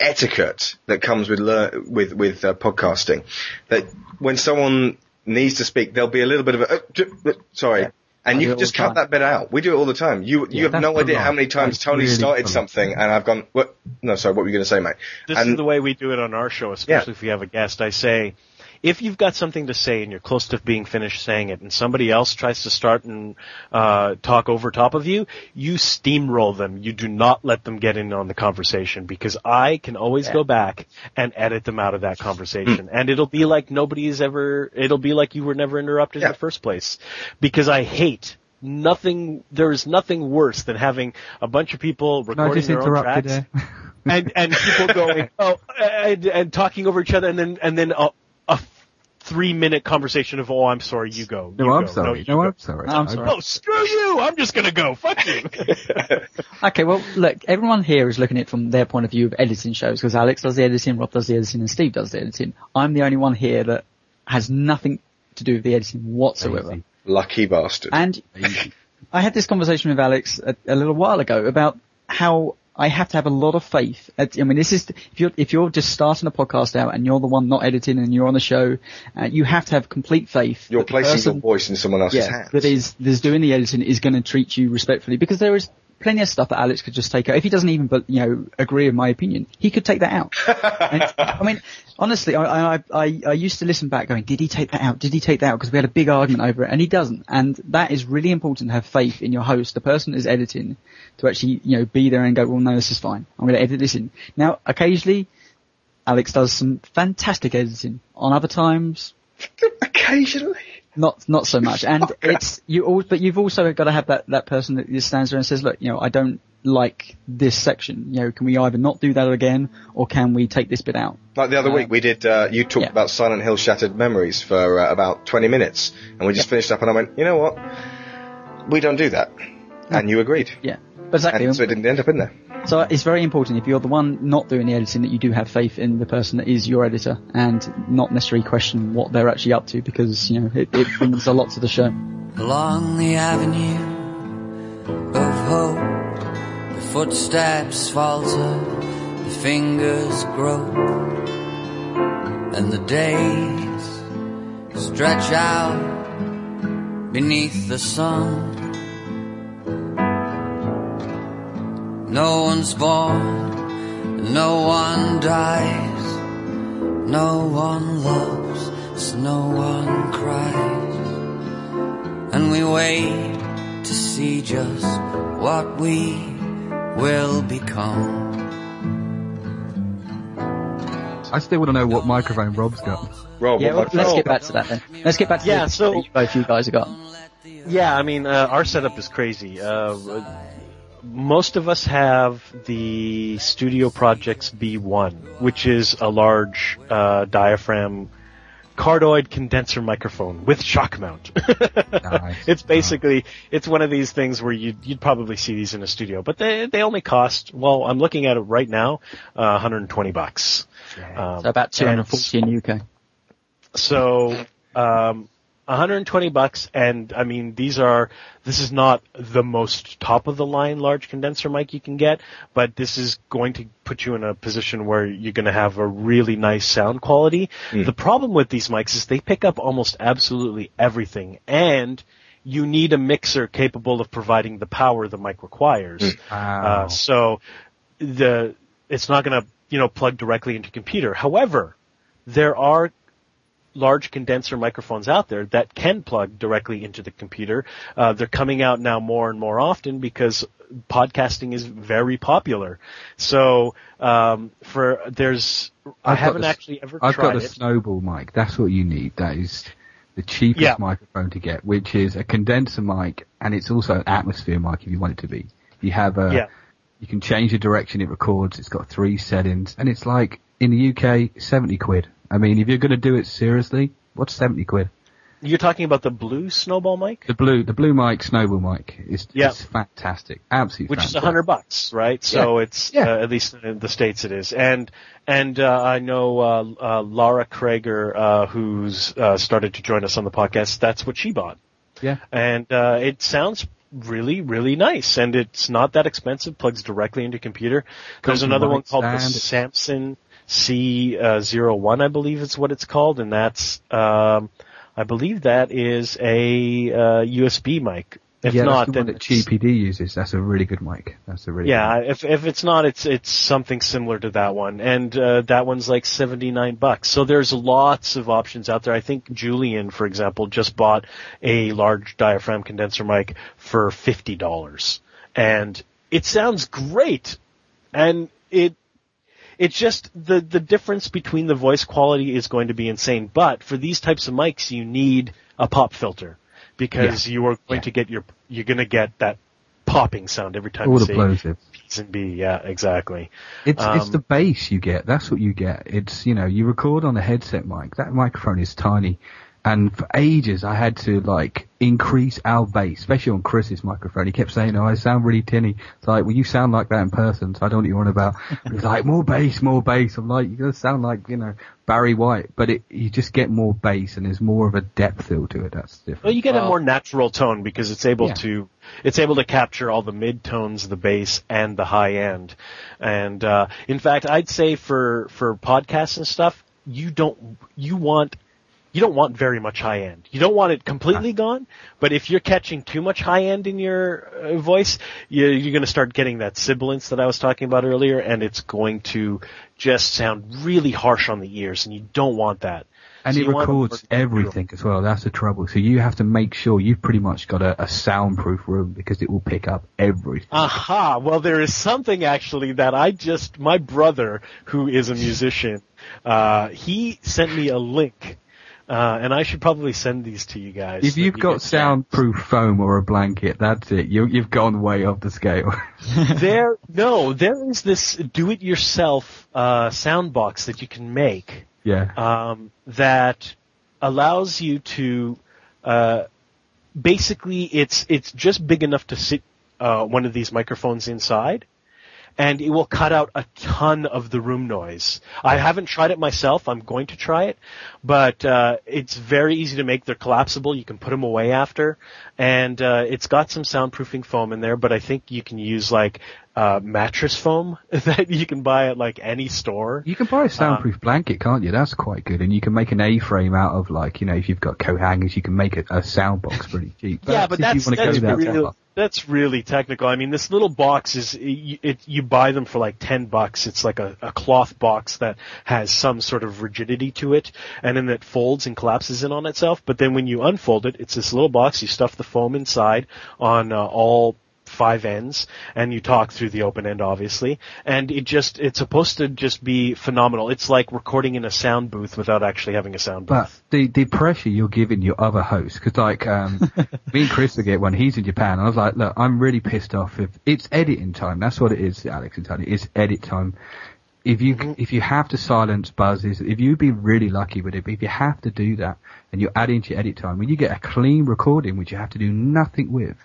etiquette that comes with lear- with with uh, podcasting. That when someone needs to speak, there'll be a little bit of a uh, j- uh, sorry. And I you can just cut time. that bit out. We do it all the time. You you have no idea polite. how many times That's Tony really started polite. something and I've gone, what? No, sorry, what were you going to say, mate? This and is the way we do it on our show, especially if we have a guest. I say, if you've got something to say and you're close to being finished saying it, and somebody else tries to start and uh, talk over top of you, you steamroll them. You do not let them get in on the conversation because I can always go back and edit them out of that conversation, hmm. and it'll be like nobody's ever. It'll be like you were never interrupted Yeah. in the first place, because I hate. Nothing. There is nothing worse than having a bunch of people recording just their own tracks there? Eh? and and people going oh and, and talking over each other and then and then a, a three minute conversation of oh I'm sorry you go No, you I'm go. sorry. you No, go. I'm sorry. I'm sorry. oh screw you I'm just gonna go fuck you Okay, well, look, everyone here is looking at it from their point of view of editing shows because Alex does the editing, Rob does the editing, and Steve does the editing. I'm the only one here that has nothing to do with the editing whatsoever. Easy. lucky bastard. And I had this conversation with Alex a, a little while ago about how I have to have a lot of faith. I mean, this is if you're if you're just starting a podcast out and you're the one not editing and you're on the show, uh, you have to have complete faith. You're placing person- your voice in someone else's yeah, hands. that is that's doing the editing is going to treat you respectfully because there is plenty of stuff that Alex could just take out. If he doesn't even, you know, agree with my opinion, he could take that out. I mean, honestly, I, I, I, I used to listen back going, did he take that out? Did he take that out? Because we had a big argument over it, and he doesn't. And that is really important to have faith in your host, the person who's editing, to actually, you know, be there and go, well, no, this is fine. I'm going to edit this in. Now, occasionally, Alex does some fantastic editing. On other times, Occasionally. Not not so much. And it's you all, but you've also got to have that that person that stands there and says, look, you know, I don't like this section. You know, can we either not do that again, or can we take this bit out? Like the other Uh, week, we did. Uh, you talked yeah. about Silent Hill Shattered Memories for uh, about 20 minutes, and we just finished up, and I went, you know what? We don't do that, and you agreed, Yeah, exactly. and so it didn't end up in there. So it's very important if you're the one not doing the editing that you do have faith in the person that is your editor and not necessarily question what they're actually up to because, you know, it, it brings a lot to the show. Along the avenue of hope, the footsteps falter, the fingers grope, and the days stretch out beneath the sun. No one's born, no one dies, no one loves, so no one cries and we wait to see just what we will become. I still want to know what microphone Rob's got. Rob, Yeah, well, let's get back to that then. Let's get back to Yeah, the so- that both you guys have got. Yeah, I mean, uh, our setup is crazy. Uh, most of us have the Studio Projects B1, which is a large uh, diaphragm cardioid condenser microphone with shock mount. Nice. it's basically it's one of these things where you'd you'd probably see these in a studio, but they they only cost well, I'm looking at it right now, uh, 120 bucks. Um, So about and 240 in UK. so, um, 120 bucks, and I mean, these are, this is not the most top of the line large condenser mic you can get, but this is going to put you in a position where you're going to have a really nice sound quality. The problem with these mics is they pick up almost absolutely everything, and you need a mixer capable of providing the power the mic requires. Wow. Uh, so the it's not going to you know plug directly into computer. However, there are large condenser microphones out there that can plug directly into the computer. Uh, they're coming out now more and more often because podcasting is very popular. So um, for there's I I've got haven't the- actually ever I've got a it. snowball mic. That's what you need. That is the cheapest Yeah. microphone to get, which is a condenser mic, and it's also an atmosphere mic if you want it to be. You have a, Yeah. you can change the direction it records. It's got three settings, and it's like in the UK, seventy quid. I mean, if you're going to do it seriously, what's seventy quid? You're talking about the blue snowball mic, The blue, the blue mic, snowball mic is, Yeah. is fantastic, absolutely. which is a hundred bucks, right? So it's Yeah. Uh, at least in the states it is, and and uh, I know uh, uh, Laura Krager, uh, who's uh, started to join us on the podcast. That's what she bought. Yeah. and uh, it sounds really, really nice, and it's not that expensive. Plugs directly into computer. There's Comes another one called the. Samson C uh, zero one, I believe is what it's called, and that's um, I believe that is a uh, USB mic. If yeah, not, that's the then one that GPD uses. That's a really good mic. That's a really yeah, if if it's not, it's it's something similar to that one, and uh, that one's like seventy nine bucks. So there's lots of options out there. I think Julian, for example, just bought a large diaphragm condenser mic for fifty dollars, and it sounds great, and it it's just the the difference between the voice quality is going to be insane. But for these types of mics, you need a pop filter because you are going Yeah. to get your you're going to get that popping sound every time All you the say. P's and B. Yeah, exactly. It's it's Um, the bass you get. That's what you get. It's you know you record on a headset mic. That microphone is tiny, and for ages I had to like increase our bass, especially on Chris's microphone. He kept saying, "Oh, I sound really tinny." It's like, well, you sound like that in person, so I don't know what you're on about. He was like, "More bass, more bass." I'm like, "You're gonna sound like you know Barry White," but it you just get more bass and there's more of a depth feel to it. That's different. Well, you get a more natural tone because it's able Yeah. to it's able to capture all the mid tones, the bass, and the high end. And uh, in fact, I'd say for for podcasts and stuff, you don't you want you don't want very much high end. You don't want it completely gone, but if you're catching too much high end in your uh, voice, you, you're going to start getting that sibilance that I was talking about earlier, and it's going to just sound really harsh on the ears, and you don't want that. And So it records everything as well. That's the trouble. So you have to make sure you've pretty much got a, a soundproof room because it will pick up everything. Aha! Well, there is something actually that I just, my brother, who is a musician, uh, he sent me a link, uh, and I should probably send these to you guys. If so you've you got soundproof foam or a blanket, that's it. You, you've gone way off the scale. there, no, there is this do-it-yourself uh, sound box that you can make yeah. um, that allows you to uh, basically it's it's just big enough to sit uh, one of these microphones inside and it will cut out a ton of the room noise. I haven't tried it myself. I'm going to try it, but uh, it's very easy to make. They're collapsible. You can put them away after, and uh, it's got some soundproofing foam in there. But I think you can use like uh, mattress foam that you can buy at like any store. You can buy a soundproof blanket, can't you? That's quite good. And you can make an A-frame out of like, you know, if you've got coat hangers, you can make a, a sound box pretty cheap. yeah, but if that's you want to that's go that really. That's really technical. I mean, this little box is you, it, you buy them for like ten bucks. It's like a, a cloth box that has some sort of rigidity to it, and then it folds and collapses in on itself. But then when you unfold it, it's this little box. You stuff the foam inside on uh, all five ends and you talk through the open end obviously and it just it's supposed to just be phenomenal it's like recording in a sound booth without actually having a sound booth But the, the pressure you're giving your other hosts, because like um, me and Chris will get one. He's in Japan. I was like, look, I'm really pissed off. If it's editing time, that's what it is, Alex and Tony. It's edit time. If you Mm-hmm. if you have to silence buzzes, if you'd be really lucky with it, but if you have to do that and you're adding to your edit time, when you get a clean recording, which you have to do nothing with,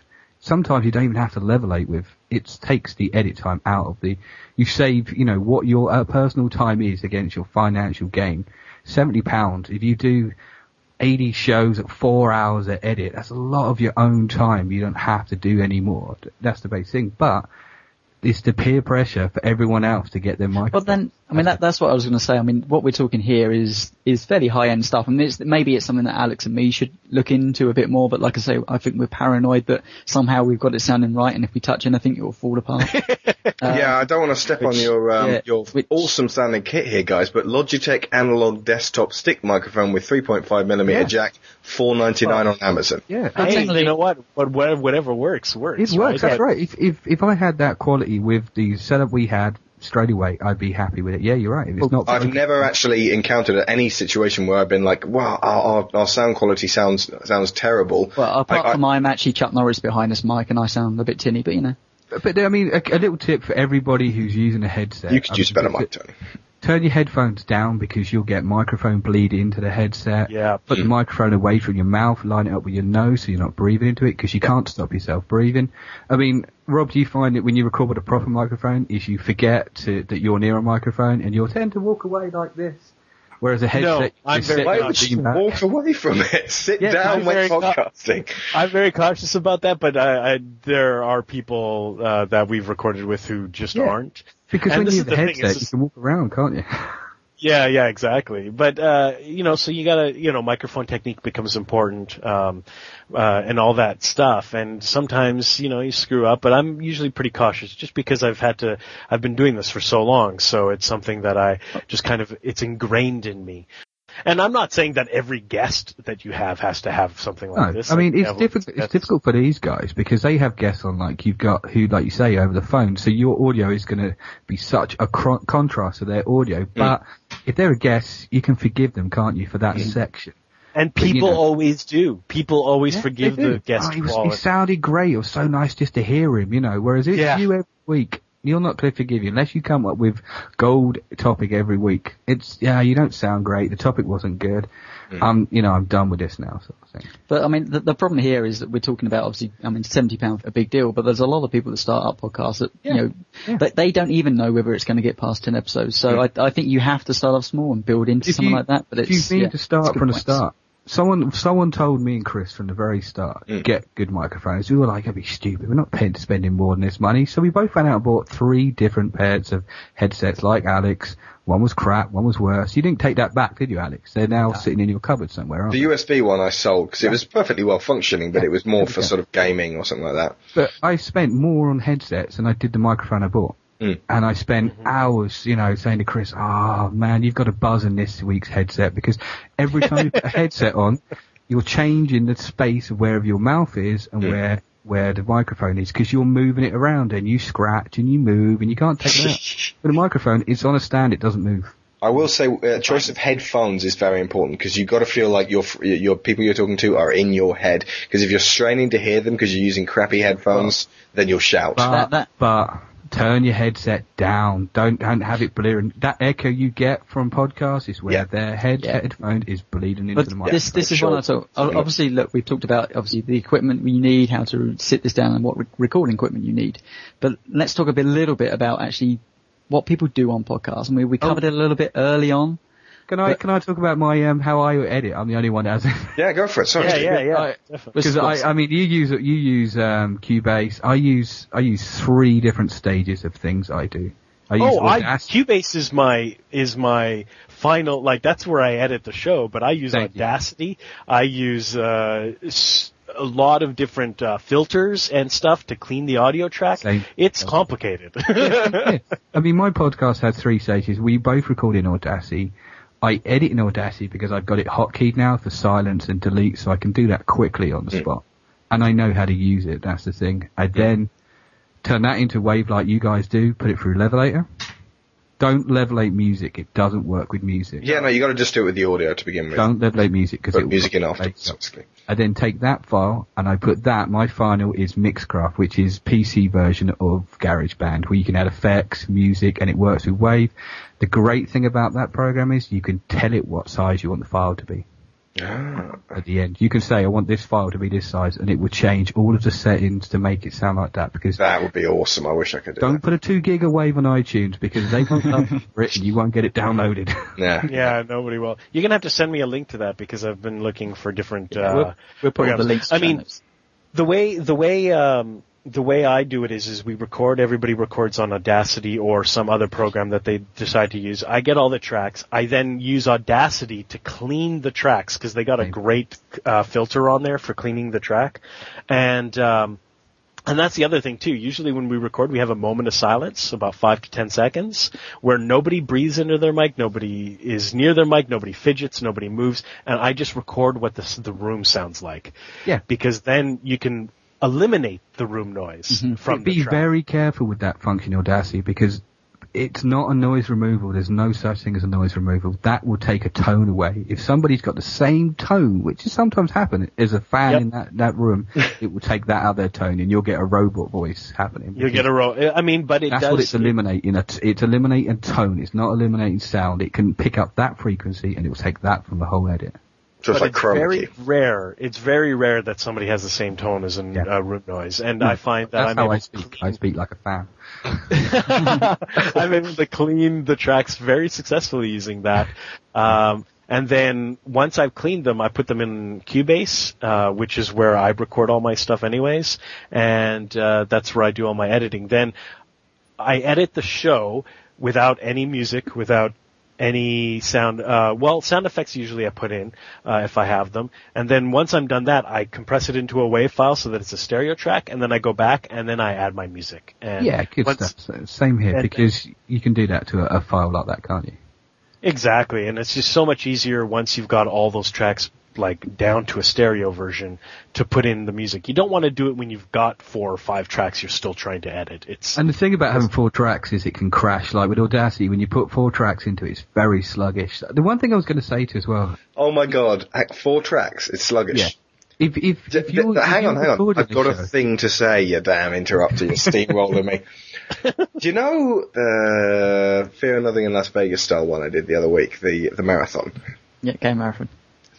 sometimes you don't even have to levelate with. It takes the edit time out of the. You save, you know, what your uh, personal time is against your financial gain. Seventy pounds. If you do eighty shows at four hours at edit, that's a lot of your own time. You don't have to do any more. That's the basic thing. But it's the peer pressure for everyone else to get their mic. Well, then, I mean, that, that's what I was going to say. I mean, what we're talking here is is fairly high end stuff. I mean, it's, maybe it's something that Alex and me should look into a bit more. But like I say, I think we're paranoid that somehow we've got it sounding right, and if we touch anything, it will fall apart. yeah, I don't want to step on your um, yeah, your awesome sounding kit here, guys. But Logitech analog desktop stick microphone with 3.5 millimeter Yeah. jack, 4.99 on Amazon. yeah, hey, you know what? What- what- Whatever works, works. It works. That's right. If if if I had that quality with the setup we had straight away, I'd be happy with it. Yeah, you're right. If it's not. I've never actually encountered any situation where I've been like, "Wow, our, our, our sound quality sounds sounds terrible." well, apart I- I- from I'm actually Chuck Norris behind this mic, and I sound a bit tinny, but you know. But I mean, a, a little tip for everybody who's using a headset. you could I use a mean, better mic, Tony. Turn your headphones down because you'll get microphone bleed into the headset. Yeah. Put the microphone away from your mouth, line it up with your nose so you're not breathing into it because you can't stop yourself breathing. I mean, Rob, do you find that when you record with a proper microphone is you forget to, that you're near a microphone and you'll tend to walk away like this? Whereas a headset, you I'm very Why would you back. walk away from it? Sit Yeah, down I'm when very co- podcasting. I'm very cautious about that, but I, I, there are people uh, that we've recorded with who just Yeah. aren't. Because And when you have a the thing, headset, it's you can walk around, can't you? Yeah, yeah, exactly. But uh, you know, so you gotta, you know, microphone technique becomes important, um, uh, and all that stuff. And sometimes, you know, you screw up. But I'm usually pretty cautious, just because I've had to. I've been doing this for so long, so it's something that I just kind of it's ingrained in me. And I'm not saying that every guest that you have has to have something like No, this. I mean Like, it's yeah, difficult. It's difficult for these guys because they have guests on like you've got who, like you say, over the phone. So your audio is going to be such a cro- contrast to their audio. Mm. But if they're a guest, you can forgive them, can't you, for that section? And but, you people know- always do. People always Yeah, forgive the guest Oh, he, was, he sounded great. It was so nice just to hear him, you know. Whereas it's Yeah. you every week, you're not going to forgive you unless you come up with gold topic every week. It's yeah, you don't sound great. The topic wasn't good. Hmm. I'm, you know, I'm done with this now, sort of thing. But I mean, the, the problem here is that we're talking about obviously, I mean, seventy pound a big deal, but there's a lot of people that start up podcasts that you know, Yeah. they, they don't even know whether it's going to get past ten episodes. So I, I think you have to start off small and build into If something you- like that. But if it's you mean yeah, to start it's good from the start, someone someone told me and Chris from the very start, Mm. get good microphones. We were like, that'd be stupid. We're not paying spending more than this money. So we both went out and bought three different pairs of headsets like Alex. One was crap, one was worse. You didn't take that back, did you, Alex? They're now sitting in your cupboard somewhere, aren't The they? USB one I sold because it was perfectly well functioning, but it was more for Yeah. sort of gaming or something like that. But I spent more on headsets than I did the microphone I bought. Mm. And I spent hours, you know, saying to Chris, oh man, you've got a buzz in this week's headset because every time you put a headset on, you're changing the space of wherever your mouth is and Mm. where, where the microphone is because you're moving it around and you scratch and you move and you can't take it out. With a microphone, it's on a stand, it doesn't move. I will say, uh, choice of headphones is very important because you've got to feel like your your people you're talking to are in your head. Because if you're straining to hear them because you're using crappy headphones, then you'll shout. But, That- that- but turn your headset down. Don't don't have it blaring. That echo you get from podcasts is where Yeah. their head Yeah. headphone is bleeding into But the microphone. this this is Sure. one I thought. o- Obviously, look, we've talked about obviously the equipment we need, how to sit this down, and what re- recording equipment you need. But let's talk a bit, little bit about actually what people do on podcasts. And we we oh. covered it a little bit early on. Can I can I talk about my um how I edit? I'm the only one that has it. yeah, go for it. Sorry. Yeah, yeah, yeah. Because I, I mean, you use you use um, Cubase. I use I use three different stages of things I do. I use Oh, I, Cubase is my is my final like that's where I edit the show. But I use Thank you. Audacity. I use uh, s- a lot of different uh, filters and stuff to clean the audio track. Same. It's complicated. Yeah. I mean, my podcast has three stages. We both record in Audacity. I edit in Audacity because I've got it hotkeyed now for silence and delete, so I can do that quickly on the spot. And I know how to use it. That's the thing. I then turn that into Wave like you guys do. Put it through Levelator. Don't levelate music. It doesn't work with music. Yeah, no, you got to just do it with the audio to begin with. Don't levelate music because Put music in Later. basically. I then take that file and I put that, my final is Mixcraft, which is PC version of GarageBand, where you can add effects, music, and it works with Wave. The great thing about that program is you can tell it what size you want the file to be Ah. at the end. You can say, I want this file to be this size, and it will change all of the settings to make it sound like that, because That would be awesome. I wish I could do don't that. put a 2 gig of Wave on iTunes, because they won't love it and you won't get it downloaded. Yeah. yeah, nobody will. You're gonna have to send me a link to that because I've been looking for different. uh, we'll, we'll put all the links. I mean, the way the way um, the way I do it is is we record. Everybody records on Audacity or some other program that they decide to use. I get all the tracks. I then use Audacity to clean the tracks because they got a great uh, filter on there for cleaning the track, and. Um, and that's the other thing too. Usually when we record, we have a moment of silence, about five to ten seconds, where nobody breathes into their mic, nobody is near their mic, nobody fidgets, nobody moves, and I just record what the, the room sounds like. Yeah. Because then you can eliminate the room noise mm-hmm. from Be track. very careful with that function in Audacity because it's not a noise removal. There's no such thing as a noise removal. That will take a tone away. If somebody's got the same tone, which is sometimes happen, as a fan Yep. in that, that room, it will take that out of their tone and you'll get a robot voice happening. You'll get a robot. I mean, but it That's does. what it's eliminating. It's eliminating tone. It's not eliminating sound. It can pick up that frequency and it will take that from the whole edit. Just but like it's chroma very key. rare. It's very rare that somebody has the same tone as a Yeah. uh, room noise, and I find that That's I'm how able I to speak. I speak like a fan. I'm able to clean the tracks very successfully using that. Um, and then once I've cleaned them, I put them in Cubase, uh, which is where I record all my stuff anyways, and uh, that's where I do all my editing. Then I edit the show without any music, without any sound. Uh, well, sound effects usually I put in uh, if I have them, and then once I'm done that, I compress it into a WAV file so that it's a stereo track, and then I go back and then I add my music. And Yeah, good once- stuff. Same here and- because you can do that to a, a file like that, can't you? Exactly, and it's just so much easier once you've got all those tracks like down to a stereo version to put in the music. You don't want to do it when you've got four or five tracks you're still trying to edit. It's And the thing about having four tracks is it can crash. Like with Audacity, when you put four tracks into it, it's very sluggish. The one thing I was going to say to you as well, Oh my god, four tracks. It's sluggish. Yeah. if if, D- if d- you hang on, hang on. I've got a show, thing to say, you damn interrupting steamroller me. Do you know uh, Fear and Loathing in Las Vegas style one I did the other week, the the marathon? Yeah, game marathon.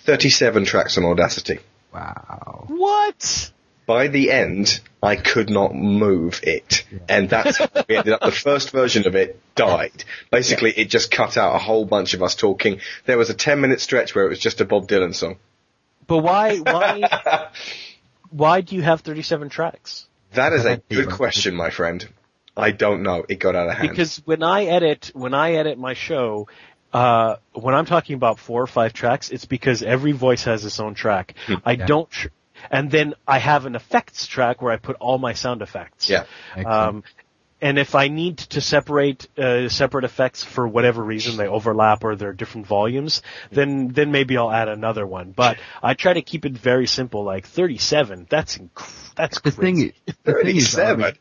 Thirty-seven tracks on Audacity. wow. what? By the end, I could not move it, and that's how we ended up. The first version of it died. Basically, it just cut out a whole bunch of us talking. There was a ten-minute stretch where it was just a Bob Dylan song. But why? Why? why do you have 37 tracks? That is a good question, my friend. I don't know. It got out of hand. Because when I edit, when I edit my show, uh, when I'm talking about four or five tracks, it's because every voice has its own track. I Yeah. don't, tr- and then I have an effects track where I put all my sound effects. Yeah. Um, and if I need to separate uh, separate effects for whatever reason, they overlap or they're different volumes, then then maybe I'll add another one. But I try to keep it very simple, like 37. That's inc- that's The thing crazy. is, the thing is, I mean,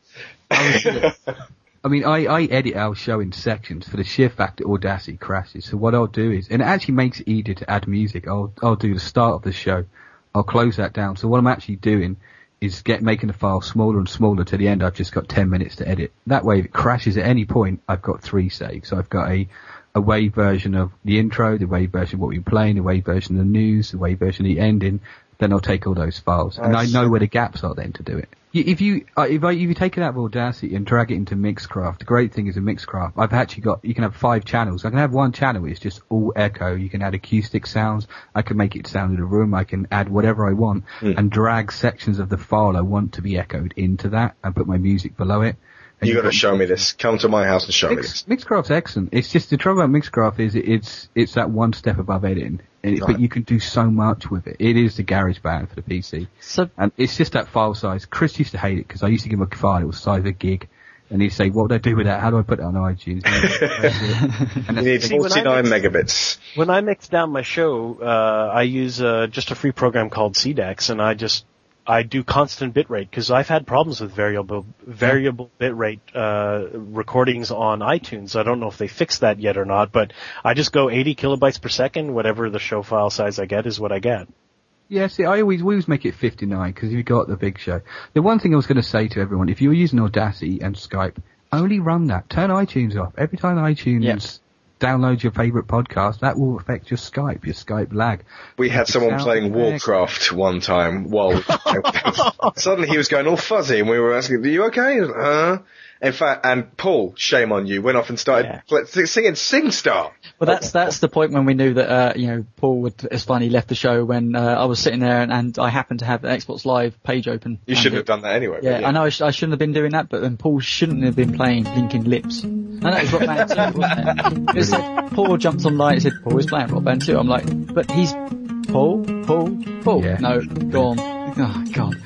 37. I mean, I, I edit our show in sections for the sheer fact that Audacity crashes. So what I'll do is, and it actually makes it easier to add music. I'll I'll do the start of the show. I'll close that down. So what I'm actually doing is get making the file smaller and smaller to the end. I've just got 10 minutes to edit. That way, if it crashes at any point, I've got three saves. So I've got a a wave version of the intro, the wave version of what we're playing, the wave version of the news, the wave version of the ending. Then I'll take all those files, and I know where the gaps are then to do it. If you uh, if I if you take it out of Audacity and drag it into Mixcraft, the great thing is in Mixcraft, I've actually got you can have five channels. I can have one channel it's just all echo. You can add acoustic sounds. I can make it sound in a room. I can add whatever I want and drag sections of the file I want to be echoed into that and put my music below it. And you you've got to show me this. Come to my house and show me this. Mixcraft's excellent. It's just the trouble about Mixcraft is it's it's that one step above editing, and it, Right. but you can do so much with it. It is the GarageBand for the PC, So and it's just that file size. Chris used to hate it because I used to give him a file it was the size of a gig, and he'd say, "What would I do with that? How do I put it on iTunes?" and You need See, when I 49 mix- megabits. When I mix down my show, uh, I use uh, just a free program called CDEX, and I just I do constant bitrate because I've had problems with variable variable bitrate uh, recordings on iTunes. I don't know if they fixed that yet or not, but I just go 80 kilobytes per second. Whatever the show file size I get is what I get. Yeah, see, I always we always make it 59 because you got the big show. The one thing I was going to say to everyone, if you're using Audacity and Skype, only run that. Turn iTunes off. Every time iTunes Yeah. Downloads your favorite podcast, that will affect your Skype, your Skype lag. We had someone playing. Warcraft one time while suddenly he was going all fuzzy and we were asking, are you okay? He was like, Huh? In fact, and Paul, shame on you, went off and started Yeah. pl- singing SingStar. Well, that's that's the point when we knew that uh, you know Paul would. It's funny left the show when uh, I was sitting there and, and I happened to have the Xbox Live page open. You shouldn't it- have done that anyway. Yeah, but I know I, sh- I shouldn't have been doing that, but then Paul shouldn't have been playing Blinking Lips. And that was Rock Band 2, wasn't it? It said, Paul jumped online and said, Paul is playing Rock Band 2. I'm like, but he's Paul, Paul, Paul. Yeah. No, gone. Oh, God.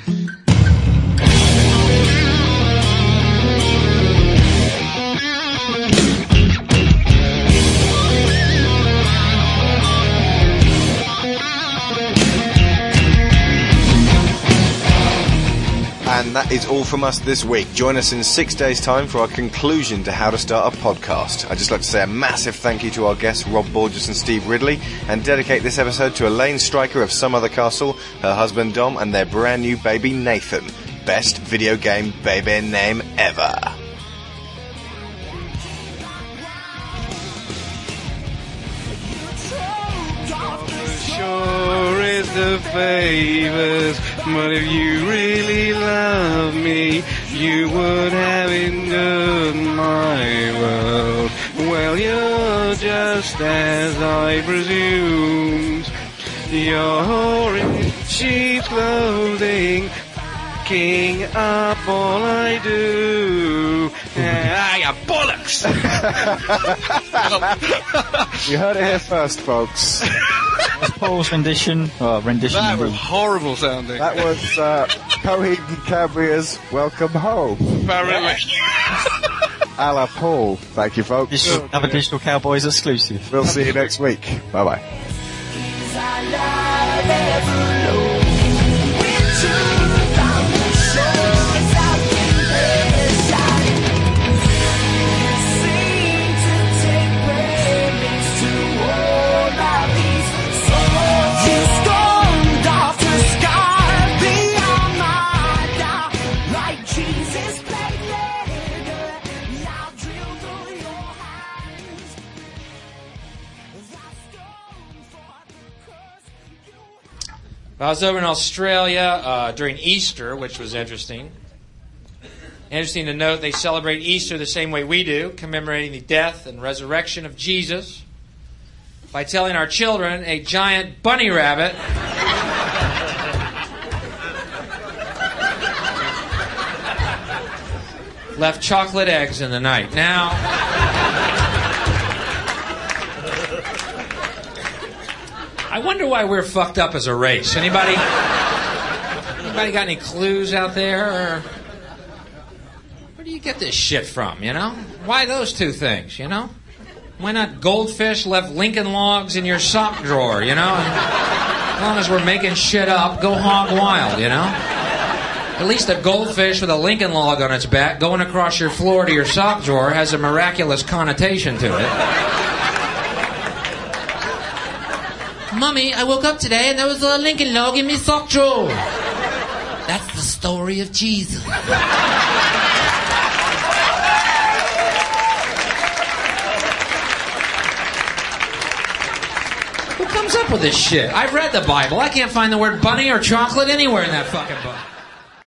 And that is all from us this week. Join us in six days' time for our conclusion to how to start a podcast. I'd just like to say a massive thank you to our guests Rob Borges and Steve Ridley, and dedicate this episode to Elaine Stryker of Some Other Castle, her husband Dom, and their brand new baby Nathan. Best video game baby name ever. The favors, but if you really love me, you would have endured my world. Well, you're just as I presumed. You're in sheep's clothing, king up all I do. You bollocks! You heard it here first, folks. Was Paul's rendition, oh, rendition That was horrible sounding. That was uh, Coheed and Cambria's Welcome Home. Apparently. A la Paul. Thank you, folks. Digital- Another Digital Cowboys exclusive. We'll see you next week. Bye bye. I was over in Australia uh, during Easter, which was interesting. Interesting to note, they celebrate Easter the same way we do, commemorating the death and resurrection of Jesus by telling our children a giant bunny rabbit. left chocolate eggs in the night. Now. I wonder why we're fucked up as a race. Anybody? Anybody got any clues out there? Or where do you get this shit from? You know, why those two things? You know, why not goldfish left Lincoln logs in your sock drawer? You know, as long as we're making shit up, go hog wild. You know. At least a goldfish with a Lincoln log on its back going across your floor to your sock drawer has a miraculous connotation to it. Mummy, I woke up today and there was a Lincoln log in my sock drawer. That's the story of Jesus. Who comes up with this shit? I've read the Bible. I can't find the word bunny or chocolate anywhere in that fucking book.